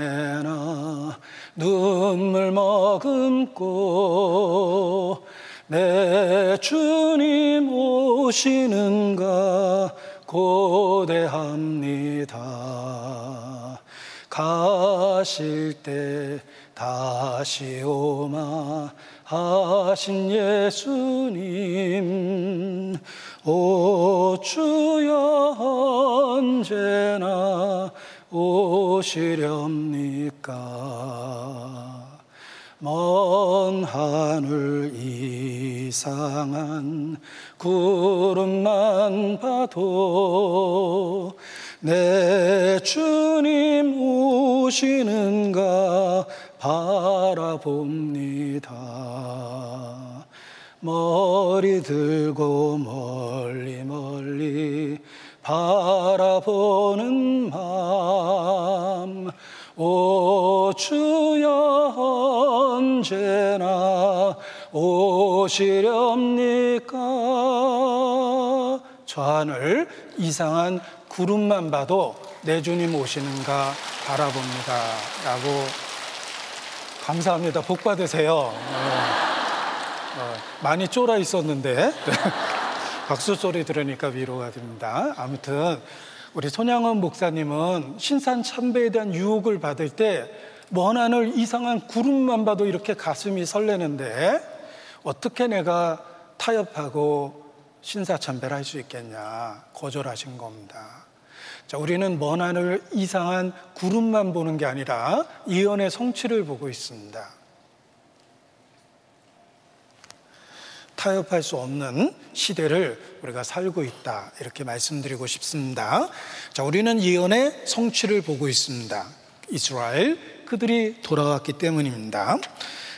[SPEAKER 1] 눈물 머금고 내 주님 오시는가 고대합니다. 가실 때 다시 오마 하신 예수님 오 주여 언제나 오시렵니까 먼 하늘 이상한 구름만 봐도 내 주님 오시는가 바라봅니다. 머리 들고 멀리 멀리 바라보는 마음 오 주여 언제나 오시렵니까 저 하늘 이상한 구름만 봐도 내 주님 오시는가 바라봅니다 라고 감사합니다 복 받으세요 어. 어, 많이 쫄아 있었는데 박수 소리 들으니까 위로가 됩니다. 아무튼 우리 손양원 목사님은 신산 참배에 대한 유혹을 받을 때 먼 하늘 이상한 구름만 봐도 이렇게 가슴이 설레는데 어떻게 내가 타협하고 신사 참배를 할 수 있겠냐 거절하신 겁니다. 자, 우리는 먼 하늘 이상한 구름만 보는 게 아니라 예언의 성취를 보고 있습니다. 타협할 수 없는 시대를 우리가 살고 있다. 이렇게 말씀드리고 싶습니다. 자, 우리는 예언의 성취를 보고 있습니다. 이스라엘, 그들이 돌아왔기 때문입니다.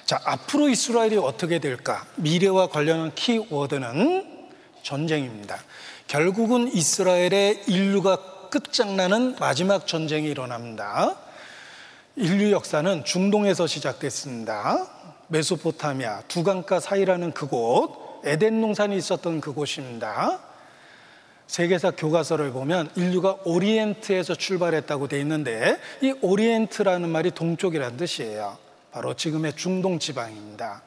[SPEAKER 1] 자, 앞으로 이스라엘이 어떻게 될까? 미래와 관련한 키워드는 전쟁입니다. 결국은 이스라엘의 인류가 끝장나는 마지막 전쟁이 일어납니다. 인류 역사는 중동에서 시작됐습니다. 메소포타미아 두 강가 사이라는 그곳 에덴 동산이 있었던 그곳입니다. 세계사 교과서를 보면 인류가 오리엔트에서 출발했다고 돼 있는데 이 오리엔트라는 말이 동쪽이라는 뜻이에요. 바로 지금의 중동 지방입니다.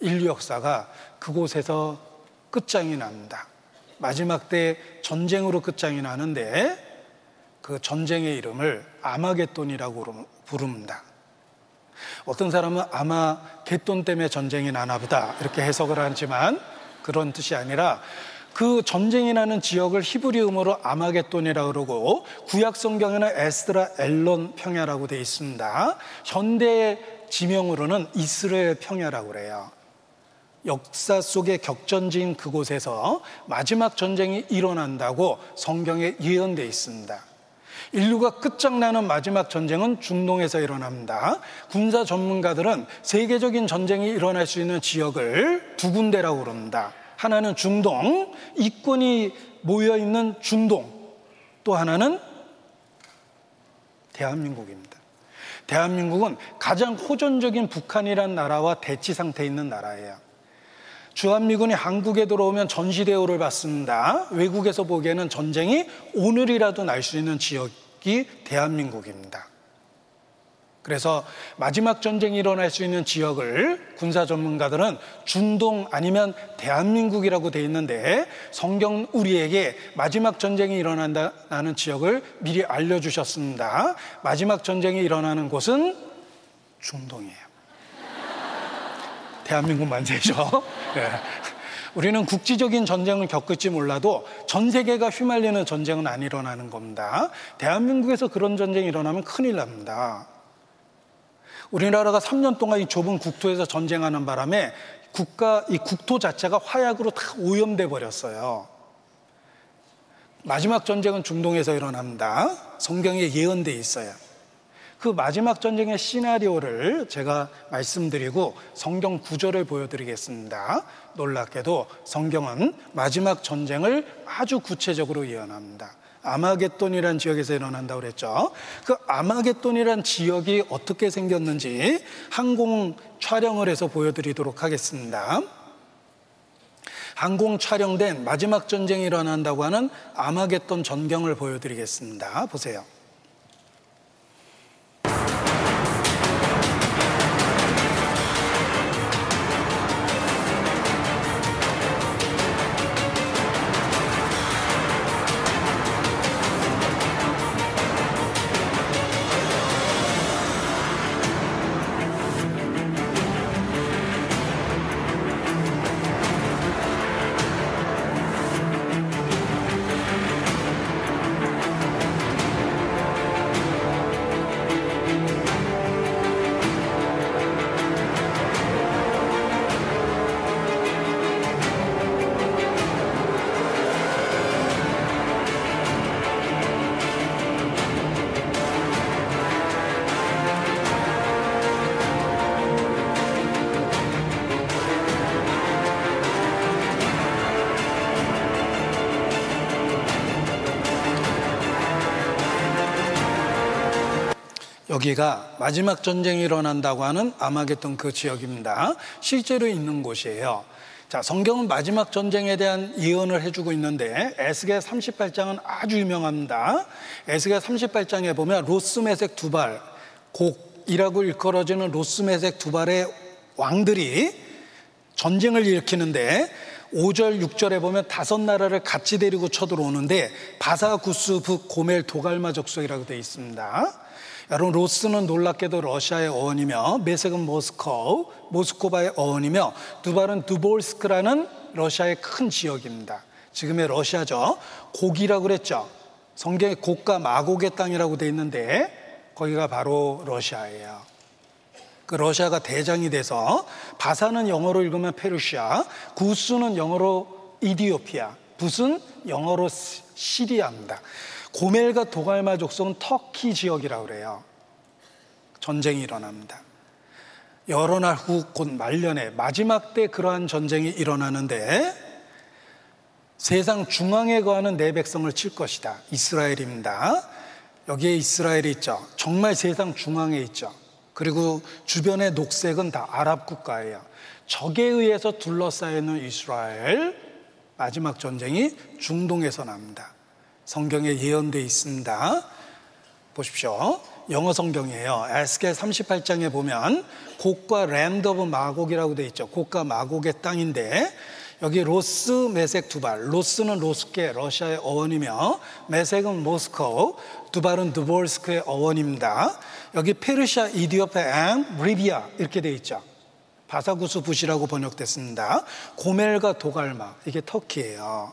[SPEAKER 1] 인류 역사가 그곳에서 끝장이 납니다. 마지막 때 전쟁으로 끝장이 나는데 그 전쟁의 이름을 아마겟돈이라고 부릅니다. 어떤 사람은 아마 개돈 때문에 전쟁이 나나 보다 이렇게 해석을 하지만 그런 뜻이 아니라 그 전쟁이 나는 지역을 히브리음으로 아마겟돈이라고 그러고 구약 성경에는 에스드라 엘론 평야라고 되어 있습니다. 현대 지명으로는 이스라엘 평야라고 그래요. 역사 속의 격전지인 그곳에서 마지막 전쟁이 일어난다고 성경에 예언되어 있습니다. 인류가 끝장나는 마지막 전쟁은 중동에서 일어납니다. 군사 전문가들은 세계적인 전쟁이 일어날 수 있는 지역을 두 군데라고 그럽니다. 하나는 중동, 이권이 모여 있는 중동. 또 하나는 대한민국입니다. 대한민국은 가장 호전적인 북한이란 나라와 대치 상태에 있는 나라예요. 주한미군이 한국에 들어오면 전시대우를 받습니다. 외국에서 보기에는 전쟁이 오늘이라도 날 수 있는 지역 이 대한민국입니다. 그래서 마지막 전쟁이 일어날 수 있는 지역을 군사 전문가들은 중동 아니면 대한민국이라고 돼 있는데 성경 우리에게 마지막 전쟁이 일어난다는 지역을 미리 알려주셨습니다. 마지막 전쟁이 일어나는 곳은 중동이에요. 대한민국만 되죠. 네. 우리는 국지적인 전쟁을 겪을지 몰라도 전 세계가 휘말리는 전쟁은 안 일어나는 겁니다. 대한민국에서 그런 전쟁이 일어나면 큰일 납니다. 우리나라가 3년 동안 이 좁은 국토에서 전쟁하는 바람에 국가, 이 국토 자체가 화약으로 다 오염돼 버렸어요. 마지막 전쟁은 중동에서 일어납니다. 성경에 예언돼 있어요. 그 마지막 전쟁의 시나리오를 제가 말씀드리고 성경 구절을 보여드리겠습니다. 놀랍게도 성경은 마지막 전쟁을 아주 구체적으로 예언합니다. 아마겟돈이란 지역에서 일어난다고 그랬죠. 그 아마겟돈이란 지역이 어떻게 생겼는지 항공 촬영을 해서 보여드리도록 하겠습니다. 항공 촬영된 마지막 전쟁이 일어난다고 하는 아마겟돈 전경을 보여드리겠습니다. 보세요. 여기가 마지막 전쟁이 일어난다고 하는 아마겟돈 그 지역입니다. 실제로 있는 곳이에요. 자, 성경은 마지막 전쟁에 대한 예언을 해주고 있는데 에스겔 38장은 아주 유명합니다. 에스겔 38장에 보면 로스메색 두발, 곡이라고 일컬어지는 로스메색 두발의 왕들이 전쟁을 일으키는데 5절, 6절에 보면 다섯 나라를 같이 데리고 쳐들어오는데 바사, 구스, 북, 고멜, 도갈마 족속이라고 되어 있습니다. 여러분 로스는 놀랍게도 러시아의 어원이며 메색은 모스코, 모스코바의 어원이며 두발은 두볼스크라는 러시아의 큰 지역입니다. 지금의 러시아죠. 고기라고 그랬죠. 성경에 고가 마곡의 땅이라고 돼 있는데 거기가 바로 러시아예요. 그 러시아가 대장이 돼서 바사는 영어로 읽으면 페르시아, 구스는 영어로 이디오피아, 붓은 영어로 시리아입니다. 고멜과 도갈마 족속은 터키 지역이라고 그래요. 전쟁이 일어납니다. 여러 날 후 곧 말년에 마지막 때 그러한 전쟁이 일어나는데 세상 중앙에 거하는 내 백성을 칠 것이다. 이스라엘입니다. 여기에 이스라엘이 있죠. 정말 세상 중앙에 있죠. 그리고 주변의 녹색은 다 아랍 국가예요. 적에 의해서 둘러싸여 있는 이스라엘 마지막 전쟁이 중동에서 납니다. 성경에 예언되어 있습니다. 보십시오. 영어 성경이에요. 에스겔 38장에 보면 곡과 land of Magog이라고 되어 있죠. 곡과 마곡의 땅인데 여기 로스, 메색, 두발. 로스는 로스케, 러시아의 어원이며 메색은 모스코, 두발은 두볼스크의 어원입니다. 여기 Persia, Ethiopia, and Libya 이렇게 되어 있죠. 바사, 구스, 붓이라고 번역됐습니다. 고멜과 도갈마 이게 터키예요.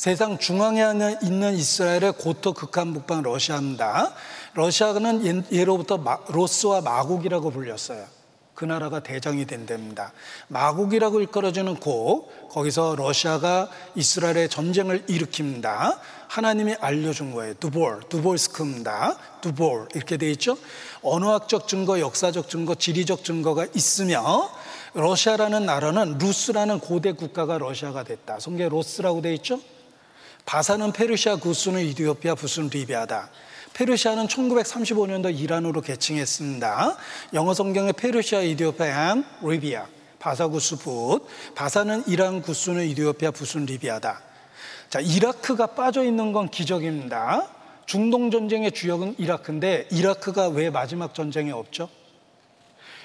[SPEAKER 1] 세상 중앙에 있는 이스라엘의 고토 극한 북방 러시아입니다. 러시아는 예로부터 로스와 마곡이라고 불렸어요. 그 나라가 대장이 된 데입니다. 마곡이라고 일컬어지는 곳, 거기서 러시아가 이스라엘의 전쟁을 일으킵니다. 하나님이 알려준 거예요. 두볼, 두볼스크입니다. 두볼, 이렇게 돼 있죠? 언어학적 증거, 역사적 증거, 지리적 증거가 있으며, 러시아라는 나라는 루스라는 고대 국가가 러시아가 됐다. 성경에 로스라고 돼 있죠? 바사는 페르시아, 구스는 이디오피아, 붓은 리비아다. 페르시아는 1935년도 이란으로 개칭했습니다. 영어 성경에 페르시아, 이디오피아, 리비아. 바사, 구스, 붓. 바사는 이란, 구스는 이디오피아, 부스는 리비아다. 자, 이라크가 빠져 있는 건 기적입니다. 중동 전쟁의 주역은 이라크인데 이라크가 왜 마지막 전쟁에 없죠?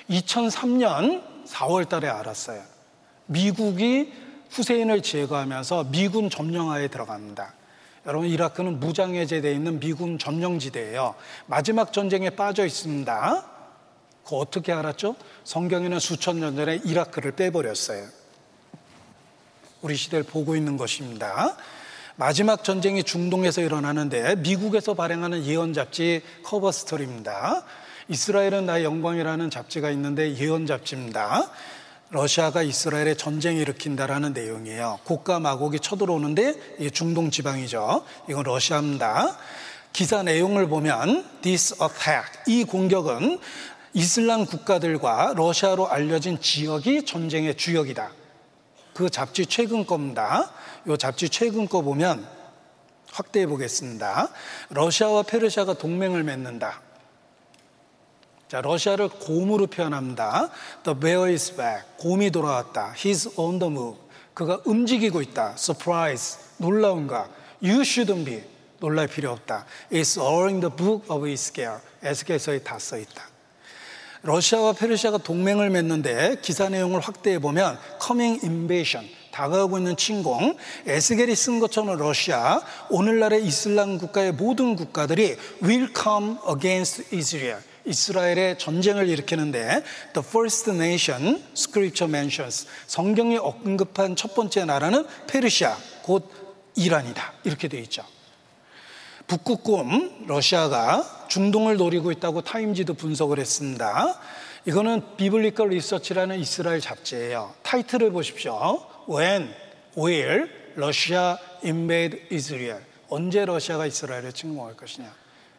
[SPEAKER 1] 2003년 4월 달에 알았어요. 미국이 후세인을 제거하면서 미군 점령하에 들어갑니다. 여러분 이라크는 무장해제되어 있는 미군 점령지대예요. 마지막 전쟁에 빠져 있습니다. 그 어떻게 알았죠? 성경에는 수천 년 전에 이라크를 빼버렸어요. 우리 시대를 보고 있는 것입니다. 마지막 전쟁이 중동에서 일어나는데 미국에서 발행하는 예언 잡지 커버 스토리입니다. 이스라엘은 나의 영광이라는 잡지가 있는데 예언 잡지입니다. 러시아가 이스라엘에 전쟁 일으킨다라는 내용이에요. 곡과 마곡이 쳐들어오는데 이게 중동 지방이죠. 이건 러시아입니다. 기사 내용을 보면 this attack 이 공격은 이슬람 국가들과 러시아로 알려진 지역이 전쟁의 주역이다. 그 잡지 최근 겁니다. 이 잡지 최근 거 보면 확대해 보겠습니다. 러시아와 페르시아가 동맹을 맺는다. 자, 러시아를 곰으로 표현합니다. The bear is back. 곰이 돌아왔다. He's on the move. 그가 움직이고 있다. Surprise. 놀라운가. You shouldn't be. 놀랄 필요 없다. It's all in the book of Ezekiel. 에스겔서에 다 써 있다. 러시아와 페르시아가 동맹을 맺는데 기사 내용을 확대해 보면 coming invasion 다가오고 있는 침공 에스겔이 쓴 것처럼 러시아 오늘날의 이슬람 국가의 모든 국가들이 will come against Israel 이스라엘의 전쟁을 일으키는데 the first nation scripture mentions 성경이 언급한 첫 번째 나라는 페르시아 곧 이란이다 이렇게 되어 있죠. 북극곰 러시아가 중동을 노리고 있다고 타임지도 분석을 했습니다. 이거는 비블리컬 리서치라는 이스라엘 잡지예요. 타이틀을 보십시오. When will Russia invade Israel? 언제 러시아가 이스라엘을 침공할 것이냐?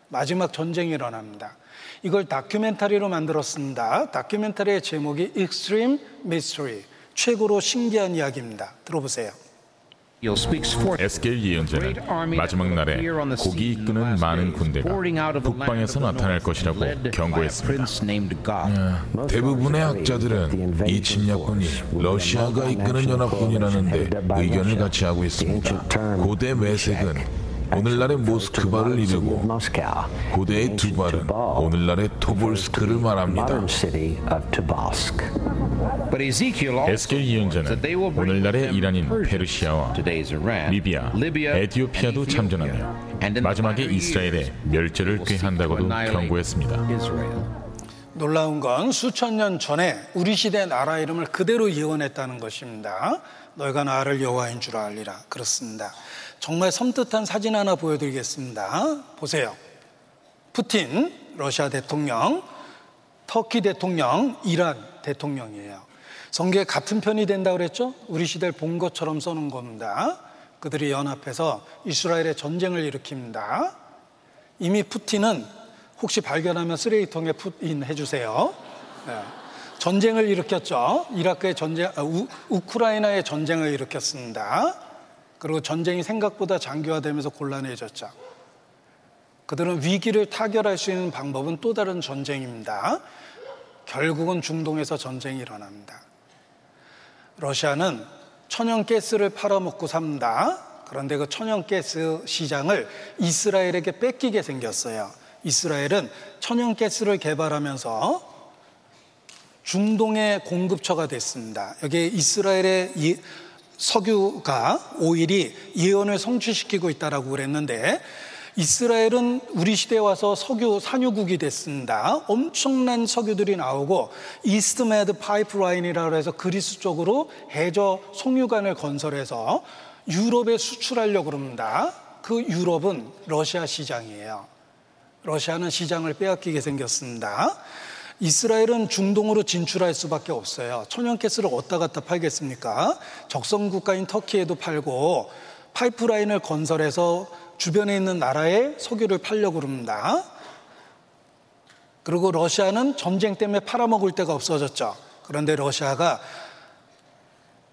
[SPEAKER 1] 마지막 전쟁이 일어납니다. 이걸 다큐멘터리로 만들었습니다. 다큐멘터리의 제목이 Extreme Mystery, 최고로 신기한 이야기입니다. 들어보세요.
[SPEAKER 11] 에스겔 예언자는 마지막 날에 고기 이끄는 많은 군대가 북방에서 나타날 것이라고 경고했습니다.
[SPEAKER 12] 대부분의 학자들은 이 침략군이 러시아가 이끄는 연합군이라는데 의견을 같이 하고 있습니다. 고대 매색은 오늘날의 모스크바를 이르고 고대의 두발은 오늘날의 토볼스크를 말합니다.
[SPEAKER 11] 에스겔 예언자는 오늘날의 이란인 페르시아와 리비아, 에티오피아도 참전하며 마지막에 이스라엘의 멸절을 꾀한다고도 경고했습니다.
[SPEAKER 1] 놀라운 건 수천 년 전에 우리 시대 나라 이름을 그대로 예언했다는 것입니다. 너희가 나를 여호와인 줄 알리라. 그렇습니다. 정말 섬뜩한 사진 하나 보여드리겠습니다. 보세요. 푸틴, 러시아 대통령, 터키 대통령, 이란 대통령이에요. 성경에 같은 편이 된다 그랬죠? 우리 시대를 본 것처럼 써는 겁니다. 그들이 연합해서 이스라엘의 전쟁을 일으킵니다. 이미 푸틴은 혹시 발견하면 쓰레기통에 푸인 해주세요. 네. 전쟁을 일으켰죠. 이라크의 전쟁, 아, 우, 우크라이나의 전쟁을 일으켰습니다. 그리고 전쟁이 생각보다 장기화되면서 곤란해졌죠. 그들은 위기를 타결할 수 있는 방법은 또 다른 전쟁입니다. 결국은 중동에서 전쟁이 일어납니다. 러시아는 천연가스를 팔아먹고 삽니다. 그런데 그 천연가스 시장을 이스라엘에게 뺏기게 생겼어요. 이스라엘은 천연가스를 개발하면서 중동의 공급처가 됐습니다. 여기 이스라엘의 석유가 오일이 예언을 성취시키고 있다라고 그랬는데 이스라엘은 우리 시대에 와서 석유 산유국이 됐습니다. 엄청난 석유들이 나오고 EastMed 파이프라인이라고 해서 그리스 쪽으로 해저 송유관을 건설해서 유럽에 수출하려고 그럽니다. 그 유럽은 러시아 시장이에요. 러시아는 시장을 빼앗기게 생겼습니다. 이스라엘은 중동으로 진출할 수밖에 없어요. 천연가스를 어디다 갖다 팔겠습니까? 적성 국가인 터키에도 팔고 파이프라인을 건설해서 주변에 있는 나라에 석유를 팔려고 그럽니다. 그리고 러시아는 전쟁 때문에 팔아먹을 데가 없어졌죠. 그런데 러시아가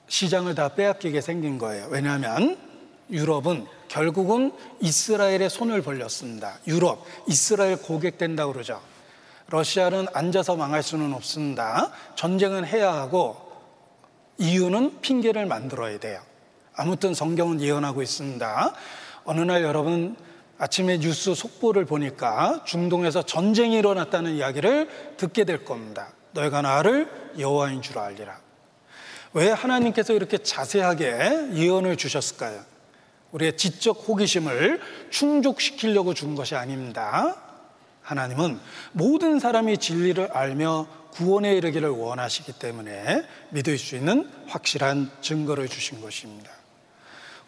[SPEAKER 1] 시장을 다 빼앗기게 생긴 거예요. 왜냐하면 유럽은 결국은 이스라엘의 손을 벌렸습니다. 유럽, 이스라엘 고객 된다고 그러죠. 러시아는 앉아서 망할 수는 없습니다. 전쟁은 해야 하고 이유는 핑계를 만들어야 돼요. 아무튼 성경은 예언하고 있습니다. 어느 날 여러분 아침에 뉴스 속보를 보니까 중동에서 전쟁이 일어났다는 이야기를 듣게 될 겁니다. 너희가 나를 여호와인 줄 알리라. 왜 하나님께서 이렇게 자세하게 예언을 주셨을까요? 우리의 지적 호기심을 충족시키려고 준 것이 아닙니다. 하나님은 모든 사람이 진리를 알며 구원에 이르기를 원하시기 때문에 믿을 수 있는 확실한 증거를 주신 것입니다.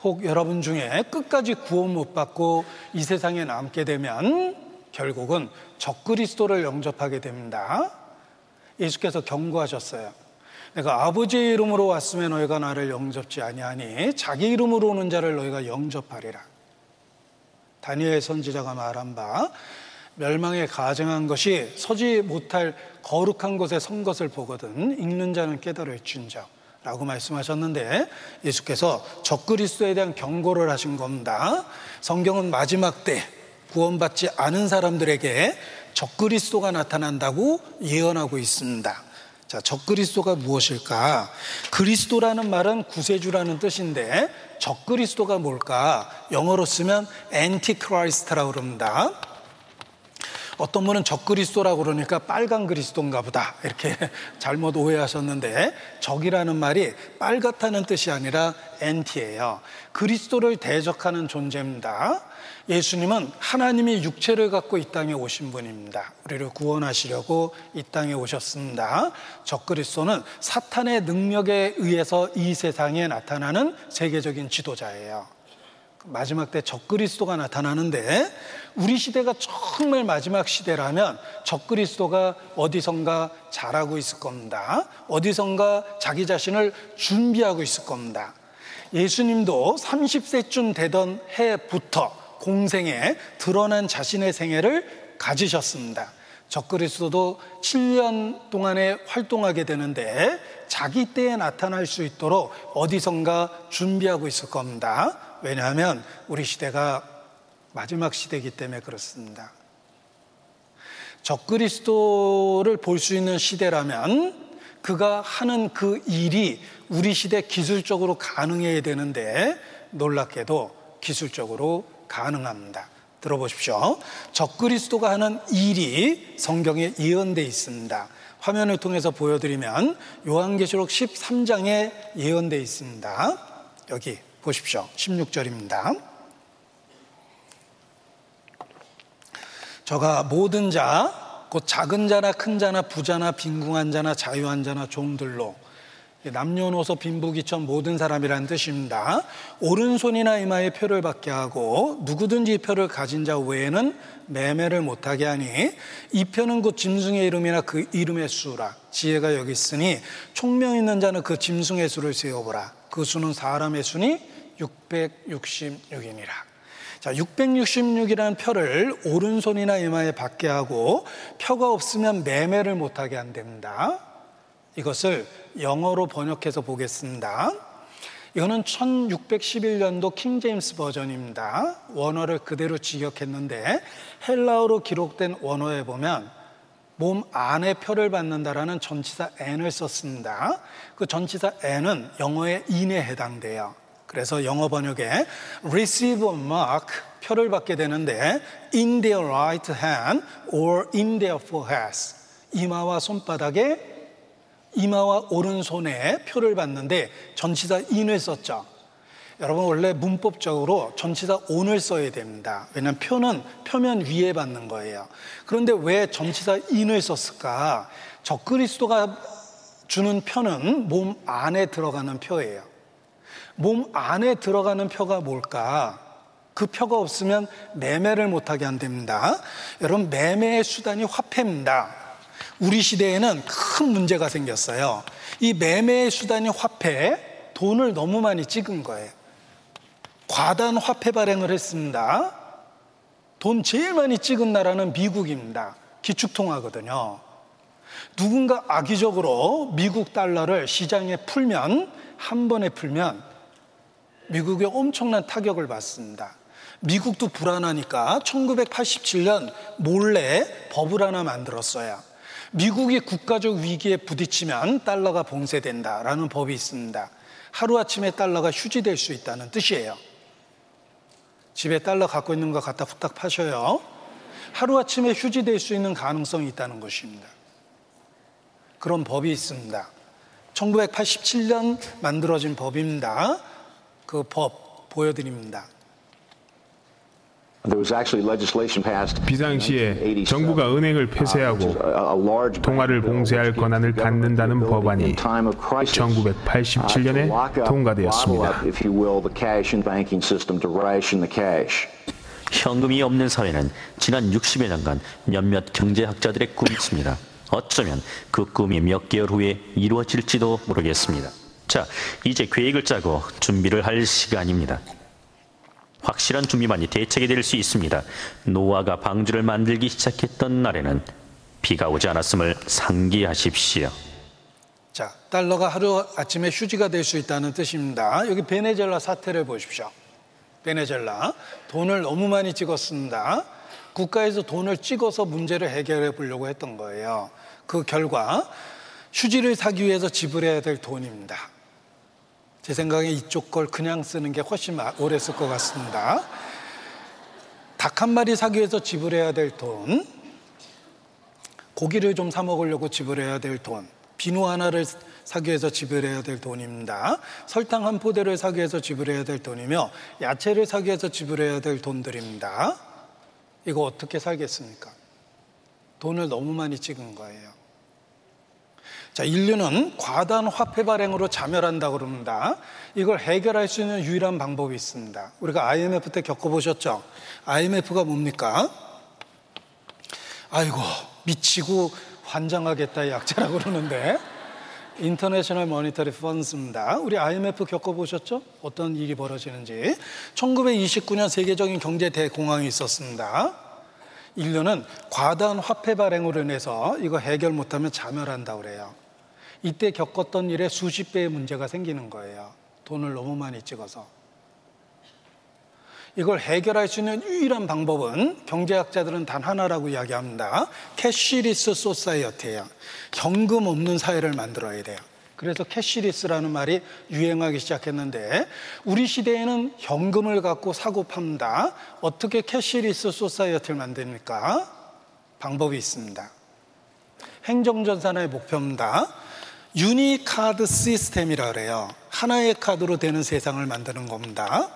[SPEAKER 1] 혹 여러분 중에 끝까지 구원 못 받고 이 세상에 남게 되면 결국은 적그리스도를 영접하게 됩니다. 예수께서 경고하셨어요. 내가 아버지의 이름으로 왔으면 너희가 나를 영접지 아니하니 자기 이름으로 오는 자를 너희가 영접하리라. 다니엘 선지자가 말한 바 멸망에 가증한 것이 서지 못할 거룩한 곳에 선 것을 보거든 읽는 자는 깨달을진저 라고 말씀하셨는데 예수께서 적그리스도에 대한 경고를 하신 겁니다. 성경은 마지막 때 구원받지 않은 사람들에게 적그리스도가 나타난다고 예언하고 있습니다. 자, 적그리스도가 무엇일까? 그리스도라는 말은 구세주라는 뜻인데 적그리스도가 뭘까? 영어로 쓰면 Antichrist라고 그럽니다. 어떤 분은 적그리스도라고 그러니까 빨간 그리스도인가 보다 이렇게 잘못 오해하셨는데 적이라는 말이 빨갛다는 뜻이 아니라 엔티예요. 그리스도를 대적하는 존재입니다. 예수님은 하나님이 육체를 갖고 이 땅에 오신 분입니다. 우리를 구원하시려고 이 땅에 오셨습니다. 적그리스도는 사탄의 능력에 의해서 이 세상에 나타나는 세계적인 지도자예요. 마지막 때 적그리스도가 나타나는데 우리 시대가 정말 마지막 시대라면 적그리스도가 어디선가 잘하고 있을 겁니다. 어디선가 자기 자신을 준비하고 있을 겁니다. 예수님도 30세쯤 되던 해부터 공생에 드러난 자신의 생애를 가지셨습니다. 적그리스도도 7년 동안에 활동하게 되는데 자기 때에 나타날 수 있도록 어디선가 준비하고 있을 겁니다. 왜냐하면 우리 시대가 마지막 시대이기 때문에 그렇습니다. 적그리스도를 볼 수 있는 시대라면 그가 하는 그 일이 우리 시대 기술적으로 가능해야 되는데 놀랍게도 기술적으로 가능합니다. 들어보십시오. 적그리스도가 하는 일이 성경에 예언되어 있습니다. 화면을 통해서 보여드리면 요한계시록 13장에 예언되어 있습니다. 여기 보십시오. 16절입니다. 저가 모든 자, 곧 작은 자나 큰 자나 부자나 빈궁한 자나 자유한 자나 종들로 남녀노소 빈부귀천 모든 사람이라는 뜻입니다. 오른손이나 이마에 표를 받게 하고 누구든지 표를 가진 자 외에는 매매를 못하게 하니 이 표는 곧 짐승의 이름이나 그 이름의 수라 지혜가 여기 있으니 총명 있는 자는 그 짐승의 수를 세어보라 그 수는 사람의 수니 666이니라. 자, 666이라는 표를 오른손이나 이마에 받게 하고 표가 없으면 매매를 못하게 한답니다. 이것을 영어로 번역해서 보겠습니다. 이거는 1611년도 킹제임스 버전입니다. 원어를 그대로 직역했는데 헬라어로 기록된 원어에 보면 몸 안에 표를 받는다라는 전치사 n을 썼습니다. 그 전치사 n은 영어의 in에 해당돼요. 그래서 영어 번역에 receive a mark 표를 받게 되는데 in their right hand or in their foreheads 이마와 손바닥에 이마와 오른손에 표를 받는데 전치사 in을 썼죠. 여러분 원래 문법적으로 전치사 on을 써야 됩니다. 왜냐하면 표는 표면 위에 받는 거예요. 그런데 왜 전치사 in을 썼을까? 적그리스도가 주는 표는 몸 안에 들어가는 표예요. 몸 안에 들어가는 표가 뭘까? 그 표가 없으면 매매를 못하게 한답니다. 여러분, 매매의 수단이 화폐입니다. 우리 시대에는 큰 문제가 생겼어요. 이 매매의 수단이 화폐, 돈을 너무 많이 찍은 거예요. 과단 화폐 발행을 했습니다. 돈 제일 많이 찍은 나라는 미국입니다. 기축통화거든요. 누군가 악의적으로 미국 달러를 시장에 풀면, 한 번에 풀면 미국에 엄청난 타격을 받습니다. 미국도 불안하니까 1987년 몰래 법을 하나 만들었어요. 미국이 국가적 위기에 부딪히면 달러가 봉쇄된다라는 법이 있습니다. 하루아침에 달러가 휴지될 수 있다는 뜻이에요. 집에 달러 갖고 있는 거 갖다 후딱 파셔요. 하루아침에 휴지 될 수 있는 가능성이 있다는 것입니다. 그런 법이 있습니다. 1987년 만들어진 법입니다. 그 법 보여드립니다.
[SPEAKER 13] 비상시에 정부가 은행을 폐쇄하고 통화를 봉쇄할 권한을 갖는다는 법안이 1987년에 통과되었습니다.
[SPEAKER 14] 현금이 없는 사회는 지난 60여 년간 몇몇 경제학자들의 꿈이었습니다. 어쩌면 그 꿈이 몇 개월 후에 이루어질지도 모르겠습니다. 자, 이제 계획을 짜고 준비를 할 시간입니다. 확실한 준비만이 대책이 될 수 있습니다. 노아가 방주를 만들기 시작했던 날에는 비가 오지 않았음을 상기하십시오.
[SPEAKER 1] 자, 달러가 하루 아침에 휴지가 될 수 있다는 뜻입니다. 여기 베네젤라 사태를 보십시오. 베네젤라 돈을 너무 많이 찍었습니다. 국가에서 돈을 찍어서 문제를 해결해 보려고 했던 거예요. 그 결과 휴지를 사기 위해서 지불해야 될 돈입니다. 제 생각에 이쪽 걸 그냥 쓰는 게 훨씬 오래 쓸 것 같습니다. 닭 한 마리 사기 위해서 지불해야 될 돈, 고기를 좀 사 먹으려고 지불해야 될 돈, 비누 하나를 사기 위해서 지불해야 될 돈입니다. 설탕 한 포대를 사기 위해서 지불해야 될 돈이며 야채를 사기 위해서 지불해야 될 돈들입니다. 이거 어떻게 살겠습니까? 돈을 너무 많이 찍은 거예요. 자, 인류는 과다한 화폐 발행으로 자멸한다 그럽니다. 이걸 해결할 수 있는 유일한 방법이 있습니다. 우리가 IMF 때 겪어보셨죠? IMF가 뭡니까? 아이고, 미치고 환장하겠다 약자라고 그러는데 인터내셔널 모니터리 펀스입니다. 우리 IMF 겪어보셨죠? 어떤 일이 벌어지는지. 1929년 세계적인 경제 대공황이 있었습니다. 인류는 과다한 화폐 발행으로 인해서 이거 해결 못하면 자멸한다 그래요. 이때 겪었던 일에 수십 배의 문제가 생기는 거예요. 돈을 너무 많이 찍어서. 이걸 해결할 수 있는 유일한 방법은 경제학자들은 단 하나라고 이야기합니다. cashless society예요. 현금 없는 사회를 만들어야 돼요. 그래서 cashless라는 말이 유행하기 시작했는데 우리 시대에는 현금을 갖고 사고 팝니다. 어떻게 cashless society를 만듭니까? 방법이 있습니다. 행정전산의 목표입니다. unicard 시스템이라 그래요. 하나의 카드로 되는 세상을 만드는 겁니다.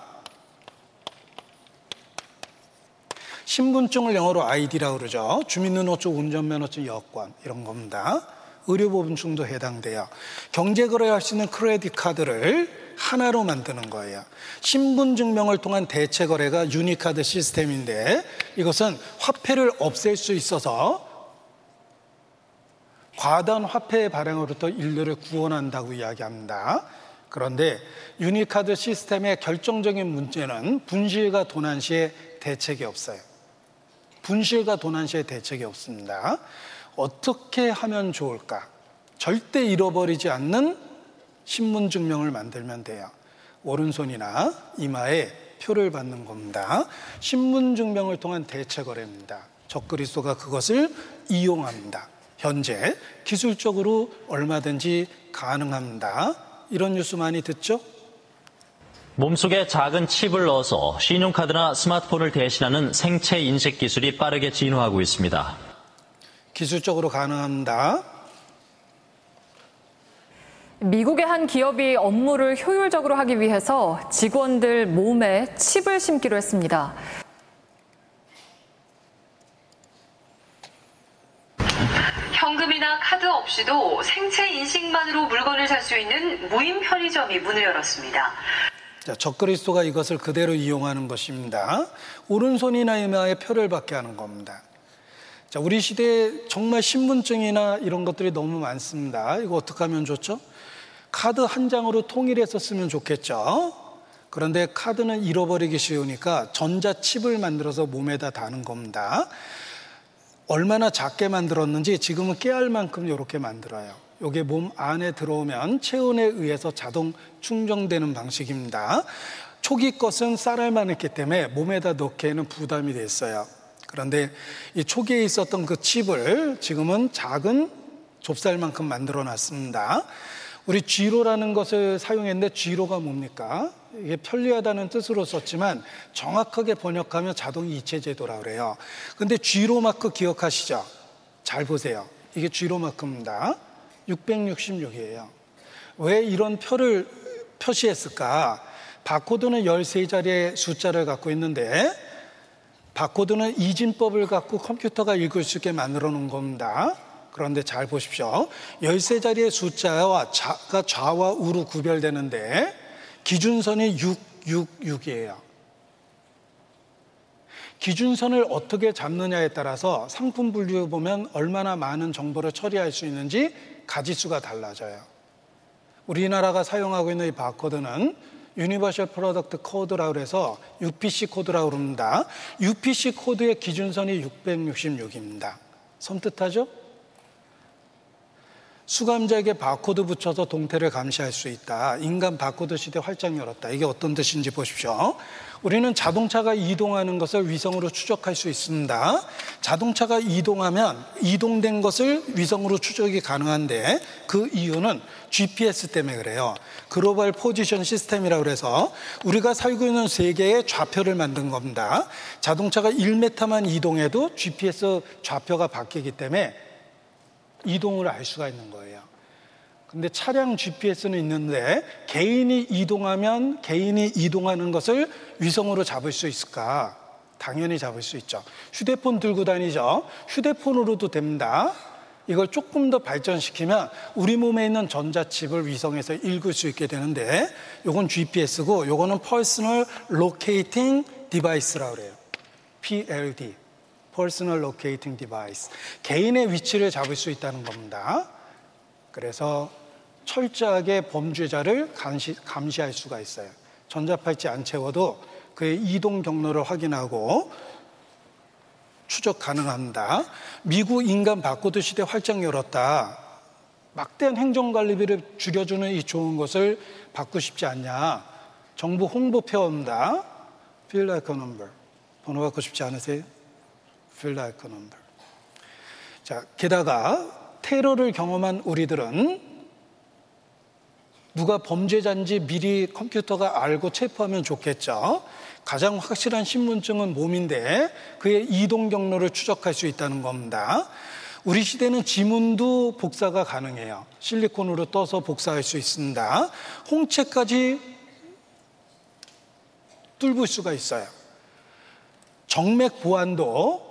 [SPEAKER 1] 신분증을 영어로 ID라고 그러죠. 주민등록증, 운전면허증, 여권 이런 겁니다. 의료보험증도 해당돼요. 경제거래 할 수 있는 credit card를 하나로 만드는 거예요. 신분증명을 통한 대체 거래가 unicard 시스템인데 이것은 화폐를 없앨 수 있어서 과다한 화폐 발행으로부터 인류를 구원한다고 이야기합니다. 그런데 unicard 시스템의 결정적인 문제는 분실과 도난 시에 대책이 없어요. 분실과 도난 시에 대책이 없습니다. 어떻게 하면 좋을까? 절대 잃어버리지 않는 신분 증명을 만들면 돼요. 오른손이나 이마에 표를 받는 겁니다. 신분 증명을 통한 대체 거래입니다. 적그리스도가 그것을 이용합니다. 현재 기술적으로 얼마든지 가능합니다. 이런 뉴스 많이 듣죠?
[SPEAKER 14] 몸속에 작은 칩을 넣어서 신용카드나 스마트폰을 대신하는 생체 인식 기술이 빠르게 진화하고 있습니다.
[SPEAKER 1] 기술적으로 가능합니다.
[SPEAKER 15] 미국의 한 기업이 업무를 효율적으로 하기 위해서 직원들 몸에 칩을 심기로 했습니다.
[SPEAKER 16] 카드 없이도 생체 인식만으로 물건을 살 수 있는 무인 편의점이 문을 열었습니다.
[SPEAKER 1] 자, 적그리스도가 이것을 그대로 이용하는 것입니다. 오른손이나 이마에 표를 받게 하는 겁니다. 자, 우리 시대에 정말 신분증이나 이런 것들이 너무 많습니다. 이거 어떻게 하면 좋죠? 카드 한 장으로 통일해서 쓰면 좋겠죠? 그런데 카드는 잃어버리기 쉬우니까 전자칩을 만들어서 몸에다 다는 겁니다. 얼마나 작게 만들었는지 지금은 깨알 만큼 이렇게 만들어요. 이게 몸 안에 들어오면 체온에 의해서 자동 충전되는 방식입니다. 초기 것은 쌀알만 했기 때문에 몸에다 넣기에는 부담이 됐어요. 그런데 이 초기에 있었던 그 칩을 지금은 작은 좁쌀만큼 만들어 놨습니다. 우리 쥐로라는 것을 사용했는데 쥐로가 뭡니까? 이게 편리하다는 뜻으로 썼지만 정확하게 번역하면 자동 이체 제도라 그래요. 근데 쥐로 마크 기억하시죠? 잘 보세요. 이게 쥐로 마크입니다. 666이에요. 왜 이런 표를 표시했을까? 바코드는 13자리의 숫자를 갖고 있는데 바코드는 이진법을 갖고 컴퓨터가 읽을 수 있게 만들어 놓은 겁니다. 그런데 잘 보십시오. 13자리의 숫자와 자가 좌와 우로 구별되는데 기준선이 666이에요. 기준선을 어떻게 잡느냐에 따라서 상품 분류에 보면 얼마나 많은 정보를 처리할 수 있는지 가지수가 달라져요. 우리나라가 사용하고 있는 이 바코드는 Universal Product Code라고 해서 UPC 코드라고 합니다. UPC 코드의 기준선이 666입니다. 섬뜩하죠? 수감자에게 바코드 붙여서 동태를 감시할 수 있다. 인간 바코드 시대 활짝 열었다. 이게 어떤 뜻인지 보십시오. 우리는 자동차가 이동하는 것을 위성으로 추적할 수 있습니다. 자동차가 이동하면 이동된 것을 위성으로 추적이 가능한데 그 이유는 GPS 때문에 그래요. 글로벌 포지션 시스템이라고 해서 우리가 살고 있는 세계의 좌표를 만든 겁니다. 자동차가 1m만 이동해도 GPS 좌표가 바뀌기 때문에 이동을 알 수가 있는 거예요. 근데 차량 GPS는 있는데 개인이 이동하면 개인이 이동하는 것을 위성으로 잡을 수 있을까? 당연히 잡을 수 있죠. 휴대폰 들고 다니죠. 휴대폰으로도 됩니다. 이걸 조금 더 발전시키면 우리 몸에 있는 전자칩을 위성에서 읽을 수 있게 되는데 이건 GPS고 이거는 Personal Locating Device라고 그래요. PLD. Personal Locating Device. 개인의 위치를 잡을 수 있다는 겁니다. 그래서 철저하게 범죄자를 감시, 감시할 수가 있어요. 전자팔찌 안 채워도 그의 이동 경로를 확인하고 추적 가능합니다. 미국 인간 바코드 시대 활짝 열었다. 막대한 행정관리비를 줄여주는 이 좋은 것을 받고 싶지 않냐. 정부 홍보 표입니다. Feel like a number. 번호 받고 싶지 않으세요? Number. 자, 게다가 테러를 경험한 우리들은 누가 범죄자인지 미리 컴퓨터가 알고 체포하면 좋겠죠. 가장 확실한 신분증은 몸인데 그의 이동 경로를 추적할 수 있다는 겁니다. 우리 시대는 지문도 복사가 가능해요. 실리콘으로 떠서 복사할 수 있습니다. 홍채까지 뚫을 수가 있어요. 정맥 보안도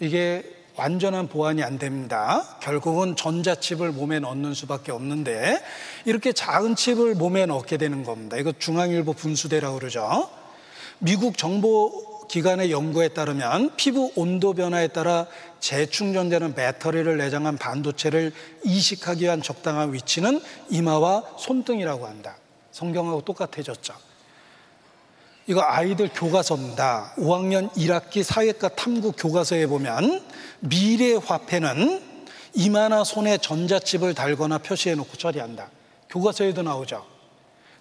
[SPEAKER 1] 이게 완전한 보완이 안 됩니다. 결국은 전자칩을 몸에 넣는 수밖에 없는데 이렇게 작은 칩을 몸에 넣게 되는 겁니다. 이거 중앙일보 분수대라고 그러죠. 미국 정보 기관의 연구에 따르면 피부 온도 변화에 따라 재충전되는 배터리를 내장한 반도체를 이식하기 위한 적당한 위치는 이마와 손등이라고 한다. 성경하고 똑같아졌죠. 이거 아이들 교과서입니다. 5학년 1학기 사회과 탐구 교과서에 보면 미래 화폐는 이마나 손에 전자칩을 달거나 표시해 놓고 처리한다. 교과서에도 나오죠.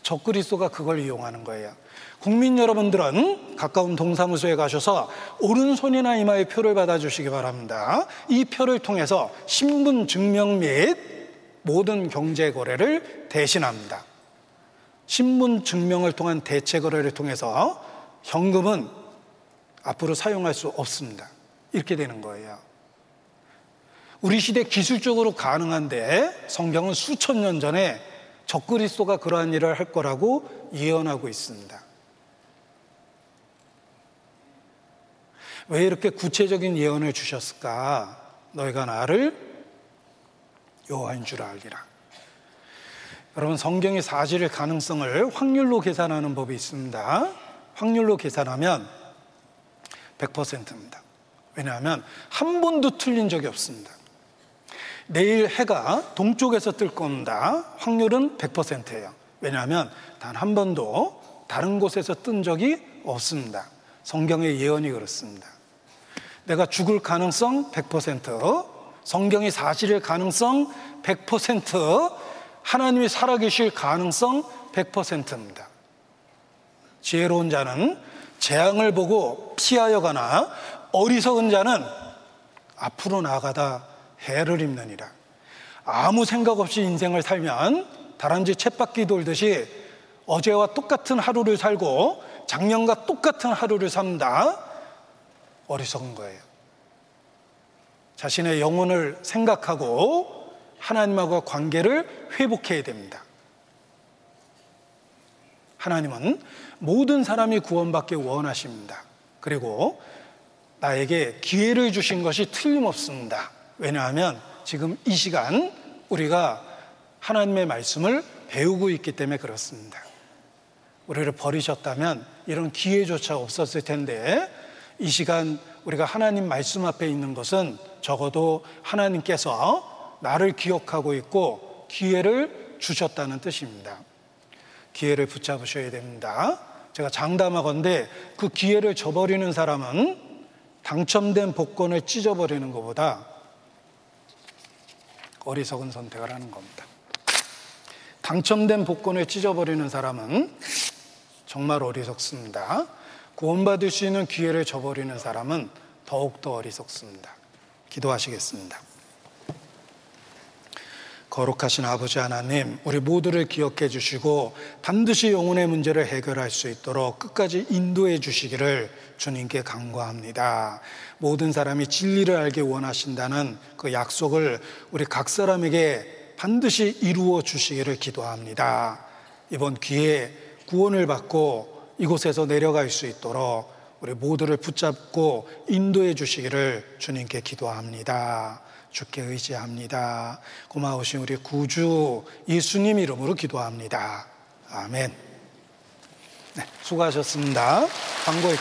[SPEAKER 1] 적그리스도가 그걸 이용하는 거예요. 국민 여러분들은 가까운 동사무소에 가셔서 오른손이나 이마에 표를 받아주시기 바랍니다. 이 표를 통해서 신분 증명 및 모든 경제 거래를 대신합니다. 신분 증명을 통한 대체 거래를 통해서 현금은 앞으로 사용할 수 없습니다. 이렇게 되는 거예요. 우리 시대 기술적으로 가능한데 성경은 수천 년 전에 적그리스도가 그러한 일을 할 거라고 예언하고 있습니다. 왜 이렇게 구체적인 예언을 주셨을까? 너희가 나를 여호와인 줄 알리라. 여러분 성경의 사실의 가능성을 확률로 계산하는 법이 있습니다. 확률로 계산하면 100%입니다. 왜냐하면 한 번도 틀린 적이 없습니다. 내일 해가 동쪽에서 뜰 겁니다. 확률은 100%예요. 왜냐하면 단 한 번도 다른 곳에서 뜬 적이 없습니다. 성경의 예언이 그렇습니다. 내가 죽을 가능성 100%, 성경이 사실일 가능성 100%, 하나님이 살아계실 가능성 100%입니다. 지혜로운 자는 재앙을 보고 피하여 가나 어리석은 자는 앞으로 나아가다 해를 입느니라. 아무 생각 없이 인생을 살면 다람쥐 쳇바퀴 돌듯이 어제와 똑같은 하루를 살고 작년과 똑같은 하루를 산다. 어리석은 거예요. 자신의 영혼을 생각하고 하나님하고 관계를 회복해야 됩니다. 하나님은 모든 사람이 구원받기 원하십니다. 그리고 나에게 기회를 주신 것이 틀림없습니다. 왜냐하면 지금 이 시간 우리가 하나님의 말씀을 배우고 있기 때문에 그렇습니다. 우리를 버리셨다면 이런 기회조차 없었을 텐데 이 시간 우리가 하나님 말씀 앞에 있는 것은 적어도 하나님께서 나를 기억하고 있고 기회를 주셨다는 뜻입니다. 기회를 붙잡으셔야 됩니다. 제가 장담하건대 그 기회를 저버리는 사람은 당첨된 복권을 찢어버리는 것보다 어리석은 선택을 하는 겁니다. 당첨된 복권을 찢어버리는 사람은 정말 어리석습니다. 구원받을 수 있는 기회를 저버리는 사람은 더욱더 어리석습니다. 기도하시겠습니다. 거룩하신 아버지 하나님, 우리 모두를 기억해 주시고 반드시 영혼의 문제를 해결할 수 있도록 끝까지 인도해 주시기를 주님께 간구합니다. 모든 사람이 진리를 알게 원하신다는 그 약속을 우리 각 사람에게 반드시 이루어 주시기를 기도합니다. 이번 기회에 구원을 받고 이곳에서 내려갈 수 있도록 우리 모두를 붙잡고 인도해 주시기를 주님께 기도합니다. 주께 의지합니다. 고마우신 우리 구주 예수님 이름으로 기도합니다. 아멘. 네, 수고하셨습니다. 광고